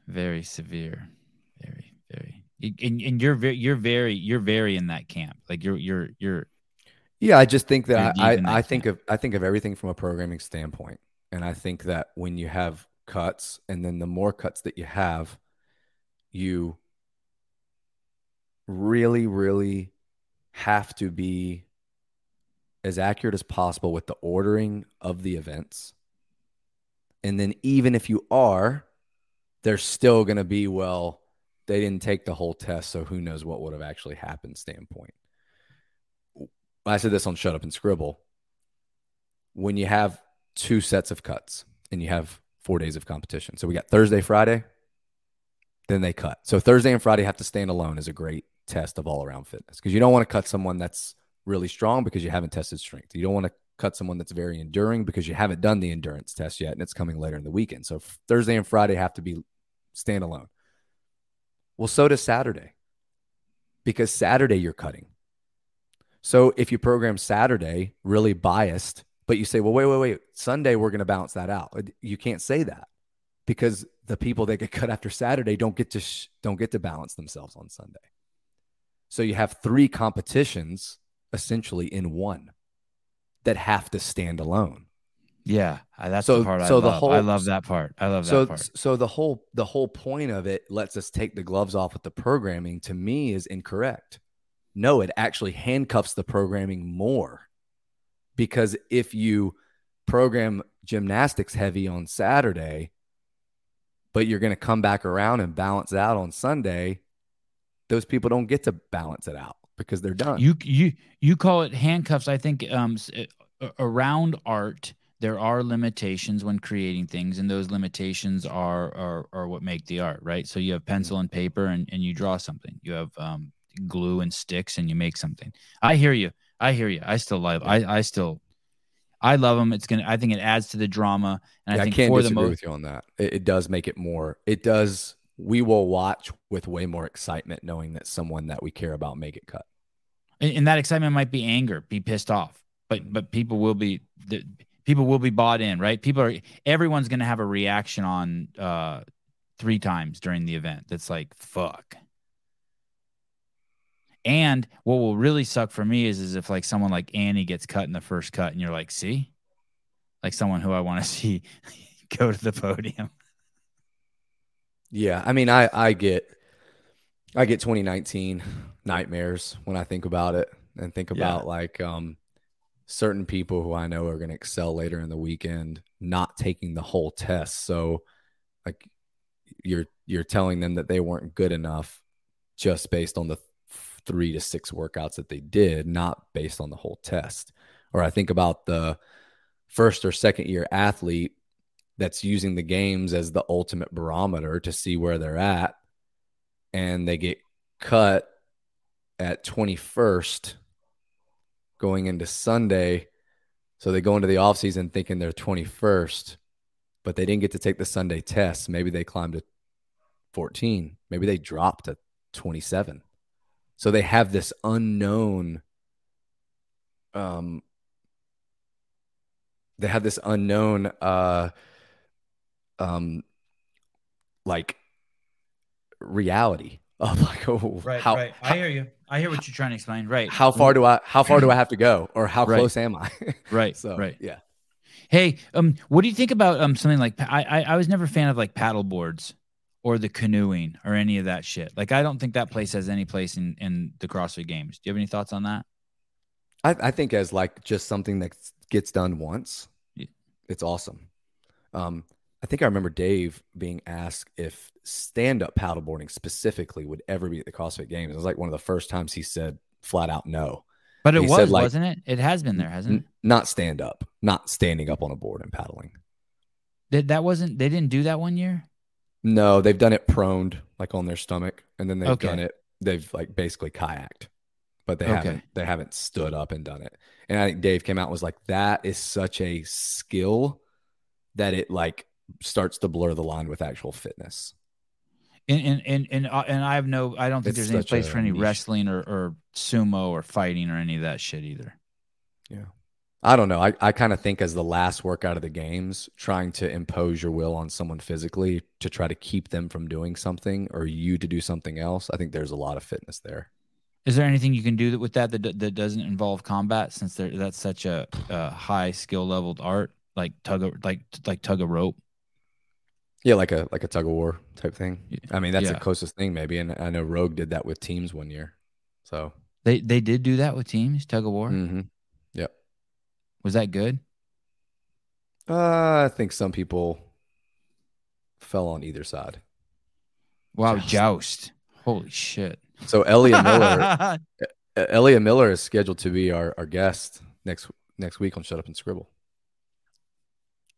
Very severe. Very, very. And, and you're very, you're very, you're very in that camp. Like you're, you're, you're. Yeah, I just think that I, that I, I think camp. of I think of everything from a programming standpoint. And I think that when you have cuts and then the more cuts that you have, you really, really have to be as accurate as possible with the ordering of the events. And then even if you are, there's still going to be, well, they didn't take the whole test, so who knows what would have actually happened standpoint. I said this on Shut Up and Scribble. When you have two sets of cuts and you have four days of competition, so we got Thursday, Friday, then they cut. So Thursday and Friday have to stand alone as a great test of all around fitness because you don't want to cut someone that's really strong because you haven't tested strength. You don't want to cut someone that's very enduring because you haven't done the endurance test yet and it's coming later in the weekend. So Thursday and Friday have to be standalone. Well, so does Saturday because Saturday you're cutting. So if you program Saturday really biased, but you say, well, wait, wait, wait, Sunday we're going to balance that out. You can't say that because the people that get cut after Saturday don't get to sh- don't get to balance themselves on Sunday. So you have three competitions essentially in one that have to stand alone. Yeah, that's So- the part I so the love. I love that part. I love so that part. so the whole the whole point of it lets us take the gloves off with the programming to me is incorrect no it actually handcuffs the programming more because if you program gymnastics heavy on Saturday, but you're going to come back around and balance out on Sunday, those people don't get to balance it out because they're done. You you you call it handcuffs. I think um uh, around art there are limitations when creating things, and those limitations are are are what make the art, right? So you have pencil and paper, and and you draw something. You have um glue and sticks, and you make something. I hear you. I hear you. I still love. I I still. I love them. It's gonna. I think it adds to the drama, and Yeah, I I can't for the disagree with you on that. It, it does make it more. It does. We will watch with way more excitement knowing that someone that we care about make it cut. And, that excitement might be anger, be pissed off, but but people will be the, people will be bought in, right? People are everyone's going to have a reaction on uh three times during the event. That's like fuck. And what will really suck for me is is if like someone like Annie gets cut in the first cut, and you're like, see, like someone who I want to see go to the podium. Yeah, I mean, I I get I get 2019 nightmares when I think about it and think Yeah. about like um certain people who I know are going to excel later in the weekend not taking the whole test. So like you're you're telling them that they weren't good enough just based on the th- 3 to 6 workouts that they did, not based on the whole test. Or I think about the first or second year athlete that's using the games as the ultimate barometer to see where they're at and they get cut at 21st going into Sunday so they go into the offseason thinking they're 21st but they didn't get to take the Sunday test maybe they climbed to 14 maybe they dropped to 27 so they have this unknown um they have this unknown uh um like reality of like oh right, how right. I hear you. I hear what you're trying to explain. Right. how far do I how far do I have to go or how Right. close am I? Right. so right. yeah. Hey, um, what do you think about um something like I, I I was never a fan of like paddle boards or the canoeing or any of that shit. Like I don't think that place has any place in in the CrossFit Games. Do you have any thoughts on that? I, I think as like just something that gets done once, Yeah. it's awesome. Um, I think I remember Dave being asked if stand up paddleboarding specifically would ever be at the CrossFit Games. It was like one of the first times he said flat out no. But it He was, said, like- wasn't it? It has been there, hasn't it? N- not stand up, not standing up on a board and paddling. That that wasn't. They didn't do that one year. No, they've done it proned, like on their stomach, and then they've Okay. done it. They've like basically kayaked, but they Okay. haven't. They haven't stood up and done it. And I think Dave came out and was like, "That is such a skill that it like starts to blur the line with actual fitness." And and and and, uh, and I have no. I don't think It's there's any place for any niche. wrestling or or sumo or fighting or any of that shit either. Yeah. I don't know. I, I kind of think as the last workout of the games, trying to impose your will on someone physically to try to keep them from doing something or you to do something else. I think there's a lot of fitness there. Is there anything you can do that with that that, that doesn't involve combat since there, that's such a, a high skill leveled art like tug of like like tug of rope? Yeah, like a like a tug of war type thing. I mean, that's Yeah. the closest thing maybe. And I know Rogue did that with teams one year. So They they did do that with teams tug of war. mhm. yep. Was that good? Uh, I think some people fell on either side. Wow, Joust. joust. Holy shit. So Elliot Miller, Elliot Miller is scheduled to be our, our guest next next week on Shut Up and Scribble.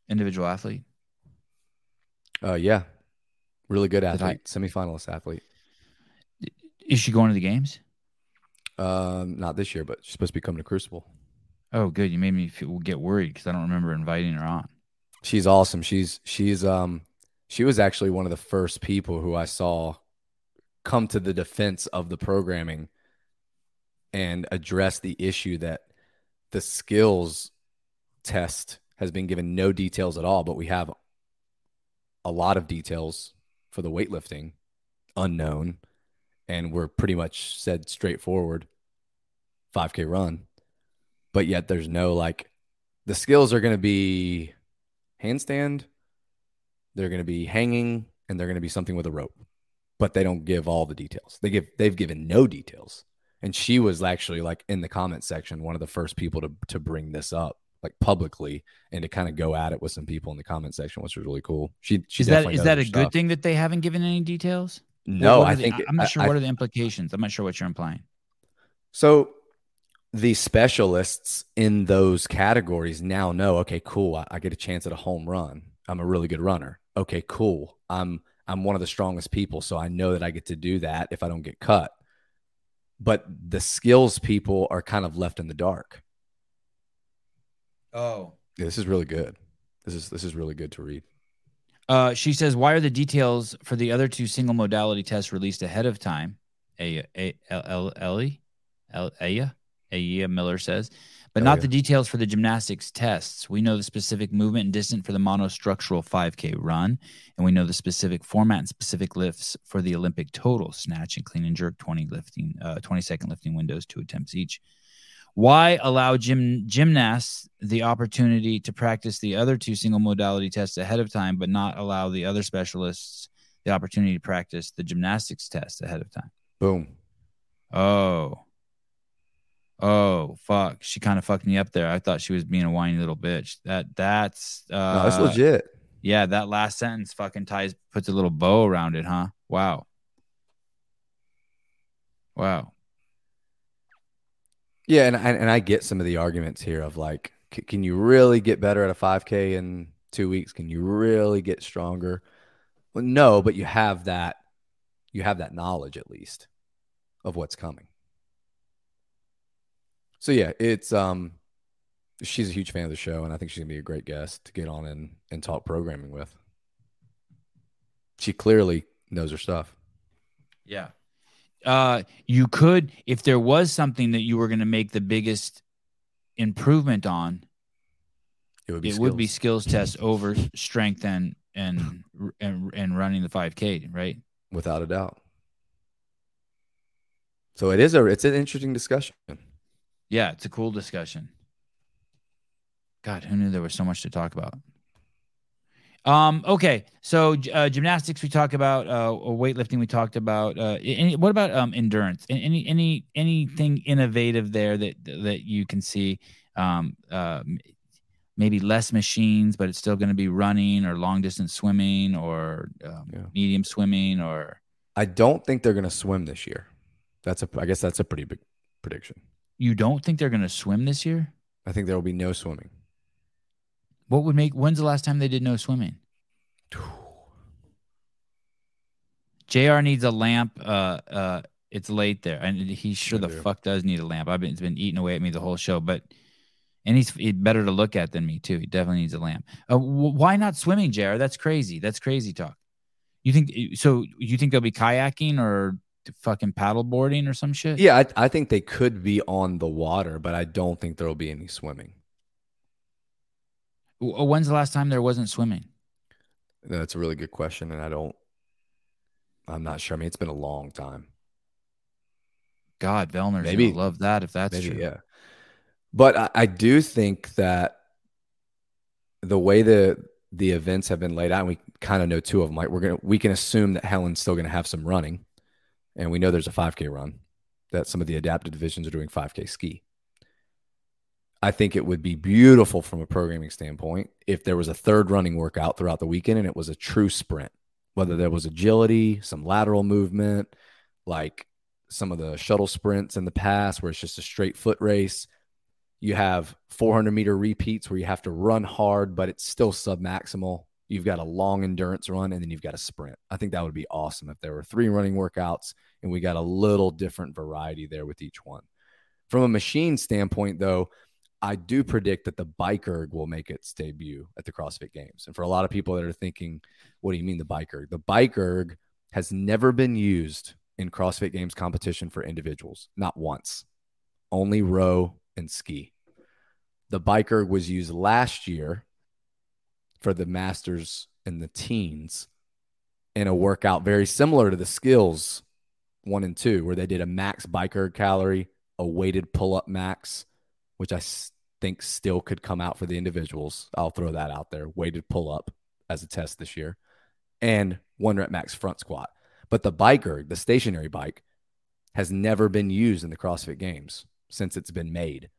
Individual athlete. Uh, yeah, really good Did I- athlete, semifinalist athlete. Is she going to the games? Um, not this year, but she's supposed to be coming to Crucible. Oh, good. You made me feel, get worried because I don't remember inviting her on. She's awesome. She's she's um she was actually one of the first people who I saw come to the defense of the programming and address the issue that the skills test has been given no details at all, but we have a lot of details for the weightlifting unknown and we're pretty much said straightforward 5k run. But yet there's no like the skills are going to be handstand they're going to be hanging and they're going to be something with a rope. But they don't give all the details. They give they've given no details. And she was actually like in the comment section, one of the first people to to bring this up like publicly and to kind of go at it with some people in the comment section, which was really cool. She she Is that is that a good thing that they haven't given any details? No, what I the- think I'm not sure I- what are the implications. I'm not sure what you're implying. So the specialists in those categories now know, okay, cool. I, I get a chance at a home run. I'm a really good runner. Okay, cool. I'm I'm one of the strongest people, so I know that I get to do that if I don't get cut. But the skills people are kind of left in the dark. Oh. Yeah, this is really good. This is this is really good to read. Uh, she says, "Why are the details for the other two single modality tests released ahead of time?" A A L L Ellie, Aya, Aya Miller says, but not the details for the gymnastics tests. We know the specific movement and distance for the monostructural 5K run, and we know the specific format and specific lifts for the Olympic total snatch and clean and jerk 20 lifting, uh, 20 second lifting windows, two attempts each. Why allow gym gymnasts the opportunity to practice the other two single modality tests ahead of time, but not allow the other specialists the opportunity to practice the gymnastics test ahead of time? Boom. Oh. Oh fuck. She kind of fucked me up there. I thought she was being a whiny little bitch. That that's uh No, that's legit. yeah, that last sentence fucking ties puts a little bow around it, huh? Wow. Wow. Yeah, and I, and I get some of the arguments here of like, can you really get better at a 5K in two weeks? Can you really get stronger? Well, no, but you have that, you have that knowledge at least of what's coming. So yeah, it's um, she's a huge fan of the show, and I think she's gonna be a great guest to get on and and talk programming with. She clearly knows her stuff. Yeah. Uh, you could, if there was something that you were going to make the biggest improvement on, It would be it would be skills, skills test over strength and and and and running the 5K, right? without a doubt. So it is a it's an interesting discussion. Yeah, it's a cool discussion. God, who knew there was so much to talk about? Um. Okay. So uh, gymnastics we talked about. Uh, weightlifting we talked about. Uh, any, what about um endurance? Any any anything innovative there that that you can see? Um. Uh, maybe less machines, but it's still going to be running or long distance swimming or um, Yeah. medium swimming or I don't think they're going to swim this year. That's a I guess that's a pretty big prediction. you don't think they're going to swim this year? I think there will be no swimming. What would make? When's the last time they did no swimming? Jr. needs a lamp. Uh, uh, it's late there, and he sure I the do. fuck does need a lamp. I've been it's been eating away at me the whole show, but and he's, he's better to look at than me too. He definitely needs a lamp. Uh, wh- why not swimming, Jr.? That's crazy. That's crazy talk. You think so? You think they'll be kayaking or fucking paddle boarding or some shit? Yeah, I, I think they could be on the water, but I don't think there will be any swimming. W- uh, When's the last time there wasn't swimming? That's a really good question, and I don't. I'm not sure. I mean, it's been a long time. God, Vellner's Maybe- gonna love that if that's Maybe, true. yeah. But I, I do think that the way the the events have been laid out, and we kind of know two of them. Like we're gonna, we can assume that Helen's still gonna have some running, and we know there's a 5K run. That some of the adapted divisions are doing 5K ski. I think it would be beautiful from a programming standpoint if there was a third running workout throughout the weekend and it was a true sprint, whether there was agility, some lateral movement, like some of the shuttle sprints in the past where it's just a straight foot race. You have 400 meter repeats where you have to run hard, but it's still sub maximal. You've got a long endurance run and then you've got a sprint. I think that would be awesome if there were three running workouts and we got a little different variety there with each one. From a machine standpoint, though, I do predict that the bike erg will make its debut at the CrossFit Games. And for a lot of people that are thinking, what do you mean the bike erg? The bike erg has never been used in CrossFit Games competition for individuals, not once, only row and ski. The bike erg was used last year for the masters and the teens in a workout very similar to the skills one and two, where they did a max bike erg calorie, a weighted pull up max, which I think still could come out for the individuals. I'll throw that out there. Weighted pull up as a test this year, and one rep max front squat. But the bike erg, the stationary bike, has never been used in the CrossFit Games since it's been made.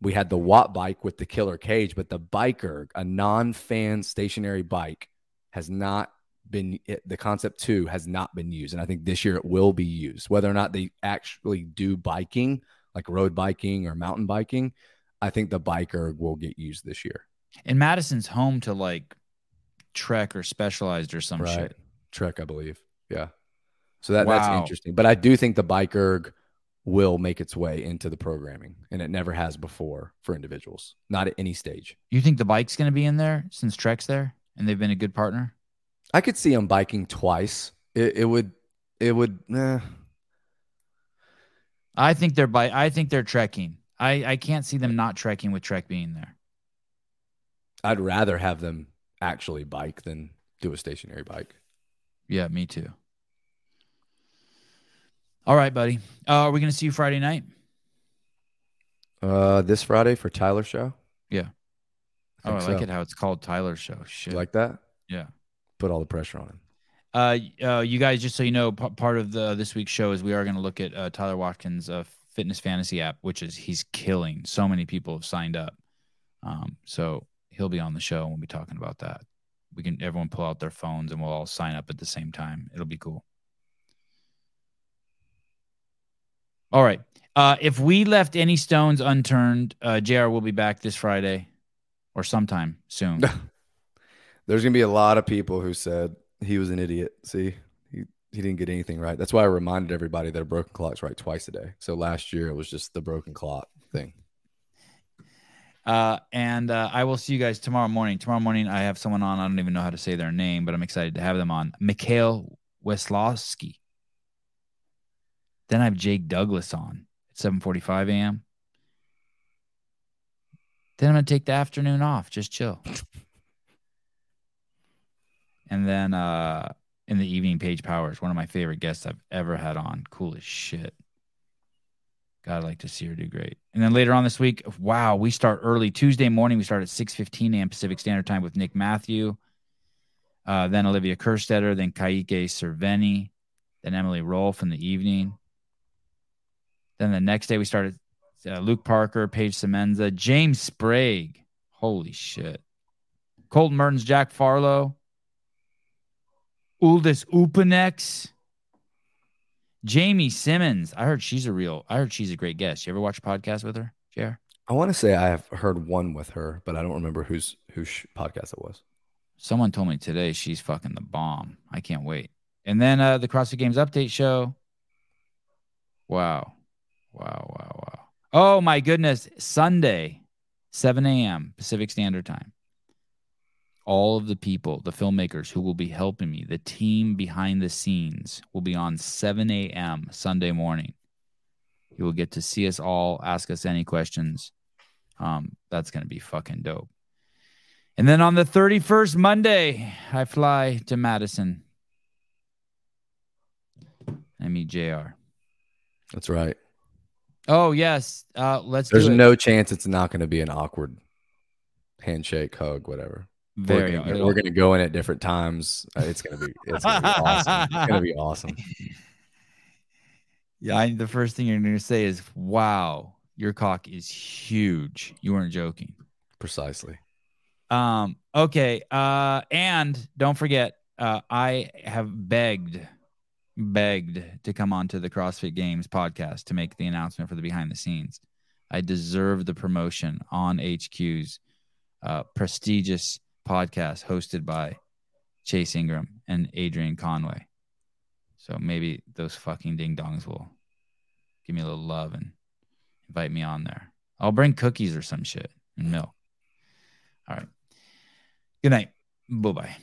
We had the Watt bike with the killer cage, but the bike erg, a non-fan stationary bike, has not been the concept two has not been used, and I think this year it will be used. Whether or not they actually do biking, like road biking or mountain biking, I think the bike erg will get used this year. And Madison's home to like Trek or Specialized or some right, shit. Trek, I believe. Yeah, so that that's interesting. But I do think the bike erg will make its way into the programming, and it never has before for individuals, not at any stage. You think the bike's going to be in there since Trek's there and they've been a good partner? I could see them biking twice. It, it would, it would. Eh, I think they're by. I think they're trekking. I I can't see them not trekking with Trek being there. I'd rather have them actually bike than do a stationary bike. Yeah, me too. All right, buddy. Uh, are we going to see you Friday night? Uh, this Friday for Tyler show. Yeah. I Oh, I think like so. it how it's called Tyler's show. Shit. You like that? Yeah. Put all the pressure on him. Uh, uh, you guys, just so you know, p- part of the this week's show is we are going to look at uh, Tyler Watkins' uh, fitness fantasy app, which is he's killing. So many people have signed up. Um, so he'll be on the show and we'll be talking about that. We can everyone pull out their phones and we'll all sign up at the same time. It'll be cool. All right. Uh, if we left any stones unturned, uh, JR will be back this Friday or sometime soon. There's gonna be a lot of people who said he was an idiot. See, he didn't get anything right. That's why I reminded everybody that a broken clock's right twice a day. So last year it was just the broken clock thing. Uh, and uh, I will see you guys tomorrow morning. Tomorrow morning, I have someone on. I don't even know how to say their name, but I'm excited to have them on. Mikhail Weslowski. Then I have Jake Douglas on at 7:45 a.m. Then I'm gonna take the afternoon off, just chill. and then uh, in the evening, Paige Powers, one of my favorite guests I've ever had on. Cool as shit. God, I'd like to see her do great. And then later on this week, wow, we start early. Tuesday morning, we start at 6.15 a.m. Pacific Standard Time with Nick Mathew. Uh, then Olivia Kerstetter, then Kaique Cerveny, then Emily Rolfe in the evening. Then the next day, we started uh, Luke Parker, Paige Semenza, James Sprague. Holy shit. Colton Mertens, Jack Farlow, Uldis Upenieks. Jamie Simmons. I heard she's a real. I heard she's a great guest. You ever watch a podcast with her, JR? I want to say I have heard one with her, but I don't remember whose whose podcast it was. Someone told me today she's fucking the bomb. I can't wait. And then uh the CrossFit Games update show. Wow. Wow, wow, wow. Oh my goodness. Sunday, 7 a.m. Pacific Standard Time. All of the people, the filmmakers who will be helping me, the team behind the scenes will be on 7 a.m. Sunday morning. You will get to see us all, ask us any questions. Um, that's gonna be fucking dope. And then on the 31st, Monday, I fly to Madison. I meet JR. That's right. Oh, yes. Uh, let's There's do it. no chance it's not going to be an awkward handshake, hug, whatever. Very. we're gonna, we're gonna go in at different times. Uh, it's gonna be it's gonna be awesome. It's gonna be awesome. Yeah, I, the first thing you're going to say is, wow, your cock is huge. You weren't joking. Precisely. Um, okay. Uh, and don't forget, uh, I have begged, begged to come on to the CrossFit Games podcast to make the announcement for the behind the scenes. I deserve the promotion on HQ's uh, prestigious podcast hosted by Chase Ingraham and Adrian Conway. So maybe those fucking ding dongs will give me a little love and invite me on there. I'll bring cookies or some shit and milk. All right. Good night. Bye bye.